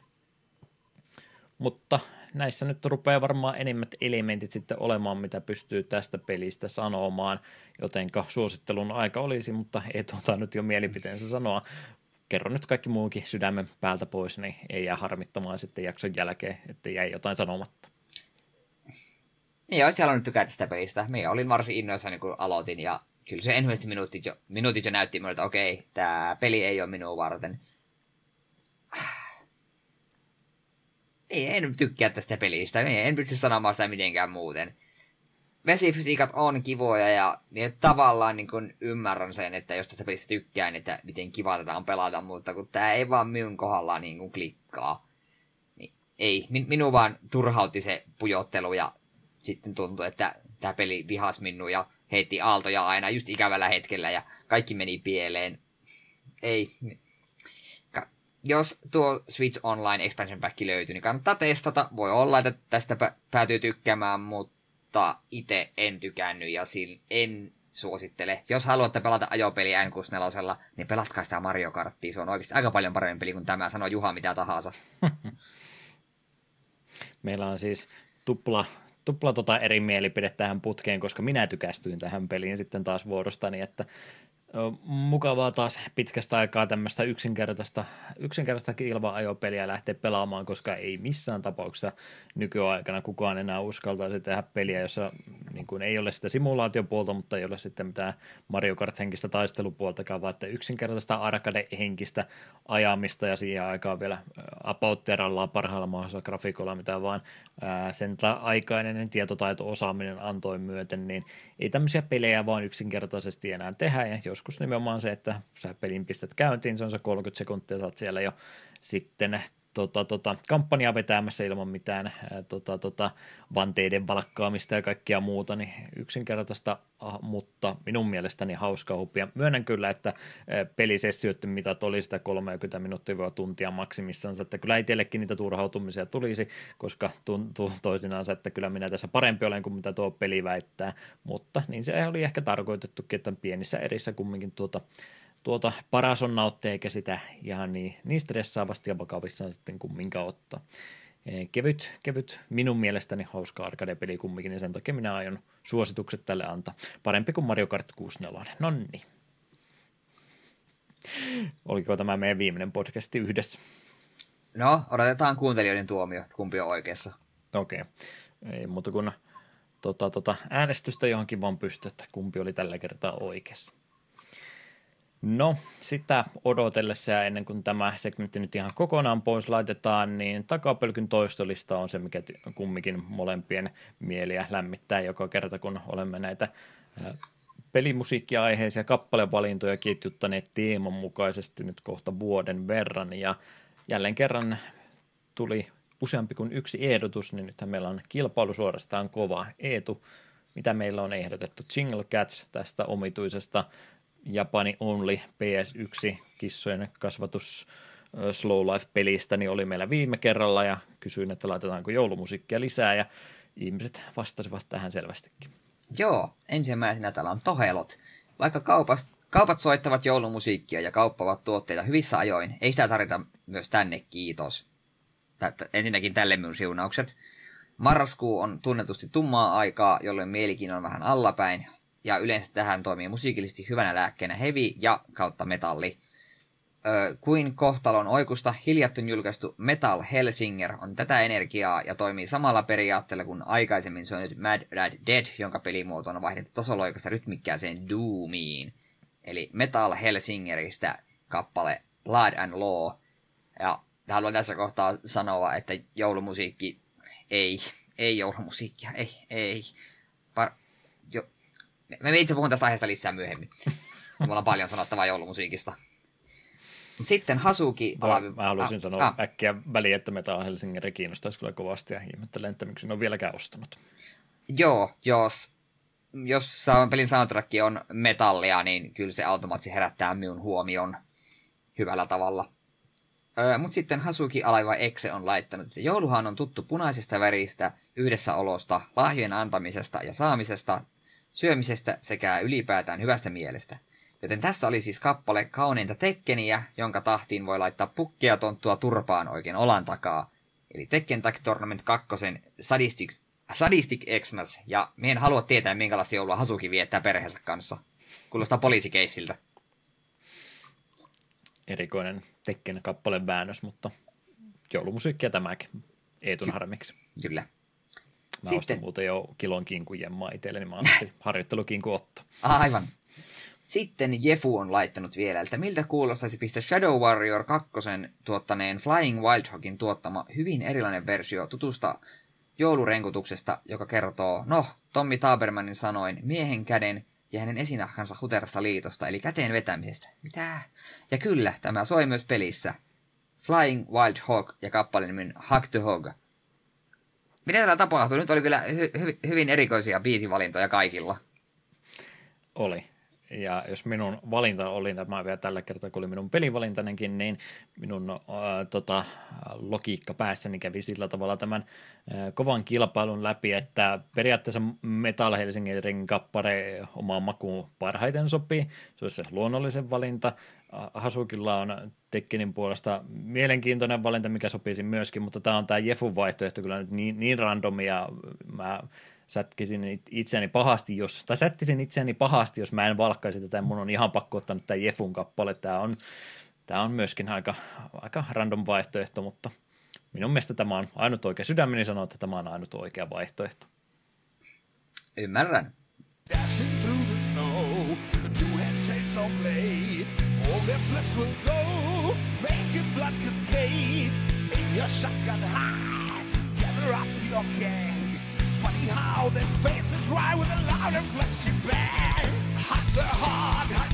Mutta näissä nyt rupeaa varmaan enimmät elementit sitten olemaan, mitä pystyy tästä pelistä sanomaan, jotenka suosittelun aika olisi, mutta ei tuota nyt jo mielipiteensä sanoa. Kerro nyt kaikki muukin sydämen päältä pois, niin ei jää harmittamaan sitten jakson jälkeen, että jäi jotain sanomatta. Niin, olisi halunnut tykätä sitä pelistä. Minä olin varsin innoissani, kun aloitin, ja kyllä se ensimmäiset minuutit jo, minuutit jo näytti minulle, että okei, tämä peli ei ole minua varten. Ei, en tykkää tästä pelistä. En, en pysty sanomaan sitä mitenkään muuten. Vesifysiikat on kivoja ja niin tavallaan niin kun ymmärrän sen, että jos tästä pelistä tykkään, että miten kiva tätä on pelata, mutta kun tämä ei vaan minun kohdalla niin kuin klikkaa. Niin ei, min, minun vaan turhautti se pujottelu ja sitten tuntui, että tämä peli vihas minua ja heitti aaltoja aina just ikävällä hetkellä ja kaikki meni pieleen. Ei, jos tuo Switch Online Expansion Pack löytyy, niin kannattaa testata. Voi olla, että tästä päätyy tykkäämään, mutta itse en tykännyt ja en suosittele. Jos haluatte pelata ajopeliä N64, niin pelatkaa sitä Mario Karttia. Se on oikeasti aika paljon parempi peli kuin tämä. Sanoo Juha mitä tahansa. *laughs* Meillä on siis tupla, tupla tota eri mielipide tähän putkeen, koska minä tykästyin tähän peliin sitten taas vuorostani, että mukavaa taas pitkästä aikaa tämmöistä yksinkertaista, yksinkertaista kilva-ajopeliä lähteä pelaamaan, koska ei missään tapauksessa nykyaikana kukaan enää uskaltaisi tehdä peliä, jossa niin kuin ei ole sitä simulaatiopuolta, mutta ei ole sitten mitään Mario Kart-henkistä taistelupuoltakaan, vaan että yksinkertaista arcade-henkistä ajamista ja siihen aikaan vielä apautterallaan parhaalla mahdollisella grafiikolla, mitä vaan sen aikainen tietotaito osaaminen antoi myöten, niin ei tämmöisiä pelejä vaan yksinkertaisesti enää tehdä, ja jos joskus nimenomaan se, että sä pelin pistät käyntiin, se on se 30 sekuntia, saat siellä jo sitten tota, tota, kampanjaa vetämässä ilman mitään ää, tota, tota, vanteiden valkkaamista ja kaikkia muuta, niin yksinkertaista, ah, mutta minun mielestäni hauska hupia. Myönnän kyllä, että pelisessioiden mitat oli sitä 30 minuuttia tuntia maksimissansa, että kyllä itsellekin niitä turhautumisia tulisi, koska tuntuu toisinaan, että kyllä minä tässä parempi olen kuin mitä tuo peli väittää, mutta niin se oli ehkä tarkoitettukin, että pienissä erissä kumminkin tuota tuota paras on nauttia, eikä sitä ihan niin, niin stressaavasti ja vakavissaan sitten kumminkaan ottaa. E, kevyt, kevyt, minun mielestäni hauska arcade-peli kumminkin, ja sen takia minä aion suositukset tälle antaa. Parempi kuin Mario Kart 64. No niin. Oliko tämä meidän viimeinen podcasti yhdessä? No, odotetaan kuuntelijoiden tuomio, kumpi on oikeassa. Okei. Okay. Ei muuta kuin tota, tota, äänestystä johonkin vaan pysty, että kumpi oli tällä kertaa oikeassa. No, sitä odotellessa ja ennen kuin tämä segmentti nyt ihan kokonaan pois laitetaan, niin takapölkyn toistolista on se, mikä kumminkin molempien mieliä lämmittää joka kerta, kun olemme näitä pelimusiikkiaiheisia kappalevalintoja ketjuttaneet teeman mukaisesti nyt kohta vuoden verran. Ja jälleen kerran tuli useampi kuin yksi ehdotus, niin nythän meillä on kilpailu suorastaan kova. Eetu, mitä meillä on ehdotettu? Jingle Cats tästä omituisesta Japani Only PS1 kissojen kasvatus Slow Life-pelistä, niin oli meillä viime kerralla ja kysyin, että laitetaanko joulumusiikkia lisää ja ihmiset vastasivat tähän selvästikin. Joo, ensimmäisenä täällä on Tohelot. Vaikka kaupas, kaupat soittavat joulumusiikkia ja kauppavat tuotteita hyvissä ajoin, ei sitä tarvita myös tänne, kiitos. Tätä, ensinnäkin tälle minun siunaukset. Marraskuu on tunnetusti tummaa aikaa, jolloin mielikin on vähän allapäin, ja yleensä tähän toimii musiikillisesti hyvänä lääkkeenä heavy ja kautta metalli. Kuin kohtalon oikusta hiljattain julkaistu Metal Hellsinger on tätä energiaa ja toimii samalla periaatteella kuin aikaisemmin nyt Mad Rat Dead, jonka pelimuoto on vaihdettu tasoloikasta rytmikkääseen Doomiin. Eli Metal Helsingeristä kappale Blood and Law. Ja haluan tässä kohtaa sanoa, että joulumusiikki ei, ei joulumusiikkia, ei, ei. Me itse puhun tästä aiheesta lisää myöhemmin. *laughs* Mulla on paljon sanottavaa joulumusiikista. Sitten Hasuki... Alavi... Mä haluaisin ah, sanoa ah. äkkiä väliin, että meitä Helsingin kiinnostaisi kyllä kovasti ja ihmettelen, että miksi ne on vieläkään ostanut. Joo, jos, jos pelin soundtrack on metallia, niin kyllä se automaattisesti herättää minun huomion hyvällä tavalla. Öö, Mutta sitten Hasuki Alaiva Exe on laittanut, että jouluhan on tuttu punaisesta väristä, yhdessäolosta, lahjojen antamisesta ja saamisesta, syömisestä sekä ylipäätään hyvästä mielestä. Joten tässä oli siis kappale kauneinta tekkeniä, jonka tahtiin voi laittaa pukkia tonttua turpaan oikein olan takaa. Eli Tekken Tag Tournament 2 Sadistic, Sadistic Xmas, ja me en halua tietää, minkälaista joulua Hasuki viettää perheensä kanssa. Kuulostaa poliisikeissiltä. Erikoinen Tekken kappaleen väännös, mutta joulumusiikkia tämäkin Eetun harmiksi. Kyllä. Mä Sitten... ostin muuten jo kilon kinkujemmaa itselleni, niin mä ostin *laughs* harjoittelukinku otto. Aivan. Sitten Jefu on laittanut vielä, että miltä kuulostaisi pistää Shadow Warrior 2 tuottaneen Flying Wildhogin tuottama hyvin erilainen versio tutusta joulurenkutuksesta, joka kertoo, no, Tommi Tabermanin sanoin, miehen käden ja hänen esinahkansa huterasta liitosta, eli käteen vetämisestä. Mitä? Ja kyllä, tämä soi myös pelissä. Flying Wild Hog ja kappaleen nimen Hug the Hog. Mitä täällä tapahtui? Nyt oli kyllä hy- hy- hyvin erikoisia biisivalintoja kaikilla. Oli. Ja jos minun valinta oli, tämä vielä tällä kertaa, kun oli minun pelivalintanenkin, niin minun äh, tota, logiikka päässäni kävi sillä tavalla tämän äh, kovan kilpailun läpi, että periaatteessa Metal Helsingin kappare omaan makuun parhaiten sopii. Se olisi se luonnollisen valinta. Hasukilla on Tekkenin puolesta mielenkiintoinen valinta, mikä sopisi myöskin, mutta tämä on tämä Jefun vaihtoehto kyllä nyt niin, niin randomia. Mä sätkisin itseäni pahasti, jos, tai sättisin itseäni pahasti, jos mä en valkkaisi tätä, mun on ihan pakko ottaa nyt tämä Jefun kappale, tämä on, tämä on myöskin aika, aika random vaihtoehto, mutta minun mielestä tämä on ainut oikea, sydämeni sanoo, että tämä on ainut oikea vaihtoehto. Ymmärrän. Dashing through the snow, the two of blade, all their flesh will go, making blood cascade, in your shotgun high, gather up your gang. Funny how their faces dry with a loud and fleshy bang. Hot the hard, hot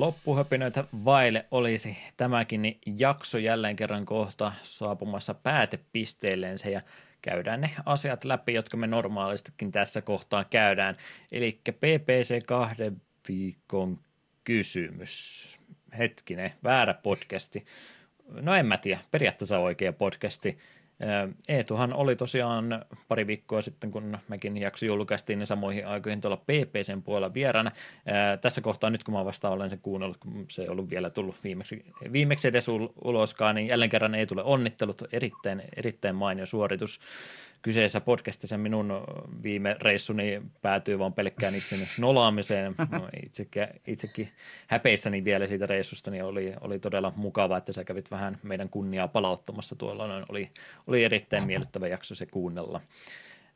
loppuhöpinöitä vaille olisi tämäkin jakso jälleen kerran kohta saapumassa päätepisteelleensä ja käydään ne asiat läpi, jotka me normaalistikin tässä kohtaa käydään. Eli PPC kahden viikon kysymys. Hetkinen, väärä podcasti. No en mä tiedä, periaatteessa oikea podcasti. Eetuhan oli tosiaan pari viikkoa sitten, kun mekin jakso julkaistiin, niin samoihin aikoihin tuolla PPCn puolella vieraana. Tässä kohtaa nyt, kun mä vasta olen sen kuunnellut, kun se ei ollut vielä tullut viimeksi, viimeksi edes uloskaan, niin jälleen kerran ei tule onnittelut. Erittäin, erittäin mainio suoritus kyseessä podcastissa minun viime reissuni päätyy vaan pelkkään itseni nolaamiseen. No, itsekin, itsekin häpeissäni vielä siitä reissusta, niin oli, oli todella mukava, että sä kävit vähän meidän kunniaa palauttamassa tuolla. Oli, oli erittäin miellyttävä jakso se kuunnella.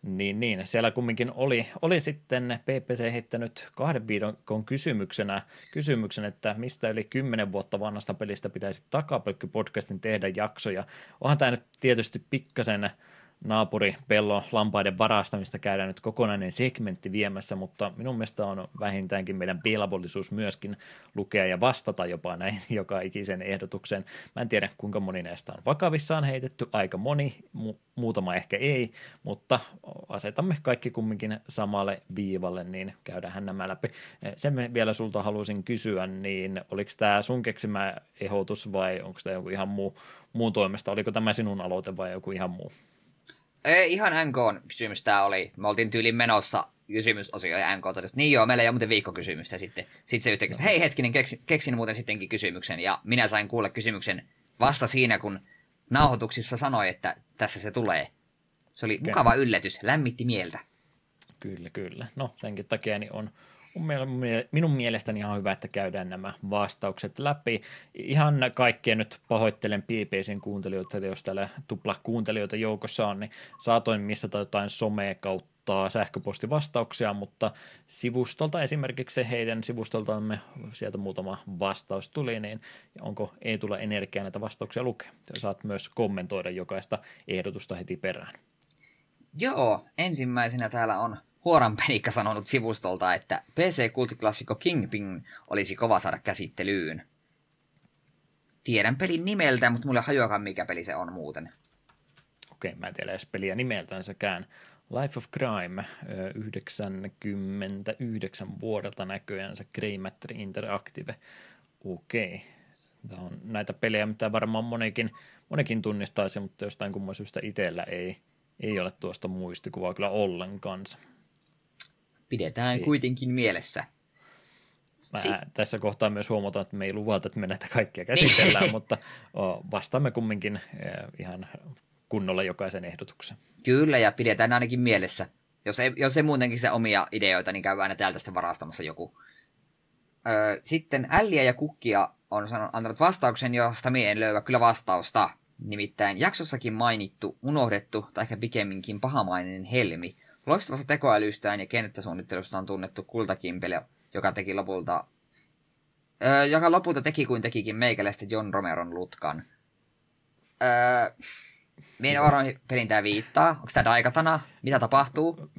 Niin, niin. Siellä kumminkin oli, oli sitten PPC heittänyt kahden viikon kysymyksenä, kysymyksen, että mistä yli kymmenen vuotta vanhasta pelistä pitäisi takapölkky-podcastin tehdä jaksoja. Onhan tämä nyt tietysti pikkasen naapuripello lampaiden varastamista käydään nyt kokonainen segmentti viemässä, mutta minun mielestä on vähintäänkin meidän velvollisuus myöskin lukea ja vastata jopa näin *laughs* joka ikisen ehdotukseen. Mä en tiedä kuinka moni näistä on vakavissaan heitetty, aika moni, mu- muutama ehkä ei, mutta asetamme kaikki kumminkin samalle viivalle, niin käydään nämä läpi. Sen vielä sulta haluaisin kysyä, niin oliko tämä sun keksimä ehdotus vai onko tämä joku ihan muu, muun toimesta, oliko tämä sinun aloite vai joku ihan muu? Ei, ihan NK kysymys tämä oli. Me oltiin tyylin menossa kysymysosio ja NK totesi, niin joo, meillä ei ole muuten viikkokysymystä. Sitten, sitten se yhtäkkiä, hei hetkinen, keksin, keksin muuten sittenkin kysymyksen. Ja minä sain kuulla kysymyksen vasta siinä, kun nauhoituksissa sanoi, että tässä se tulee. Se oli mukava yllätys, lämmitti mieltä. Kyllä, kyllä. No, senkin takia niin on, minun mielestäni ihan hyvä, että käydään nämä vastaukset läpi. Ihan kaikkien nyt pahoittelen PPCn kuuntelijoita, jos täällä tupla kuuntelijoita joukossa on, niin saatoin missata jotain somea kautta sähköpostivastauksia, mutta sivustolta esimerkiksi heidän sivustoltamme sieltä muutama vastaus tuli, niin onko ei tule energiaa näitä vastauksia lukea? Saat myös kommentoida jokaista ehdotusta heti perään. Joo, ensimmäisenä täällä on Huoran Penikka sanonut sivustolta, että PC-kultiklassikko Kingpin olisi kova saada käsittelyyn. Tiedän pelin nimeltä, mutta mulle hajoakaan mikä peli se on muuten. Okei, mä en tiedä edes peliä nimeltänsäkään. Life of Crime, 99 vuodelta näköjään se Greymatter Interactive. Okei. Tämä on näitä pelejä, mitä varmaan monikin, monikin tunnistaisi, mutta jostain kumman syystä itsellä ei, ei ole tuosta muistikuvaa kyllä ollenkaan pidetään ei. kuitenkin mielessä. Mä si- tässä kohtaa myös huomataan, että me ei luvata, että me näitä kaikkia käsitellään, niin. *laughs* mutta vastaamme kumminkin ihan kunnolla jokaisen ehdotuksen. Kyllä, ja pidetään ainakin mielessä. Jos ei, jos ei muutenkin se omia ideoita, niin käy aina täältä sitten varastamassa joku. Öö, sitten Älliä ja Kukkia on sanonut, antanut vastauksen, josta minä en löyä kyllä vastausta. Nimittäin jaksossakin mainittu, unohdettu tai ehkä pikemminkin pahamainen Helmi Loistavasta tekoälystään ja kenttäsuunnittelusta on tunnettu kultakimpele, joka teki lopulta öö, joka lopulta teki kuin tekikin meikäläistä John Romeron lutkan. Öö, Mihin varoin pelin tämä viittaa? Onko tämä Daikatana? Mitä tapahtuu?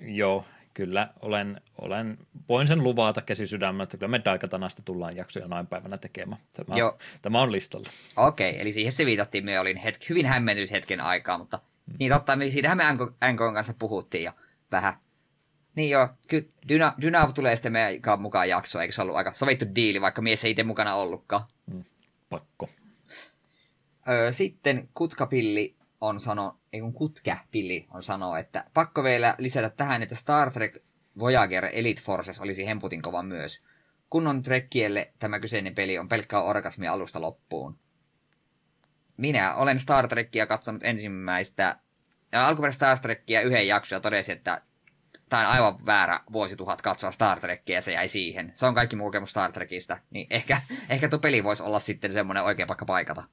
Joo, kyllä. Olen, olen, voin sen luvata käsi sydämellä, että kyllä me Daikatanasta tullaan jaksoja noin päivänä tekemään. Tämä, Joo. tämä on listalla. Okei, okay, eli siihen se viitattiin. Me olin hetki, hyvin hämmentynyt hetken aikaa, mutta niin totta, siitähän me NKn kanssa puhuttiin jo vähän. Niin joo, kyllä Dyna, Dynav tulee sitten meidän mukaan jakso, eikö se ollut aika sovittu diili, vaikka mies ei itse mukana ollutkaan. Mm, pakko. Öö, sitten Kutkapilli on sano, ei kun Kutkäpilli on sanoa, että pakko vielä lisätä tähän, että Star Trek Voyager Elite Forces olisi hemputin kova myös. Kunnon trekkielle tämä kyseinen peli on pelkkää orgasmia alusta loppuun minä olen Star Trekia katsonut ensimmäistä, alkuperäistä Star Trekia yhden jakson ja todesin, että tämä on aivan väärä vuosituhat katsoa Star Trekkiä ja se jäi siihen. Se on kaikki muu kokemus Star Trekista. Niin ehkä, *laughs* ehkä tuo peli voisi olla sitten semmoinen oikea paikka paikata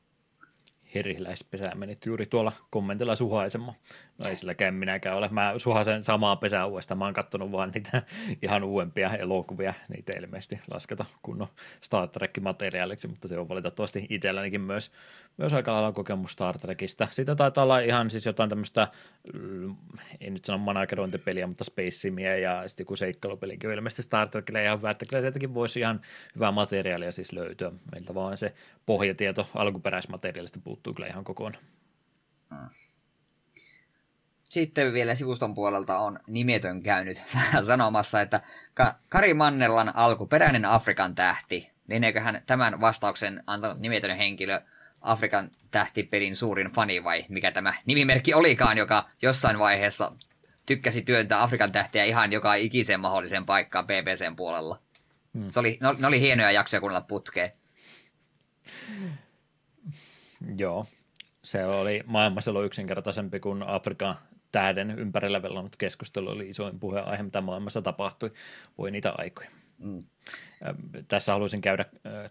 heriläispesää menit juuri tuolla kommentilla suhaisemaan. No ei silläkään minäkään ole. Mä suhasen samaa pesää uudestaan. Mä oon kattonut vaan niitä *laughs* ihan uudempia elokuvia. Niitä ilmeisesti lasketa kunnon Star Trek-materiaaliksi, mutta se on valitettavasti itsellänikin myös, myös aika lailla kokemus Star Trekistä. Sitä taitaa olla ihan siis jotain tämmöistä, mm, en nyt sano managerointipeliä, mutta Space Simia ja sitten joku seikkailupelikin on ilmeisesti Star Trekille ihan hyvä, että kyllä sieltäkin voisi ihan hyvää materiaalia siis löytyä. Meiltä vaan se pohjatieto alkuperäismateriaalista puuttuu kyllä ihan kokonaan. Sitten vielä sivuston puolelta on nimetön käynyt *laughs* sanomassa, että Kari Mannellan alkuperäinen Afrikan tähti. Lineeköhän tämän vastauksen antanut nimetön henkilö Afrikan tähtipelin suurin fani vai mikä tämä nimimerkki olikaan, joka jossain vaiheessa tykkäsi työntää Afrikan tähtiä ihan joka ikiseen mahdolliseen paikkaan BBCn puolella. Hmm. Se oli, ne, ne oli hienoja jaksoja kuunnella putkeen. Joo, se oli maailmassa ollut yksinkertaisempi kuin Afrikan tähden ympärillä velonnut keskustelu oli isoin puheenaihe, mitä maailmassa tapahtui. Voi niitä aikoja. Mm. Tässä haluaisin käydä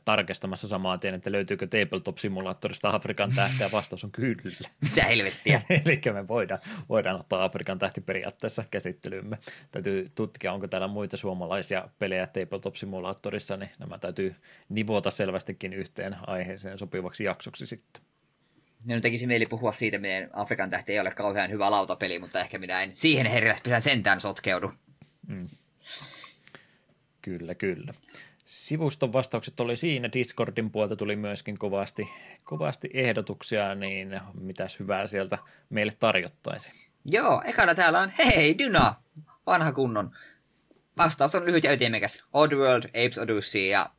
tarkistamassa samaa tien, että löytyykö Tabletop-simulaattorista Afrikan tähteä. Vastaus on kyllä. Mitä helvettiä? *laughs* Eli me voidaan, voidaan ottaa Afrikan tähti periaatteessa käsittelyymme. Täytyy tutkia, onko täällä muita suomalaisia pelejä Tabletop-simulaattorissa, niin nämä täytyy nivota selvästikin yhteen aiheeseen sopivaksi jaksoksi sitten. Minun tekisi mieli puhua siitä, miten Afrikan tähti ei ole kauhean hyvä lautapeli, mutta ehkä minä en siihen herjäspesään sentään sotkeudu. Mm. Kyllä, kyllä. Sivuston vastaukset oli siinä. Discordin puolta tuli myöskin kovasti, kovasti ehdotuksia, niin mitäs hyvää sieltä meille tarjottaisi? Joo, ekana täällä on Hei Dyna, vanha kunnon. Vastaus on lyhyt ja ytimekäs. Oddworld, Apes Odyssey ja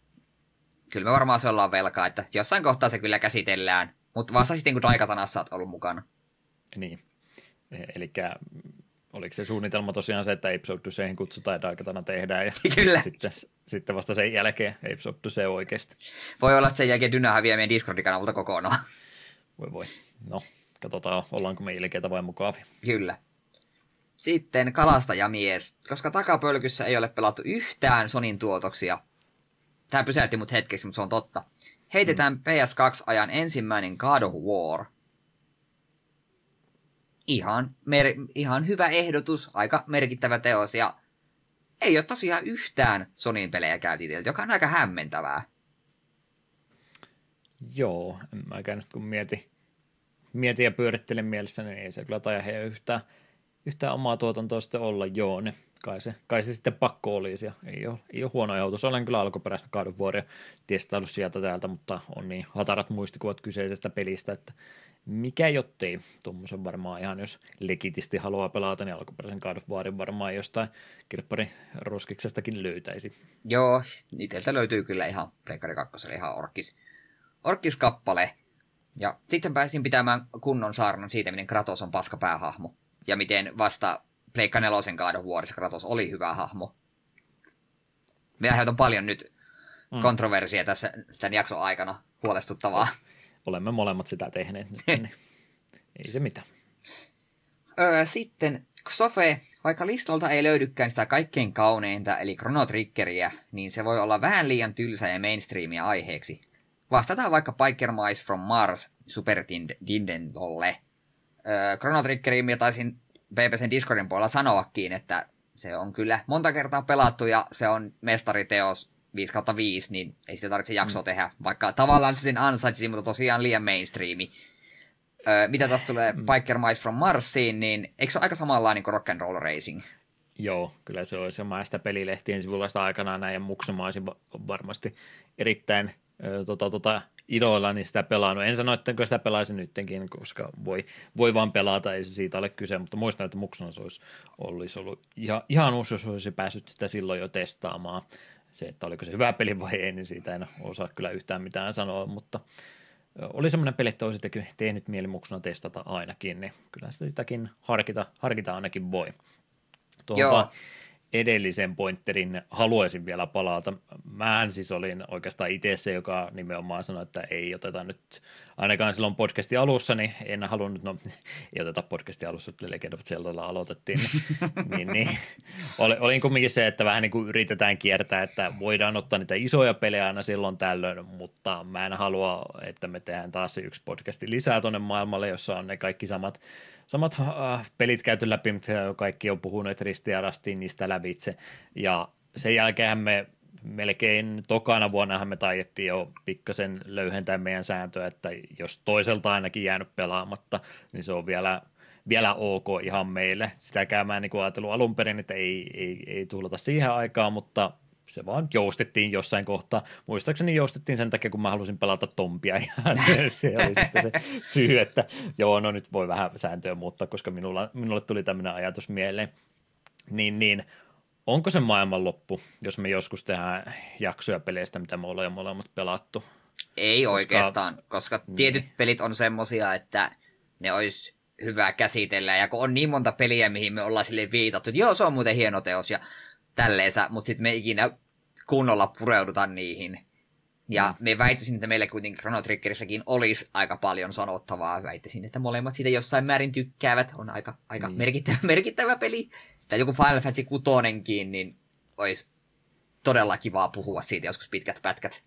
kyllä me varmaan se ollaan velkaa, että jossain kohtaa se kyllä käsitellään. Mutta vasta sitten, kun Daikatanassa olet ollut mukana. Niin. Eli oliko se suunnitelma tosiaan se, että Duseen kutsutaan ja Daikatana tehdään ja *laughs* Kyllä. Sitten, sitten vasta sen jälkeen Apes of Dusee oikeasti. Voi olla, että sen jälkeen Dyna häviää meidän Discordin kanavalta kokonaan. Voi voi. No, katsotaan, ollaanko me ilkeitä vai mukavia. Kyllä. Sitten kalastajamies. Koska takapölkyssä ei ole pelattu yhtään Sonin tuotoksia. Tämä pysäytti mut hetkeksi, mutta se on totta. Heitetään mm. PS2-ajan ensimmäinen God of War – ihan, mer- ihan hyvä ehdotus, aika merkittävä teos ja ei ole tosiaan yhtään Sonin pelejä käsitelty, joka on aika hämmentävää. Joo, en mäkään nyt kun mieti, mietin ja pyörittelen mielessä, niin ei se kyllä taida heidän yhtään, yhtään omaa tuotantoa sitten olla, joo, ne, kai, se, kai se sitten pakko olisi, ja ei ole, ei ole huono ajatus. Olen kyllä alkuperäistä of Waria testaillut sieltä täältä, mutta on niin hatarat muistikuvat kyseisestä pelistä, että mikä jottei, tuommoisen varmaan ihan, jos legitisti haluaa pelata, niin alkuperäisen God of Warin varmaan jostain kirppari roskiksestakin löytäisi. Joo, itseltä löytyy kyllä ihan Pleikkari 2 ihan orkis, orkiskappale. Ja sitten pääsin pitämään kunnon saarnan siitä, miten Kratos on paska päähahmo. Ja miten vasta Pleikka 4 God of Kratos oli hyvä hahmo. Me aiheutan paljon nyt mm. kontroversia tässä tämän jakson aikana. Huolestuttavaa olemme molemmat sitä tehneet nyt, niin *laughs* ei se mitään. Öö, sitten Sofe, vaikka listalta ei löydykään sitä kaikkein kauneinta, eli Chrono Triggeriä, niin se voi olla vähän liian tylsä ja mainstreamia aiheeksi. Vastataan vaikka Biker Mice from Mars Super Nintendolle. Öö, Chrono Triggeriin minä taisin BBCn Discordin puolella sanoakin, että se on kyllä monta kertaa pelattu ja se on mestariteos 5 kautta 5, niin ei sitä tarvitse jaksoa mm. tehdä, vaikka tavallaan se sen ansaitsisi, mutta tosiaan liian mainstreami. Öö, mitä taas tulee mm. Biker Mice from Marsiin, niin eikö se ole aika samanlainen kuin Rock and Roll Racing? Joo, kyllä se olisi. Mä sitä pelilehtien sivulla sitä aikanaan näin ja muksumaisin varmasti erittäin ö, tota, tota, idoilla niin sitä pelannut. En sano, että sitä pelaisin nyttenkin, koska voi, voi vaan pelata, ei se siitä ole kyse, mutta muistan, että muksuna se olisi, olisi ollut ihan, ihan uusi, jos olisi päässyt sitä silloin jo testaamaan se, että oliko se hyvä peli vai ei, niin siitä en osaa kyllä yhtään mitään sanoa, mutta oli semmoinen peli, että olisi tehnyt mielimuksena testata ainakin, niin kyllä sitäkin harkita, harkita ainakin voi. Tuohon Joo edellisen pointerin haluaisin vielä palata. Mä siis olin oikeastaan itse se, joka nimenomaan sanoi, että ei oteta nyt, ainakaan silloin podcastin alussa, niin en halunnut, no *laughs* ei oteta podcastin alussa, että Legend of Zeldalla aloitettiin, *laughs* niin, niin olin kumminkin se, että vähän niin kuin yritetään kiertää, että voidaan ottaa niitä isoja pelejä aina silloin tällöin, mutta mä en halua, että me tehdään taas yksi podcasti lisää tuonne maailmalle, jossa on ne kaikki samat samat äh, pelit käyty läpi, mitä kaikki on puhuneet risti ja rastiin niistä lävitse. Ja sen jälkeen me melkein tokana vuonnahan me taiettiin jo pikkasen löyhentää meidän sääntöä, että jos toiselta ainakin jäänyt pelaamatta, niin se on vielä, vielä ok ihan meille. Sitä käymään niin ajatellut alun perin, että ei, ei, ei tuhlata siihen aikaan, mutta se vaan joustettiin jossain kohtaa. Muistaakseni joustettiin sen takia, kun mä halusin pelata Tompia *laughs* ja se, oli sitten se syy, että joo, no nyt voi vähän sääntöä muuttaa, koska minulla, minulle tuli tämmöinen ajatus mieleen. Niin, niin onko se maailman loppu, jos me joskus tehdään jaksoja peleistä, mitä me ollaan jo molemmat pelattu? Ei koska, oikeastaan, koska niin. tietyt pelit on semmosia, että ne olisi hyvä käsitellä, ja kun on niin monta peliä, mihin me ollaan sille viitattu, että joo, se on muuten hieno teos, ja tälleensä, mutta sitten me ikinä kunnolla pureuduta niihin. Ja mm. me väittäisin, että meillä kuitenkin Chrono Triggerissäkin olisi aika paljon sanottavaa. Väittäisin, että molemmat siitä jossain määrin tykkäävät. On aika, aika mm. merkittävä, merkittävä peli. Tai joku Final Fantasy 6 niin olisi todella kivaa puhua siitä joskus pitkät pätkät.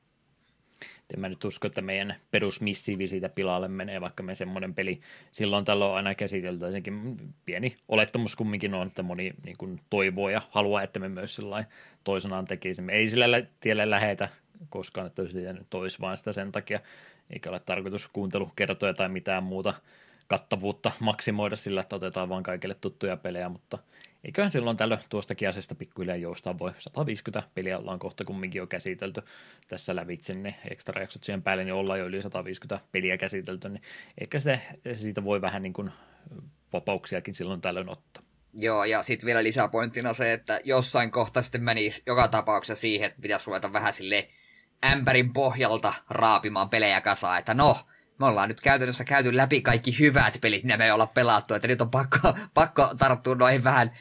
En mä nyt usko, että meidän perusmissiivi siitä pilalle menee, vaikka me semmoinen peli silloin tällöin aina käsiteltäisinkin. Pieni olettamus kumminkin on, että moni niin kuin toivoo ja haluaa, että me myös toisenaan tekisimme. Ei sillä tielle lähetä koskaan, että sitä nyt olisi vaan sitä sen takia, eikä ole tarkoitus kuuntelukertoja tai mitään muuta kattavuutta maksimoida sillä, että otetaan vain kaikille tuttuja pelejä, mutta eiköhän silloin tällöin tuostakin asiasta pikkuhiljaa joustaa voi. 150 peliä ollaan kohta kumminkin jo käsitelty tässä lävitse, niin ekstra jaksot siihen päälle, niin ollaan jo yli 150 peliä käsitelty, niin ehkä se, siitä voi vähän niin kuin vapauksiakin silloin tällöin ottaa. Joo, ja sitten vielä lisäpointtina se, että jossain kohta sitten menisi joka tapauksessa siihen, että pitäisi ruveta vähän sille ämpärin pohjalta raapimaan pelejä kasaan, että no, me ollaan nyt käytännössä käyty läpi kaikki hyvät pelit, mitä me ei olla pelattu, että nyt on pakko, *laughs* pakko tarttua noihin vähän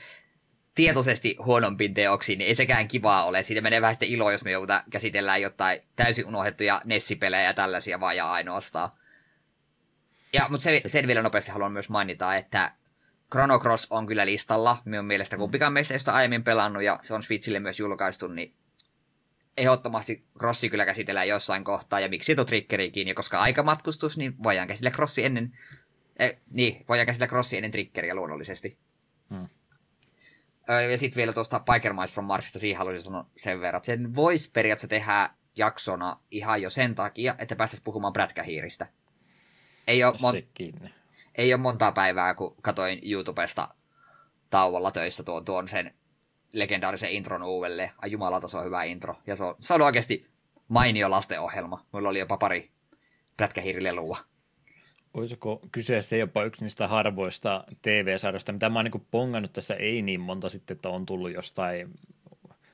tietoisesti huonompiin teoksiin, niin ei sekään kivaa ole. Siitä menee vähän sitten ilo, jos me joudutaan käsitellään jotain täysin unohdettuja Nessipelejä ja tällaisia vaan ja ainoastaan. Ja, mutta sen, sen vielä nopeasti haluan myös mainita, että Chrono Cross on kyllä listalla. Minun mielestä kumpikaan meistä ei sitä aiemmin pelannut ja se on Switchille myös julkaistu, niin ehdottomasti Crossi kyllä käsitellään jossain kohtaa, ja miksi tuo triggerikin, ja koska aikamatkustus, niin voidaan käsitellä Crossi ennen, eh, niin, voidaan käsitellä Crossi ennen triggeriä luonnollisesti. Hmm. Ja sitten vielä tuosta Biker Mice from Marsista, siihen haluaisin sanoa sen verran, että sen voisi periaatteessa tehdä jaksona ihan jo sen takia, että päästäisiin puhumaan prätkähiiristä. Ei ole, mon- ei ole montaa päivää, kun katoin YouTubesta tauolla töissä tuon, tuon sen legendaarisen intron uudelleen. Ai jumalata, se on hyvä intro. Ja se on, se on oikeasti mainio lastenohjelma. Mulla oli jopa pari prätkähiirilelua. Olisiko kyseessä jopa yksi niistä harvoista TV-sarjoista, mitä mä oon niin pongannut tässä ei niin monta sitten, että on tullut jostain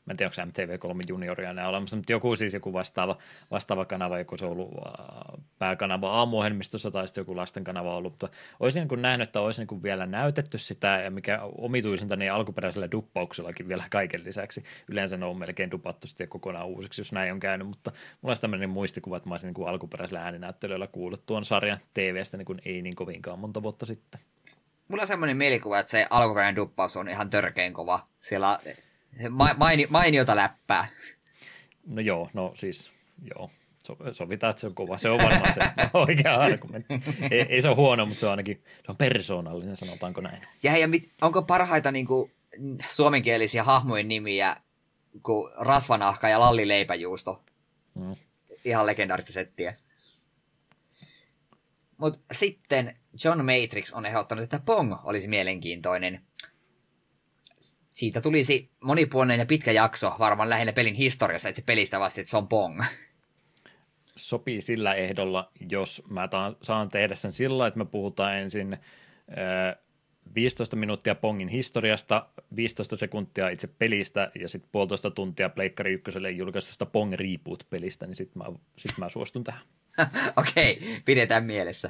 mä en tiedä, onko MTV3 junioria enää olemassa, mutta joku siis joku vastaava, vastaava kanava, joku se on ollut äh, pääkanava aamuohjelmistossa tai sitten joku lasten kanava ollut, mutta olisin niin nähnyt, että olisi niin vielä näytetty sitä ja mikä omituisinta, niin alkuperäisellä duppauksellakin vielä kaiken lisäksi. Yleensä ne on melkein dupattu sitten kokonaan uusiksi, jos näin on käynyt, mutta mulla olisi tämmöinen muistikuva, että mä olisin niin alkuperäisellä ääninäyttelyllä kuullut tuon sarjan TV-stä niin kuin ei niin kovinkaan monta vuotta sitten. Mulla on semmoinen mielikuva, että se alkuperäinen duppaus on ihan törkeen kova. Siellä Ma- maini, mainiota läppää. No joo, no siis joo. So, sovitaan, että se on kova. Se on varmaan se *laughs* oikea argumentti. Ei, ei, se ole huono, mutta se on ainakin se on persoonallinen, sanotaanko näin. Ja, ja mit, onko parhaita niin kuin, suomenkielisiä hahmojen nimiä kuin Rasvanahka ja Lalli Leipäjuusto? Hmm. Ihan legendaarista settiä. Mutta sitten John Matrix on ehdottanut, että Pong olisi mielenkiintoinen siitä tulisi monipuolinen ja pitkä jakso varmaan lähinnä pelin historiasta, että se pelistä vasta, että se on Pong. Sopii sillä ehdolla, jos mä taan, saan tehdä sen sillä, että me puhutaan ensin äh, 15 minuuttia Pongin historiasta, 15 sekuntia itse pelistä ja sitten puolitoista tuntia Pleikkari ykköselle julkaistusta Pong Reboot-pelistä, niin sitten mä, sit mä suostun tähän. *laughs* Okei, okay, pidetään mielessä.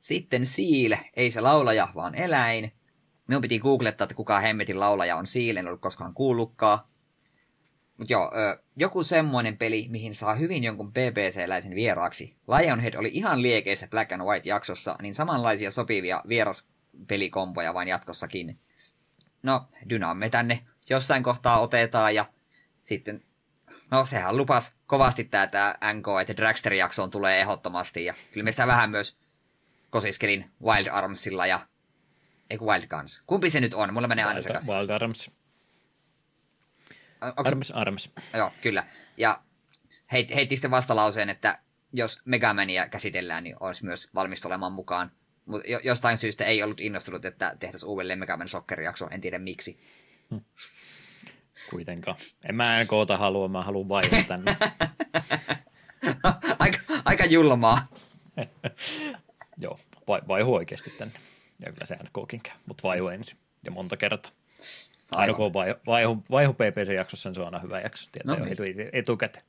Sitten Seal, ei se laulaja, vaan eläin. Minun piti googlettaa, että kuka hemmetin laulaja on Seal, en ollut koskaan kuullutkaan. Mutta joo, joku semmoinen peli, mihin saa hyvin jonkun BBC-läisen vieraaksi. Lionhead oli ihan liekeissä Black and White-jaksossa, niin samanlaisia sopivia vieraspelikomboja vain jatkossakin. No, Dynamme tänne jossain kohtaa otetaan ja sitten No sehän lupas kovasti tää, NK, että Dragster-jaksoon tulee ehdottomasti ja kyllä me sitä vähän myös kosiskelin Wild Armsilla ja Eikö Wild Guns? Kumpi se nyt on? Mulla menee aina sekaisin. Wild Arms. Onks... Arms, Arms. Joo, kyllä. Ja heit, heitti sitten vastalauseen, että jos Megamania käsitellään, niin olisi myös valmis olemaan mukaan. Mutta jostain syystä ei ollut innostunut, että tehtäisiin uudelleen Megaman Soccer-jakso. En tiedä miksi. Hmm. Kuitenkaan. En mä koota halua, mä haluan vaihtaa *laughs* tänne. aika, aika julmaa. *laughs* Joo, vai, vaihu oikeasti tänne. Ja kyllä se NKkin käy, mutta vaihu ensin ja monta kertaa. Aina kun on vaihu, vaihu, vaihu PPC-jaksossa, niin se on aina hyvä jakso, tietää no, jo niin. etukäteen.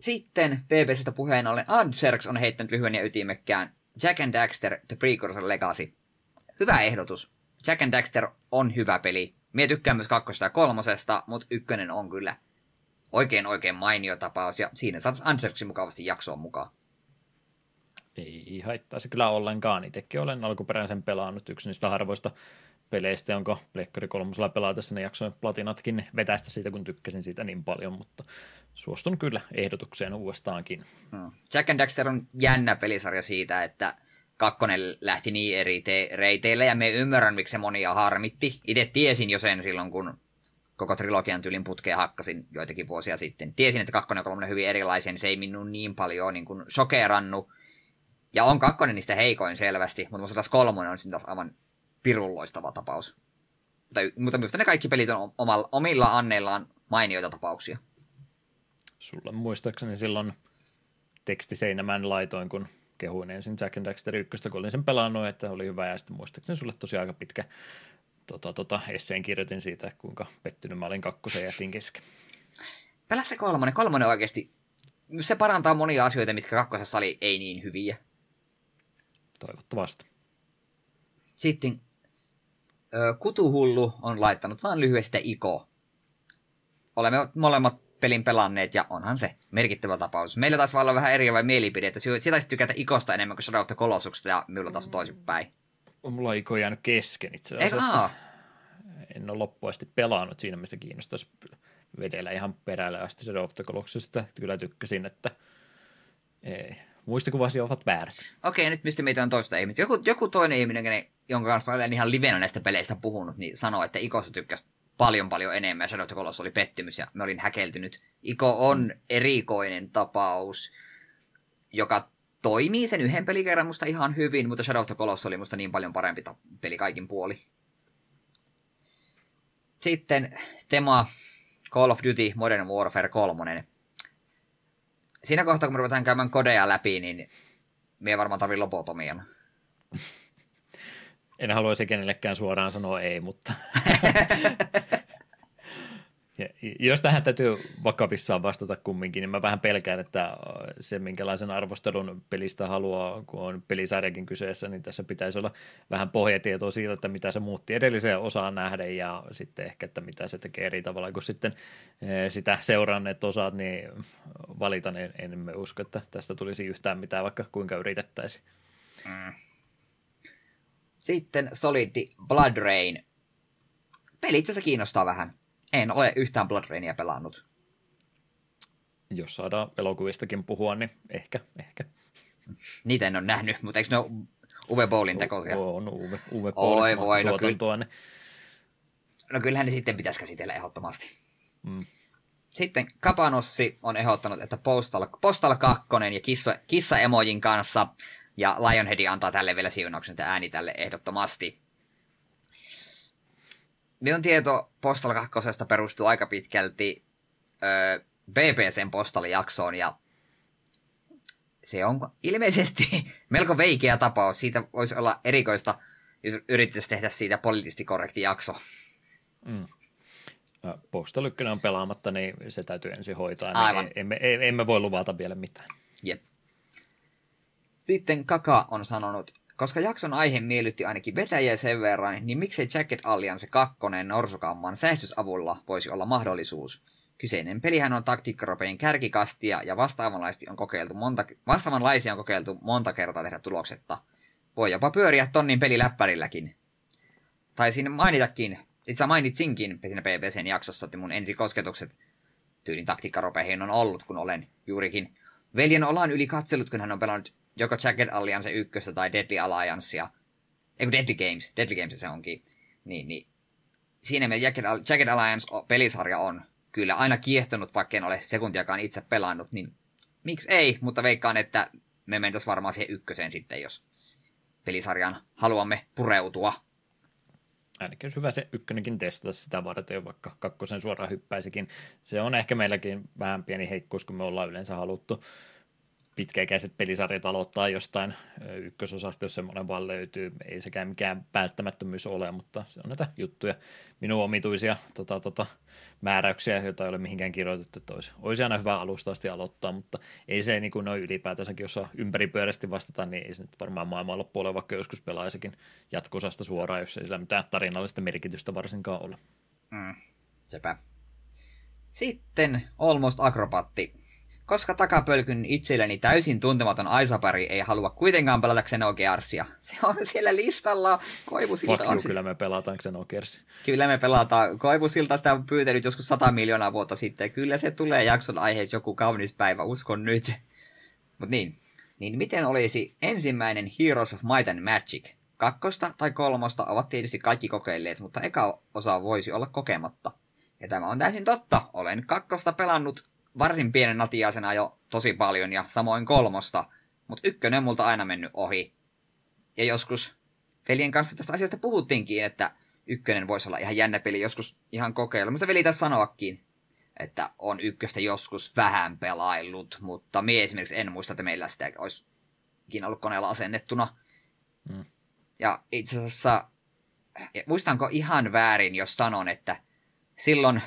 Sitten BBCstä puheen ollen Adserks on heittänyt lyhyen ja ytimekkään Jack and Daxter The Precursor Legacy. Hyvä ehdotus. Jack and Daxter on hyvä peli. Mie tykkään myös kakkosesta ja kolmosesta, mutta ykkönen on kyllä oikein oikein mainio tapaus, ja siinä saataisiin Anserksin mukavasti jaksoon mukaan. Ei haittaisi kyllä ollenkaan. Itsekin olen alkuperäisen pelannut yksi niistä harvoista peleistä, jonka Pleikkari kolmosella pelatessa ne jaksoin platinatkin vetäistä siitä, kun tykkäsin siitä niin paljon, mutta suostun kyllä ehdotukseen uudestaankin. Hmm. Jack and Daxter on jännä pelisarja siitä, että kakkonen lähti niin eri te- reiteille, ja me ymmärrän, miksi se monia harmitti. Itse tiesin jo sen silloin, kun koko trilogian tyylin putkeen hakkasin joitakin vuosia sitten. Tiesin, että kakkonen ja kolmonen hyvin erilaisia, niin se ei minun niin paljon niin kuin shokeerannut. Ja on kakkonen niistä heikoin selvästi, mutta taas kolmonen on taas aivan pirun loistava tapaus. Mutta, mutta minusta ne kaikki pelit on omalla, omilla anneillaan mainioita tapauksia. Sulla muistaakseni silloin tekstiseinämän laitoin, kun kehuin ensin Jack and Daxter 1, kun olin sen pelannut, että oli hyvä, ja sitten muistaakseni sulle tosi aika pitkä tota, tota, esseen kirjoitin siitä, kuinka pettynyt mä olin kakkosen jätin kesken. Pelä se kolmonen. Kolmonen oikeasti, se parantaa monia asioita, mitkä kakkosessa oli ei niin hyviä. Toivottavasti. Sitten Kutuhullu on laittanut vain lyhyesti Iko. Olemme molemmat pelin pelanneet ja onhan se merkittävä tapaus. Meillä taas voi olla vähän eriävä mielipide, että sitä taisi tykätä Ikosta enemmän kuin Shadow of the Colossuksesta ja minulla taas on toisinpäin. On mulla Iko jäänyt kesken itse asiassa. En ole loppuasti pelannut siinä, mistä kiinnostaisi vedellä ihan perällä asti Shadow of the Colossuksesta. Kyllä tykkäsin, että ei, muistikuvasi ovat väärät. Okei, nyt mistä meitä on toista ihmistä. Joku, joku toinen ihminen, jonka kanssa olen ihan livenä näistä peleistä puhunut, niin sanoi, että Ikosta tykkäsi paljon paljon enemmän. Shadow of the Colossus oli pettymys ja me olin häkeltynyt. Iko on erikoinen tapaus, joka toimii sen yhden pelikerran musta ihan hyvin, mutta Shadow of the Colossus oli musta niin paljon parempi peli kaikin puoli. Sitten tema Call of Duty Modern Warfare 3 siinä kohtaa, kun me ruvetaan käymään kodeja läpi, niin me varmaan tarvii lobotomian. En haluaisi kenellekään suoraan sanoa ei, mutta *laughs* Ja jos tähän täytyy vakavissaan vastata kumminkin, niin mä vähän pelkään, että se minkälaisen arvostelun pelistä haluaa, kun on pelisarjakin kyseessä, niin tässä pitäisi olla vähän pohjatietoa siitä, että mitä se muutti edelliseen osaan nähden ja sitten ehkä, että mitä se tekee eri tavalla kuin sitten eh, sitä seuranneet osat, niin valitan en, en usko, että tästä tulisi yhtään mitään, vaikka kuinka yritettäisiin. Mm. Sitten Solid Blood Rain. Peli itse asiassa kiinnostaa vähän en ole yhtään Blood Rainia pelannut. Jos saadaan elokuvistakin puhua, niin ehkä, ehkä. Niitä en ole nähnyt, mutta eikö ne ole Uwe Bowlin tekoisia? On Uwe, Uwe Oi, voi, no, kyllä, niin... no kyllähän ne sitten pitäisi käsitellä ehdottomasti. Mm. Sitten Kapanossi on ehdottanut, että Postal, Postal 2 ja kissa, kissa-emojin kanssa, ja Lionhead antaa tälle vielä siunauksen, että ääni tälle ehdottomasti. Minun tieto Postal 2 perustuu aika pitkälti öö, BBCn Postal-jaksoon, ja se on ilmeisesti *laughs* melko veikeä tapaus. Siitä voisi olla erikoista, jos yrittäisi tehdä siitä poliittisesti korrekti jakso. Mm. Postal 1 on pelaamatta, niin se täytyy ensin hoitaa. Niin Aivan. Emme, emme voi luvata vielä mitään. Jep. Sitten Kaka on sanonut, koska jakson aihe miellytti ainakin vetäjiä sen verran, niin miksei Jacket Alliance 2 norsukamman säästysavulla voisi olla mahdollisuus? Kyseinen pelihän on taktiikkaropeen kärkikastia ja vastaavanlaisesti on kokeiltu monta, vastaavanlaisia on kokeiltu monta kertaa tehdä tuloksetta. Voi jopa pyöriä tonnin peliläppärilläkin. Taisin mainitakin, itse mainitsinkin siinä BBCn jaksossa, että mun ensikosketukset tyylin taktiikkaropeihin on ollut, kun olen juurikin veljen olan yli katsellut, kun hän on pelannut joko Jagged Alliance 1 tai Deadly Alliancea. Eikö Deadly Games, Deadly Games se onkin. Niin, niin. Siinä meidän Jagged, Jagged Alliance-pelisarja on kyllä aina kiehtonut, vaikka en ole sekuntiakaan itse pelannut, niin miksi ei, mutta veikkaan, että me mentäisiin varmaan siihen ykköseen sitten, jos pelisarjan haluamme pureutua. Ainakin olisi hyvä se ykkönenkin testata sitä varten, vaikka kakkosen suoraan hyppäisikin. Se on ehkä meilläkin vähän pieni heikkous, kun me ollaan yleensä haluttu pitkäikäiset pelisarjat aloittaa jostain ykkösosasta, jos semmoinen vaan löytyy. Ei sekään mikään välttämättömyys ole, mutta se on näitä juttuja, minun omituisia tota, tota, määräyksiä, joita ei ole mihinkään kirjoitettu, että olisi, olisi aina hyvä alusta asti aloittaa, mutta ei se niin kuin noin ylipäätänsäkin, jos ympäripyörästi vastata, niin ei se nyt varmaan maailman loppuun vaikka joskus pelaisikin jatkosasta suoraan, jos ei sillä mitään tarinallista merkitystä varsinkaan ole. Mm, sepä. Sitten Almost Acrobatti koska takapölkyn itselleni täysin tuntematon Aisapari ei halua kuitenkaan pelata Xenogearsia. Se on siellä listalla. Koivusilta Fuck on you, sit- kyllä me pelataan Xenogersi. Kyllä me pelataan. Koivusilta sitä on pyytänyt joskus 100 miljoonaa vuotta sitten. Kyllä se tulee jakson aiheeksi joku kaunis päivä, uskon nyt. Mut niin. Niin miten olisi ensimmäinen Heroes of Might and Magic? Kakkosta tai kolmosta ovat tietysti kaikki kokeilleet, mutta eka osa voisi olla kokematta. Ja tämä on täysin totta. Olen kakkosta pelannut varsin pienen natiaisena jo tosi paljon ja samoin kolmosta. Mutta ykkönen on multa aina mennyt ohi. Ja joskus veljen kanssa tästä asiasta puhuttiinkin, että ykkönen voisi olla ihan jännä peli joskus ihan kokeilla. Mutta veli tässä sanoakin, että on ykköstä joskus vähän pelaillut, mutta mie esimerkiksi en muista, että meillä sitä olisi ikinä ollut koneella asennettuna. Mm. Ja itse asiassa, muistanko ihan väärin, jos sanon, että silloin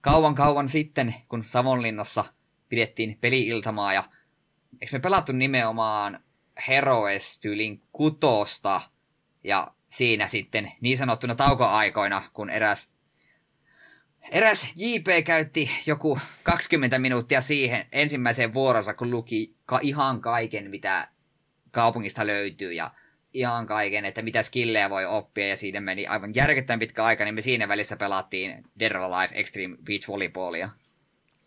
kauan kauan sitten, kun Savonlinnassa pidettiin peliiltamaa ja eikö me pelattu nimenomaan Heroes-tyylin kutosta ja siinä sitten niin sanottuna taukoaikoina, kun eräs Eräs JP käytti joku 20 minuuttia siihen ensimmäiseen vuoronsa, kun luki ka- ihan kaiken, mitä kaupungista löytyy ja ihan kaiken, että mitä skillejä voi oppia ja siitä meni aivan järkyttävän pitkä aika, niin me siinä välissä pelattiin Dead or Alive Extreme Beach Volleyballia.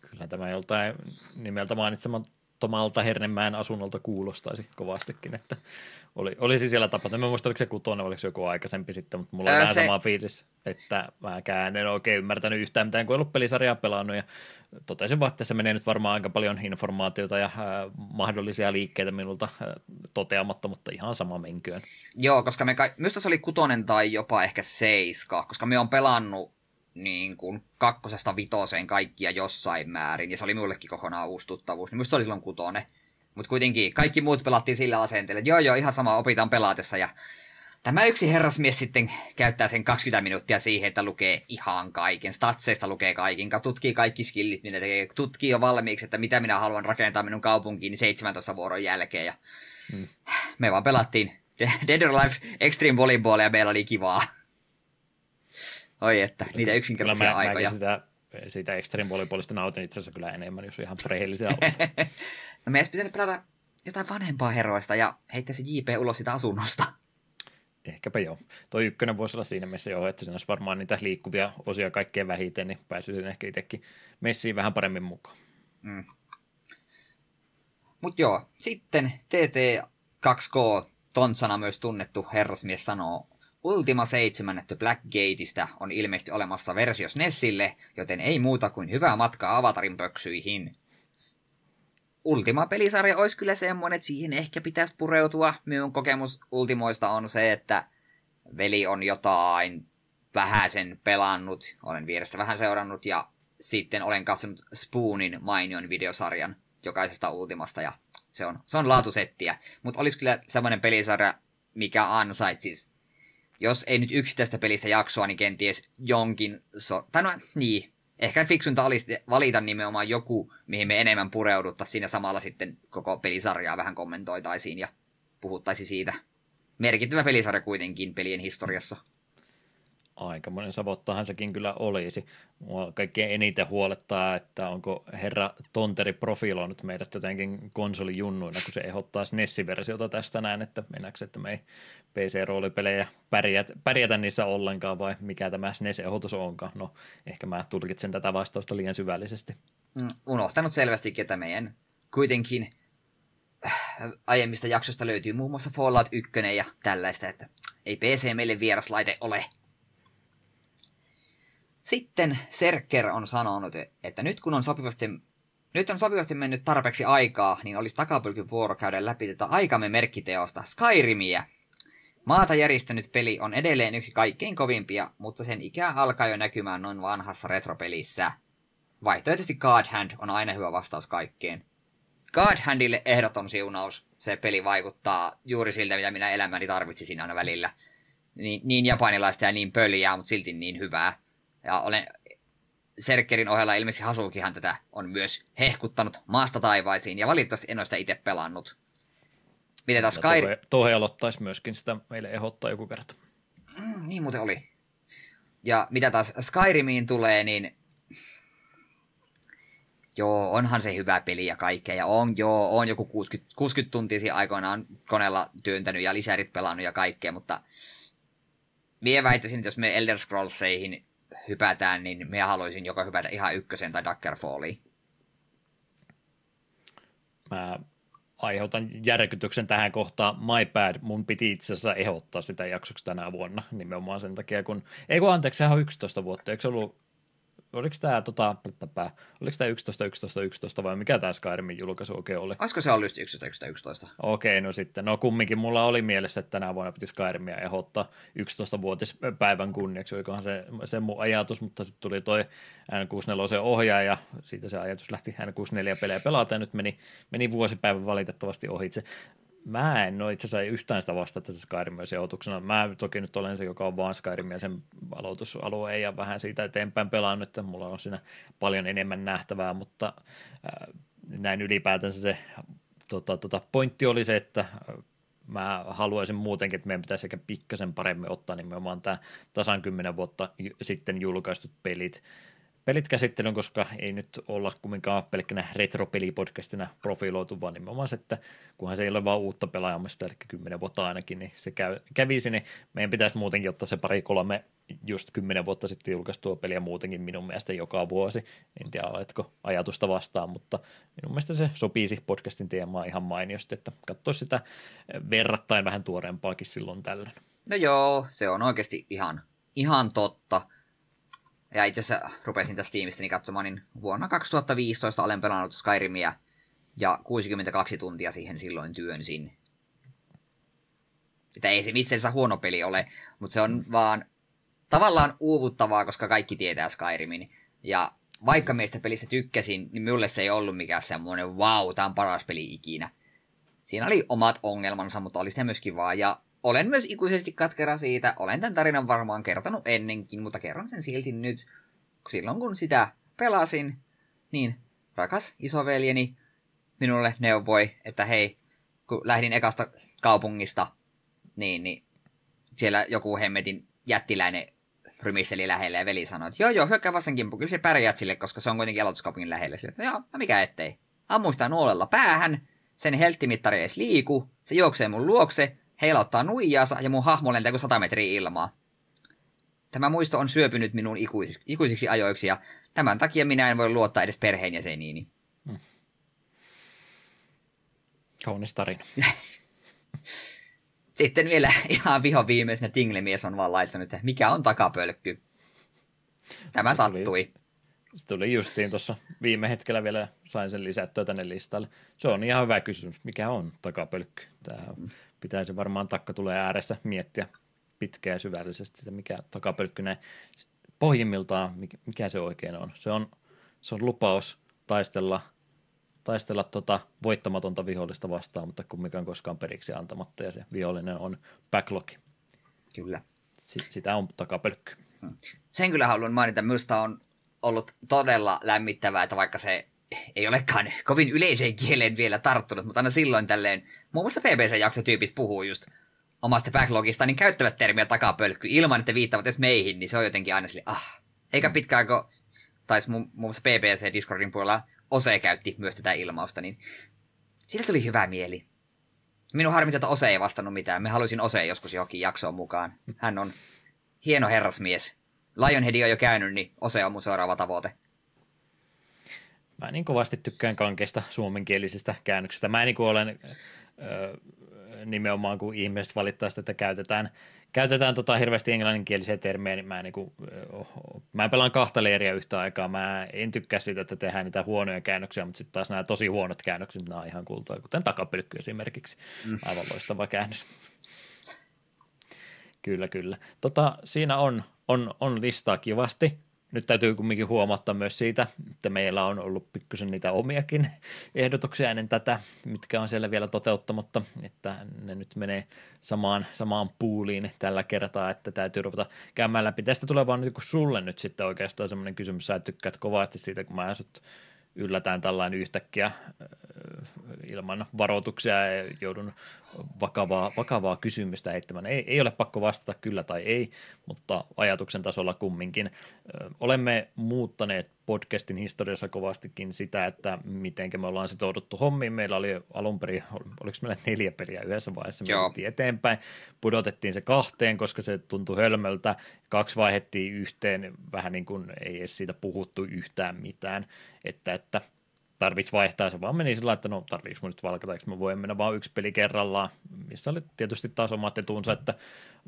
Kyllä tämä joltain nimeltä mainitsemattomalta Hernemäen asunnolta kuulostaisi kovastikin, että oli, olisi siellä tapahtunut. Mä muista, oliko se kutonen, oliko se joku aikaisempi sitten, mutta mulla on vähän se- sama fiilis, että mäkään en oikein ymmärtänyt yhtään mitään, kun en ollut pelisarjaa pelannut ja totesin vaan, että tässä menee nyt varmaan aika paljon informaatiota ja ää, mahdollisia liikkeitä minulta ää, toteamatta, mutta ihan sama menköön. Joo, koska me ka- minusta se oli kutonen tai jopa ehkä seiska, koska me on pelannut niin kuin kakkosesta vitoseen kaikkia jossain määrin, ja se oli minullekin kokonaan uusi tuttavuus, niin minusta se oli silloin kutonen. Mutta kuitenkin kaikki muut pelattiin sillä asenteella, että joo joo, ihan sama opitaan pelatessa, ja tämä yksi herrasmies sitten käyttää sen 20 minuuttia siihen, että lukee ihan kaiken, statseista lukee kaiken, ka- tutkii kaikki skillit, mitä tekee, tutkii jo valmiiksi, että mitä minä haluan rakentaa minun kaupunkiin 17 vuoron jälkeen, ja me vaan pelattiin Dead or Alive Extreme Volleyballia ja meillä oli kivaa. Oi että, niitä Kyllä yksinkertaisia mä, aikoja. mäkin sitä, sitä Extreme Volleyballista nautin itse asiassa kyllä enemmän, jos on ihan rehellisiä. *laughs* No meidän pitänyt pelata jotain vanhempaa heroista ja heittää se JP ulos sitä asunnosta. Ehkäpä joo. Toi ykkönen voisi olla siinä mielessä joo, että siinä olisi varmaan niitä liikkuvia osia kaikkein vähiten, niin pääsisin ehkä itsekin messiin vähän paremmin mukaan. Mut joo, sitten TT2K, Tonsana myös tunnettu herrasmies sanoo, Ultima 7 että Blackgateista on ilmeisesti olemassa versio SNESille, joten ei muuta kuin hyvää matkaa Avatarin pöksyihin. Ultima-pelisarja olisi kyllä semmoinen, että siihen ehkä pitäisi pureutua. Minun kokemus Ultimoista on se, että veli on jotain vähäsen pelannut, olen vierestä vähän seurannut ja sitten olen katsonut Spoonin mainion videosarjan jokaisesta Ultimasta ja se on, se on laatusettiä. Mutta olisi kyllä semmoinen pelisarja, mikä ansaitsisi, jos ei nyt yksittäistä pelistä jaksoa, niin kenties jonkin, so- tai no niin, ehkä fiksunta olisi valita nimenomaan joku, mihin me enemmän pureuduttaisiin siinä samalla sitten koko pelisarjaa vähän kommentoitaisiin ja puhuttaisiin siitä. Merkittävä pelisarja kuitenkin pelien historiassa. Aikamoinen savottahan sekin kyllä olisi. Mua kaikkein eniten huolettaa, että onko herra Tonteri profiloinut meidät jotenkin konsolijunnuina, kun se ehdottaa SNES-versiota tästä näin, että mennäänkö, että me ei PC-roolipelejä pärjätä, pärjätä niissä ollenkaan vai mikä tämä SNES-ehdotus onkaan. No, ehkä mä tulkitsen tätä vastausta liian syvällisesti. Mm, unohtanut selvästi, että meidän kuitenkin äh, aiemmista jaksoista löytyy muun muassa Fallout 1 ja tällaista, että ei PC meille vieras laite ole. Sitten Serker on sanonut, että nyt kun on sopivasti, nyt on sopivasti mennyt tarpeeksi aikaa, niin olisi takapylkyn vuoro käydä läpi tätä aikamme merkkiteosta, Skyrimiä. Maata järjestänyt peli on edelleen yksi kaikkein kovimpia, mutta sen ikä alkaa jo näkymään noin vanhassa retropelissä. Vaihtoehtoisesti God Hand on aina hyvä vastaus kaikkeen. God Handille ehdoton siunaus. Se peli vaikuttaa juuri siltä, mitä minä elämäni tarvitsisin aina välillä. Niin, niin japanilaista ja niin pöliä, mutta silti niin hyvää. Ja olen Serkkerin ohella ilmeisesti Hasukihan tätä on myös hehkuttanut maasta taivaisiin, ja valitettavasti en ole sitä itse pelannut. Miten taas Sky... Tohe, Tohe aloittaisi myöskin sitä meille ehdottaa joku kerta. Mm, niin muuten oli. Ja mitä taas Skyrimiin tulee, niin Joo, onhan se hyvä peli ja kaikkea. Ja on, joo, on joku 60, 60 tuntia siinä aikoinaan koneella työntänyt ja lisärit pelannut ja kaikkea, mutta mie väittäisin, että jos me Elder Scrollseihin hypätään, niin me haluaisin joko hypätä ihan ykkösen tai Daggerfalliin. Mä aiheutan järkytyksen tähän kohtaan. My bad, mun piti itse asiassa ehdottaa sitä jaksoksi tänä vuonna, nimenomaan sen takia, kun, ei kun anteeksi, sehän on 11 vuotta, eikö se ollut oliko tämä, tota, oliko tämä 11, 11, 11 vai mikä tämä Skyrimin julkaisu oikein oli? Olisiko se ollut 11, 11, 11? Okei, no sitten, no kumminkin mulla oli mielessä, että tänä vuonna piti Skyrimia ehdottaa 11-vuotispäivän kunniaksi, olikohan se, se mun ajatus, mutta sitten tuli toi N64 ohjaaja, ja siitä se ajatus lähti N64 pelejä pelata, ja nyt meni, meni vuosipäivän valitettavasti ohitse. Mä en ole itse asiassa yhtään sitä vasta, että se Skyrim olisi joutuksena. Mä toki nyt olen se, joka on vaan Skyrim ja sen aloitusalueen ja vähän siitä eteenpäin pelannut, että mulla on siinä paljon enemmän nähtävää, mutta äh, näin ylipäätänsä se tota, tota, pointti oli se, että mä haluaisin muutenkin, että meidän pitäisi ehkä pikkasen paremmin ottaa nimenomaan tämä tasan kymmenen vuotta sitten julkaistut pelit pelit käsittelyn, koska ei nyt olla kumminkaan pelkkänä retropelipodcastina profiloitu, vaan nimenomaan se, että kunhan se ei ole vaan uutta pelaamista, eli kymmenen vuotta ainakin, niin se käy, kävisi, niin meidän pitäisi muutenkin ottaa se pari kolme just kymmenen vuotta sitten julkaistua peliä muutenkin minun mielestä joka vuosi. En tiedä, oletko ajatusta vastaan, mutta minun mielestä se sopisi podcastin teemaan ihan mainiosti, että katsoisi sitä verrattain vähän tuoreempaakin silloin tällöin. No joo, se on oikeasti ihan, ihan totta. Ja itse asiassa rupesin tästä tiimistä niin katsomaan, niin vuonna 2015 olen pelannut Skyrimia ja 62 tuntia siihen silloin työnsin. Että ei se missään huono peli ole, mutta se on vaan tavallaan uuvuttavaa, koska kaikki tietää Skyrimin. Ja vaikka meistä pelistä tykkäsin, niin minulle se ei ollut mikään semmoinen wow, tämä on paras peli ikinä. Siinä oli omat ongelmansa, mutta oli sitä myöskin vaan. Ja olen myös ikuisesti katkera siitä. Olen tämän tarinan varmaan kertonut ennenkin, mutta kerron sen silti nyt. Silloin kun sitä pelasin, niin rakas isoveljeni minulle neuvoi, että hei, kun lähdin ekasta kaupungista, niin, niin siellä joku hemmetin jättiläinen rymisteli lähelle ja veli sanoi, että joo joo, hyökkää vasenkin, kyllä se pärjäät sille, koska se on kuitenkin aloituskaupungin lähellä. Sille, joo, no mikä ettei. Ammuistaan nuolella päähän, sen helttimittari edes liiku, se juoksee mun luokse, heilauttaa nuijaansa ja mun hahmo lentää kuin 100 metriä ilmaa. Tämä muisto on syöpynyt minun ikuisiksi, ikuisiksi ajoiksi ja tämän takia minä en voi luottaa edes perheenjäseniini. Hmm. Kaunis tarina. *laughs* Sitten vielä ihan viho viimeisenä Tinglemies on vaan laittanut, että mikä on takapölkky. Tämä se sattui. Tuli, se tuli justiin tuossa viime hetkellä vielä, sain sen lisättyä tänne listalle. Se on ihan hyvä kysymys, mikä on takapölkky. Tämä on pitäisi varmaan takka tulee ääressä miettiä pitkään ja syvällisesti, että mikä takapölkkynen pohjimmiltaan, mikä se oikein on. Se on, se on lupaus taistella, taistella tota voittamatonta vihollista vastaan, mutta kumminkaan koskaan periksi antamatta, ja se vihollinen on backlog. Kyllä. S- sitä on takapölkky. Hmm. Sen kyllä haluan mainita, minusta on ollut todella lämmittävää, että vaikka se ei olekaan kovin yleiseen kieleen vielä tarttunut, mutta aina silloin tälleen, muun muassa BBC-jaksotyypit puhuu just omasta backlogista, niin käyttävät termiä takapölkky ilman, että viittavat edes meihin, niin se on jotenkin aina sille, ah. Eikä pitkään, kun taisi muun muassa BBC Discordin puolella Ose käytti myös tätä ilmausta, niin siitä tuli hyvä mieli. Minun harmi, että Ose ei vastannut mitään. Me haluaisin Ose joskus johonkin jaksoon mukaan. Hän on hieno herrasmies. Lionhead on jo käynyt, niin Ose on mun seuraava tavoite. Mä niin kovasti tykkään kankeista suomenkielisistä käännöksistä. Mä niin kuin olen ö, nimenomaan, kun ihmiset valittaa sitä, että käytetään, käytetään tota hirveästi englanninkielisiä termejä, niin mä, niin kuin, mä pelaan kahta leiriä yhtä aikaa. Mä en tykkää siitä, että tehdään niitä huonoja käännöksiä, mutta sitten taas nämä tosi huonot käännökset, nämä on ihan kultaa, kuten takapelkky esimerkiksi. Mm. Aivan loistava käännös. Kyllä, kyllä. Tota, siinä on, on, on listaa kivasti nyt täytyy kumminkin huomauttaa myös siitä, että meillä on ollut pikkusen niitä omiakin *laughs* ehdotuksia ennen tätä, mitkä on siellä vielä toteuttamatta, että ne nyt menee samaan, samaan puuliin tällä kertaa, että täytyy ruveta käymään läpi. Tästä tulee vaan kun sulle nyt sitten oikeastaan semmoinen kysymys, sä tykkäät kovasti siitä, kun mä asut yllätään tällainen yhtäkkiä ilman varoituksia ja joudun vakavaa, vakavaa kysymystä heittämään. Ei, ei ole pakko vastata kyllä tai ei, mutta ajatuksen tasolla kumminkin. Olemme muuttaneet podcastin historiassa kovastikin sitä, että miten me ollaan sitouduttu hommiin. Meillä oli alun perin, oliko meillä neljä peliä yhdessä vaiheessa, me eteenpäin. Pudotettiin se kahteen, koska se tuntui hölmöltä. Kaksi vaihettiin yhteen, vähän niin kuin ei edes siitä puhuttu yhtään mitään. Että, että tarvitsisi vaihtaa. Se vaan meni sillä että no tarviiko mun nyt valkata, eikö mä voin mennä vaan yksi peli kerrallaan, missä oli tietysti taas omat etuunsa, että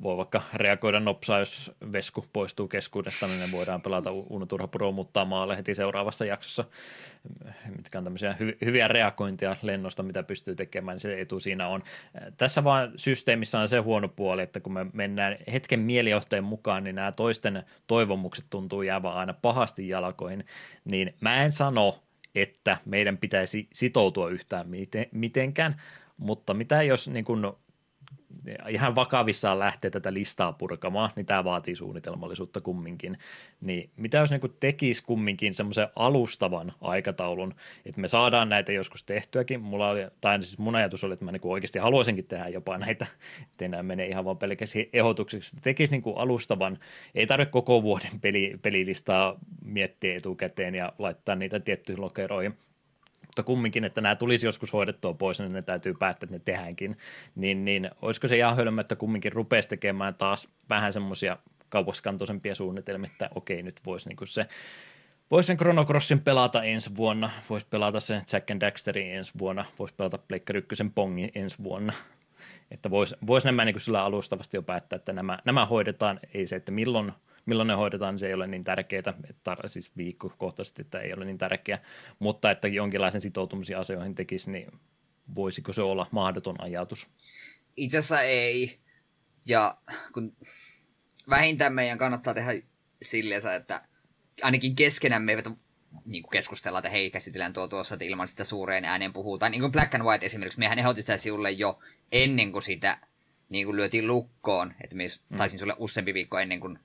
voi vaikka reagoida nopsaa, jos Vesku poistuu keskuudesta, niin ne voidaan pelata Uno Turha Pro muuttaa maalle heti seuraavassa jaksossa, mitkä on tämmöisiä hy- hyviä reagointia lennosta, mitä pystyy tekemään, niin se etu siinä on. Tässä vaan systeemissä on se huono puoli, että kun me mennään hetken mielijohteen mukaan, niin nämä toisten toivomukset tuntuu jäävän aina pahasti jalkoihin, niin mä en sano, että meidän pitäisi sitoutua yhtään miten, mitenkään, mutta mitä jos niin kuin ihan vakavissaan lähtee tätä listaa purkamaan, niin tämä vaatii suunnitelmallisuutta kumminkin. Niin mitä jos niin tekisi kumminkin semmoisen alustavan aikataulun, että me saadaan näitä joskus tehtyäkin. Mulla oli, tai siis mun ajatus oli, että mä niin oikeasti haluaisinkin tehdä jopa näitä, ettei nämä mene ihan vaan pelkästään ehdotukseksi. Tekisi niin alustavan, ei tarvitse koko vuoden peli, pelilistaa miettiä etukäteen ja laittaa niitä tiettyihin lokeroihin mutta kumminkin, että nämä tulisi joskus hoidettua pois, niin ne täytyy päättää, että ne tehdäänkin, niin, niin olisiko se ihan hölmö, että kumminkin rupeaisi tekemään taas vähän semmoisia kauaskantoisempia suunnitelmia, että okei, nyt voisi niin se Voisi sen Chrono Crossin pelata ensi vuonna, voisi pelata sen Jack and Daxterin ensi vuonna, voisi pelata Pleikkari 1 Pongin ensi vuonna. Että voisi vois nämä niin sillä alustavasti jo päättää, että nämä, nämä hoidetaan, ei se, että milloin – milloin ne hoidetaan, niin se ei ole niin tärkeää, että siis viikkokohtaisesti, että ei ole niin tärkeää, mutta että jonkinlaisen sitoutumisen asioihin tekisi, niin voisiko se olla mahdoton ajatus? Itse asiassa ei. Ja kun vähintään meidän kannattaa tehdä silleen, että ainakin keskenämme eivät niin kuin keskustellaan, että hei, käsitellään tuo tuossa, että ilman sitä suureen ääneen puhutaan. Niin kuin Black and White esimerkiksi, mehän ehdotin sitä sinulle jo ennen kuin sitä niin kuin lyötiin lukkoon, että me mm. taisin sulle useampi viikko ennen kuin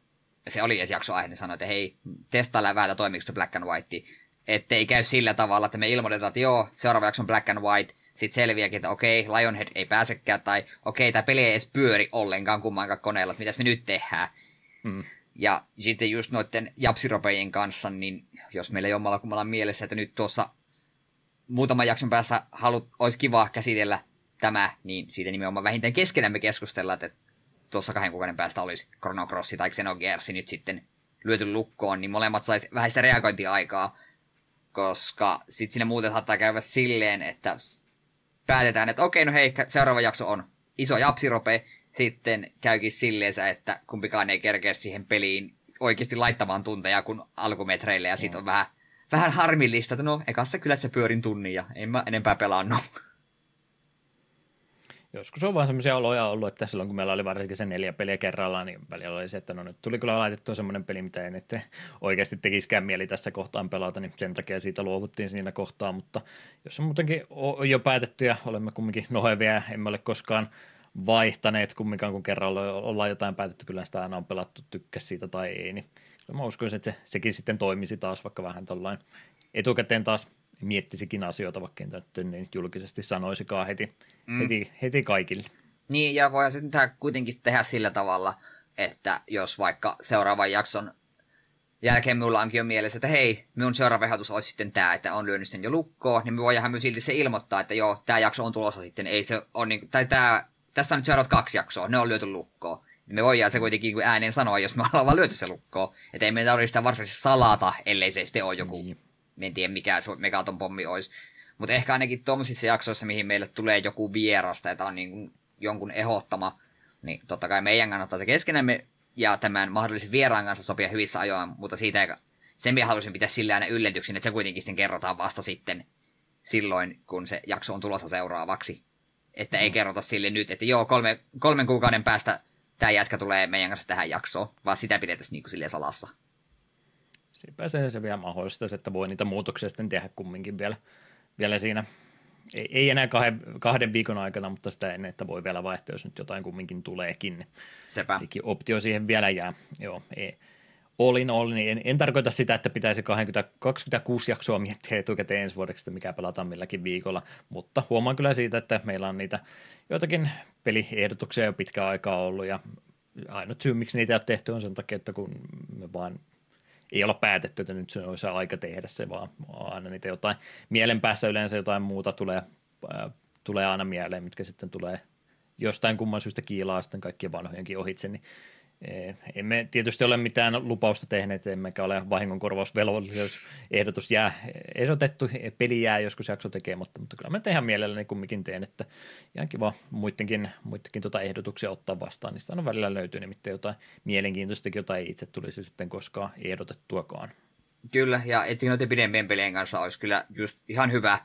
se oli edes jakso aihe, niin sanoi, että hei, testaa läväältä toimiko Black and White, ettei käy sillä tavalla, että me ilmoitetaan, että joo, seuraava jakso on Black and White, sitten selviääkin, että okei, Lionhead ei pääsekään, tai okei, tämä peli ei edes pyöri ollenkaan kummankaan koneella, että mitäs me nyt tehdään. Hmm. Ja sitten just noiden japsiropejen kanssa, niin jos meillä jommalla kummalla mielessä, että nyt tuossa muutaman jakson päässä halut, olisi kiva käsitellä tämä, niin siitä nimenomaan vähintään keskenämme keskustellaan, että tuossa kahden kuukauden päästä olisi Chrono Cross tai Xenogears nyt sitten lyöty lukkoon, niin molemmat saisi vähän sitä reagointiaikaa, koska sitten sinne muuten saattaa käydä silleen, että päätetään, että okei, no hei, seuraava jakso on iso japsirope, sitten käykin silleen, että kumpikaan ei kerkeä siihen peliin oikeasti laittamaan tunteja kuin alkumetreille, ja sitten on vähän, vähän harmillista, että no, ekassa kyllä se pyörin tunnin, ja en mä enempää pelannut. Joskus on vaan semmoisia oloja ollut, että silloin kun meillä oli varsinkin se neljä peliä kerrallaan, niin välillä oli se, että no nyt tuli kyllä laitettua semmoinen peli, mitä ei nyt oikeasti tekisikään mieli tässä kohtaan pelata, niin sen takia siitä luovuttiin siinä kohtaa, mutta jos on muutenkin jo päätetty ja olemme kumminkin nohevia, emme ole koskaan vaihtaneet kumminkaan, kun kerran ollaan jotain päätetty, kyllä sitä aina on pelattu, tykkäs siitä tai ei, niin mä uskoisin, että se, sekin sitten toimisi taas vaikka vähän tällainen etukäteen taas miettisikin asioita, vaikka ei niin julkisesti sanoisikaan heti, mm. heti, heti kaikille. Niin, ja voihan sitten kuitenkin tehdä sillä tavalla, että jos vaikka seuraavan jakson jälkeen minulla onkin jo mielessä, että hei, minun seuraava ehdotus olisi sitten tämä, että on lyönyt sen jo lukkoon, niin me voidaan myös silti se ilmoittaa, että joo, tämä jakso on tulossa sitten, ei se on niin, tai tämä, tässä on nyt seuraavat kaksi jaksoa, ne on lyöty lukkoon. Me voidaan se kuitenkin niin ääneen sanoa, jos me ollaan vaan lyöty se lukkoon. Että ei meidän tarvitse sitä varsinaisesti salata, ellei se sitten ole joku niin en tiedä mikä se Megaton pommi olisi. Mutta ehkä ainakin tuommoisissa jaksoissa, mihin meille tulee joku vierasta, että on niin jonkun ehottama, niin totta kai meidän kannattaa se keskenämme ja tämän mahdollisen vieraan kanssa sopia hyvissä ajoin, mutta siitä ei, sen minä haluaisin pitää sillä aina yllätyksen, että se kuitenkin sitten kerrotaan vasta sitten silloin, kun se jakso on tulossa seuraavaksi. Että ei mm. kerrota sille nyt, että joo, kolme, kolmen kuukauden päästä tämä jätkä tulee meidän kanssa tähän jaksoon, vaan sitä pidettäisiin niin kuin salassa. Siinäpä se, se vielä mahdollista, että voi niitä muutoksia sitten tehdä kumminkin vielä, vielä siinä. Ei, ei enää kahden, kahden viikon aikana, mutta sitä ennen, että voi vielä vaihtaa, jos nyt jotain kumminkin tuleekin. Sepä. Sekin optio siihen vielä jää. Joo, ei. all in all, niin en, en tarkoita sitä, että pitäisi 20, 26 jaksoa miettiä etukäteen ensi vuodeksi, että mikä pelataan milläkin viikolla, mutta huomaan kyllä siitä, että meillä on niitä joitakin peliehdotuksia jo pitkään aikaa ollut, ja ainut syy, miksi niitä ei ole tehty, on sen takia, että kun me vaan ei olla päätetty, että nyt se olisi aika tehdä se, vaan aina niitä jotain. Mielen päässä yleensä jotain muuta tulee, tulee aina mieleen, mitkä sitten tulee jostain kumman syystä kiilaa sitten kaikkien vanhojenkin ohitse, niin emme tietysti ole mitään lupausta tehneet, emmekä ole vahingonkorvausvelvollisuus ehdotus jää esotettu, peli jää joskus jakso tekee, mutta, kyllä mä tehdään mielelläni kumminkin teen, että ihan kiva muidenkin, muidenkin tuota ehdotuksia ottaa vastaan, niistä on välillä löytyy nimittäin jotain mielenkiintoistakin, jota ei itse tulisi sitten koskaan ehdotettuakaan. Kyllä, ja etsikin noiden pidempien pelien kanssa olisi kyllä just ihan hyvä,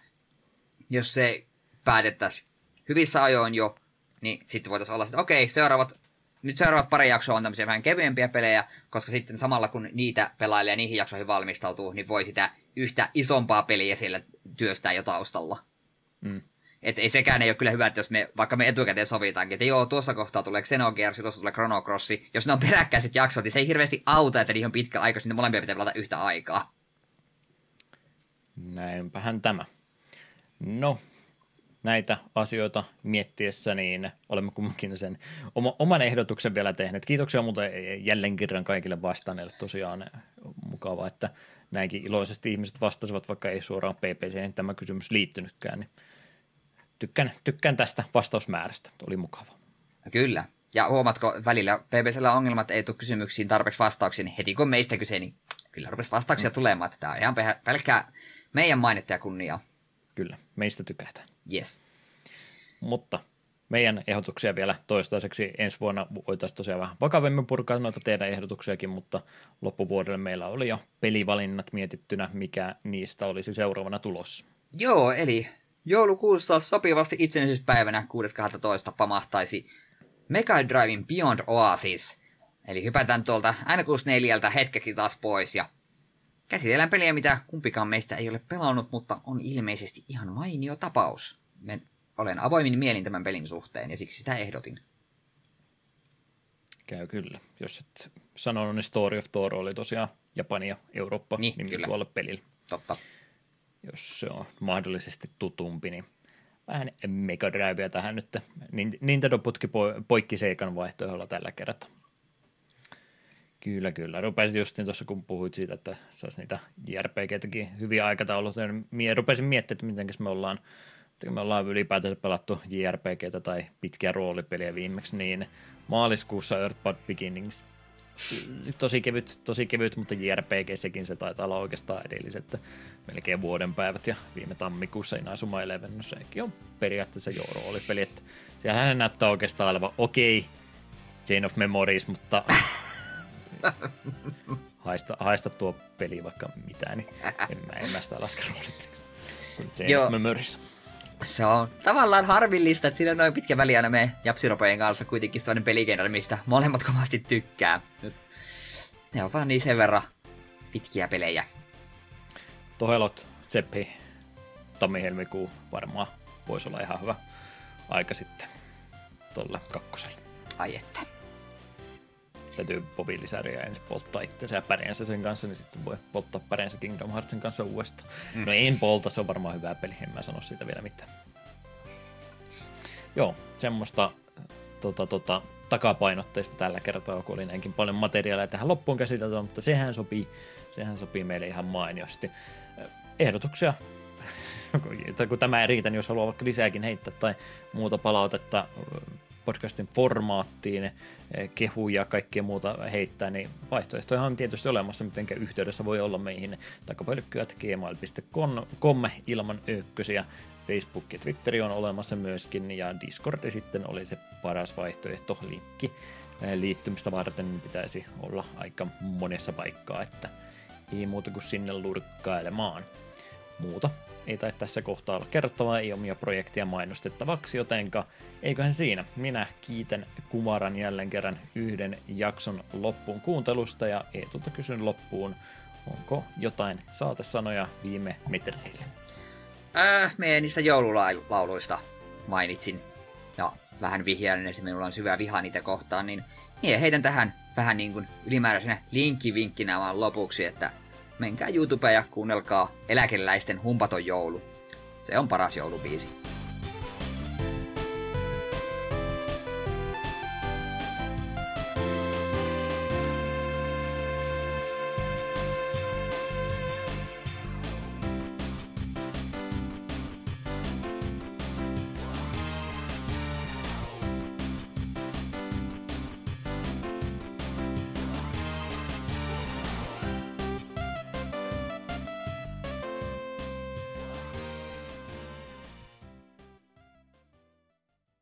jos se päätettäisiin hyvissä ajoin jo, niin sitten voitaisiin olla, että okei, seuraavat nyt seuraavat pari jaksoa on tämmöisiä vähän kevyempiä pelejä, koska sitten samalla kun niitä pelailee ja niihin jaksoihin valmistautuu, niin voi sitä yhtä isompaa peliä siellä työstää jo taustalla. Mm. Et ei sekään ei ole kyllä hyvä, että jos me, vaikka me etukäteen sovitaankin, että joo, tuossa kohtaa tulee Xenogears, tuossa tulee Chrono Crossi. Jos ne on peräkkäiset jaksot, niin se ei hirveästi auta, että niihin on pitkä aika, niin molempia pitää pelata yhtä aikaa. Näinpähän tämä. No, näitä asioita miettiessä, niin olemme kumminkin sen oma, oman ehdotuksen vielä tehneet. Kiitoksia muuten jälleen kerran kaikille vastanneille. Tosiaan mukavaa, että näinkin iloisesti ihmiset vastasivat, vaikka ei suoraan PPC tämä kysymys liittynytkään. Niin tykkään, tykkään tästä vastausmäärästä. Oli mukava. Kyllä. Ja huomatko, välillä PPCllä ongelmat ei tule kysymyksiin tarpeeksi vastauksia, niin heti kun meistä kyse, niin kyllä rupesi vastauksia mm. tulemaan. Tämä on ihan pelkkää meidän mainetta ja kunniaa. Kyllä, meistä tykätään. Yes. Mutta meidän ehdotuksia vielä toistaiseksi ensi vuonna voitaisiin tosiaan vähän vakavemmin purkaa noita teidän ehdotuksiakin, mutta loppuvuodelle meillä oli jo pelivalinnat mietittynä, mikä niistä olisi seuraavana tulossa. Joo, eli joulukuussa sopivasti itsenäisyyspäivänä 6.12. pamahtaisi Mega Drivein Beyond Oasis. Eli hypätään tuolta N64 hetkeksi taas pois ja käsitellään peliä, mitä kumpikaan meistä ei ole pelannut, mutta on ilmeisesti ihan mainio tapaus. Me olen avoimin mielin tämän pelin suhteen ja siksi sitä ehdotin. Käy kyllä. Jos et sanonut, niin Story of Thor oli tosiaan Japani ja Eurooppa niin, nimi kyllä. tuolle pelille. Totta. Jos se on mahdollisesti tutumpi, niin vähän Mega Drivea tähän nyt. Nintendo putki poikki seikan vaihtoehdolla tällä kertaa. Kyllä, kyllä. Rupesin just niin tuossa, kun puhuit siitä, että saisi niitä JRPG-täkin hyviä aikatauluja, niin rupesin miettimään, että miten me ollaan me ollaan ylipäätänsä pelattu JRPGtä tai pitkiä roolipeliä viimeksi, niin maaliskuussa Earthbound Beginnings tosi kevyt, tosi kevyt, mutta JRPG sekin se taitaa olla oikeastaan edelliset melkein vuoden päivät ja viime tammikuussa Inazuma Eleven, no sekin on periaatteessa jo roolipeli, että siellähän näyttää oikeastaan olevan okei, okay, Chain of Memories, mutta haista, haista tuo peli vaikka mitään, niin en mä, en mä sitä laske roolipeliksi. Se on tavallaan harvillista, että siinä on noin pitkä väli aina me Japsiropojen kanssa kuitenkin sellainen peligenre, mistä molemmat kovasti tykkää. Nyt ne on vaan niin sen verran pitkiä pelejä. Tohelot, Tseppi, tammi-helmikuu varmaan voisi olla ihan hyvä aika sitten tuolle kakkoselle. Ai että. Täytyy mobiilisäriä ensin polttaa itsensä ja pärjensä sen kanssa, niin sitten voi polttaa pärjensä Kingdom Heartsin kanssa uudestaan. Mm. No en polta, se on varmaan hyvä peli, en mä sano siitä vielä mitään. Joo, semmoista tota, tota, takapainotteista tällä kertaa, kun oli näinkin paljon materiaalia tähän loppuun käsiteltyä, mutta sehän sopii, sehän sopii meille ihan mainiosti. Ehdotuksia *laughs* kun tämä ei riitä, niin jos haluaa vaikka lisääkin heittää tai muuta palautetta podcastin formaattiin, kehuja ja kaikkea muuta heittää, niin vaihtoehtoja on tietysti olemassa, miten yhteydessä voi olla meihin takapölkkyät.gmail.com ilman ökkösiä. Facebook ja Twitteri on olemassa myöskin, ja Discord sitten oli se paras vaihtoehto. Linkki eh, liittymistä varten pitäisi olla aika monessa paikkaa, että ei muuta kuin sinne lurkkailemaan. Muuta ei tai tässä kohtaa olla kerrottavaa, ei omia projekteja mainostettavaksi, jotenka eiköhän siinä. Minä kiitän Kumaran jälleen kerran yhden jakson loppuun kuuntelusta ja Eetulta kysyn loppuun, onko jotain saatesanoja viime metreille? Äh, meidän niistä joululauluista mainitsin. Ja vähän vihjailen, että minulla on syvä viha niitä kohtaan, niin Niin heitän tähän vähän niin kuin ylimääräisenä linkkivinkkinä vaan lopuksi, että menkää YouTubeen ja kuunnelkaa eläkeläisten humpaton joulu. Se on paras joulubiisi.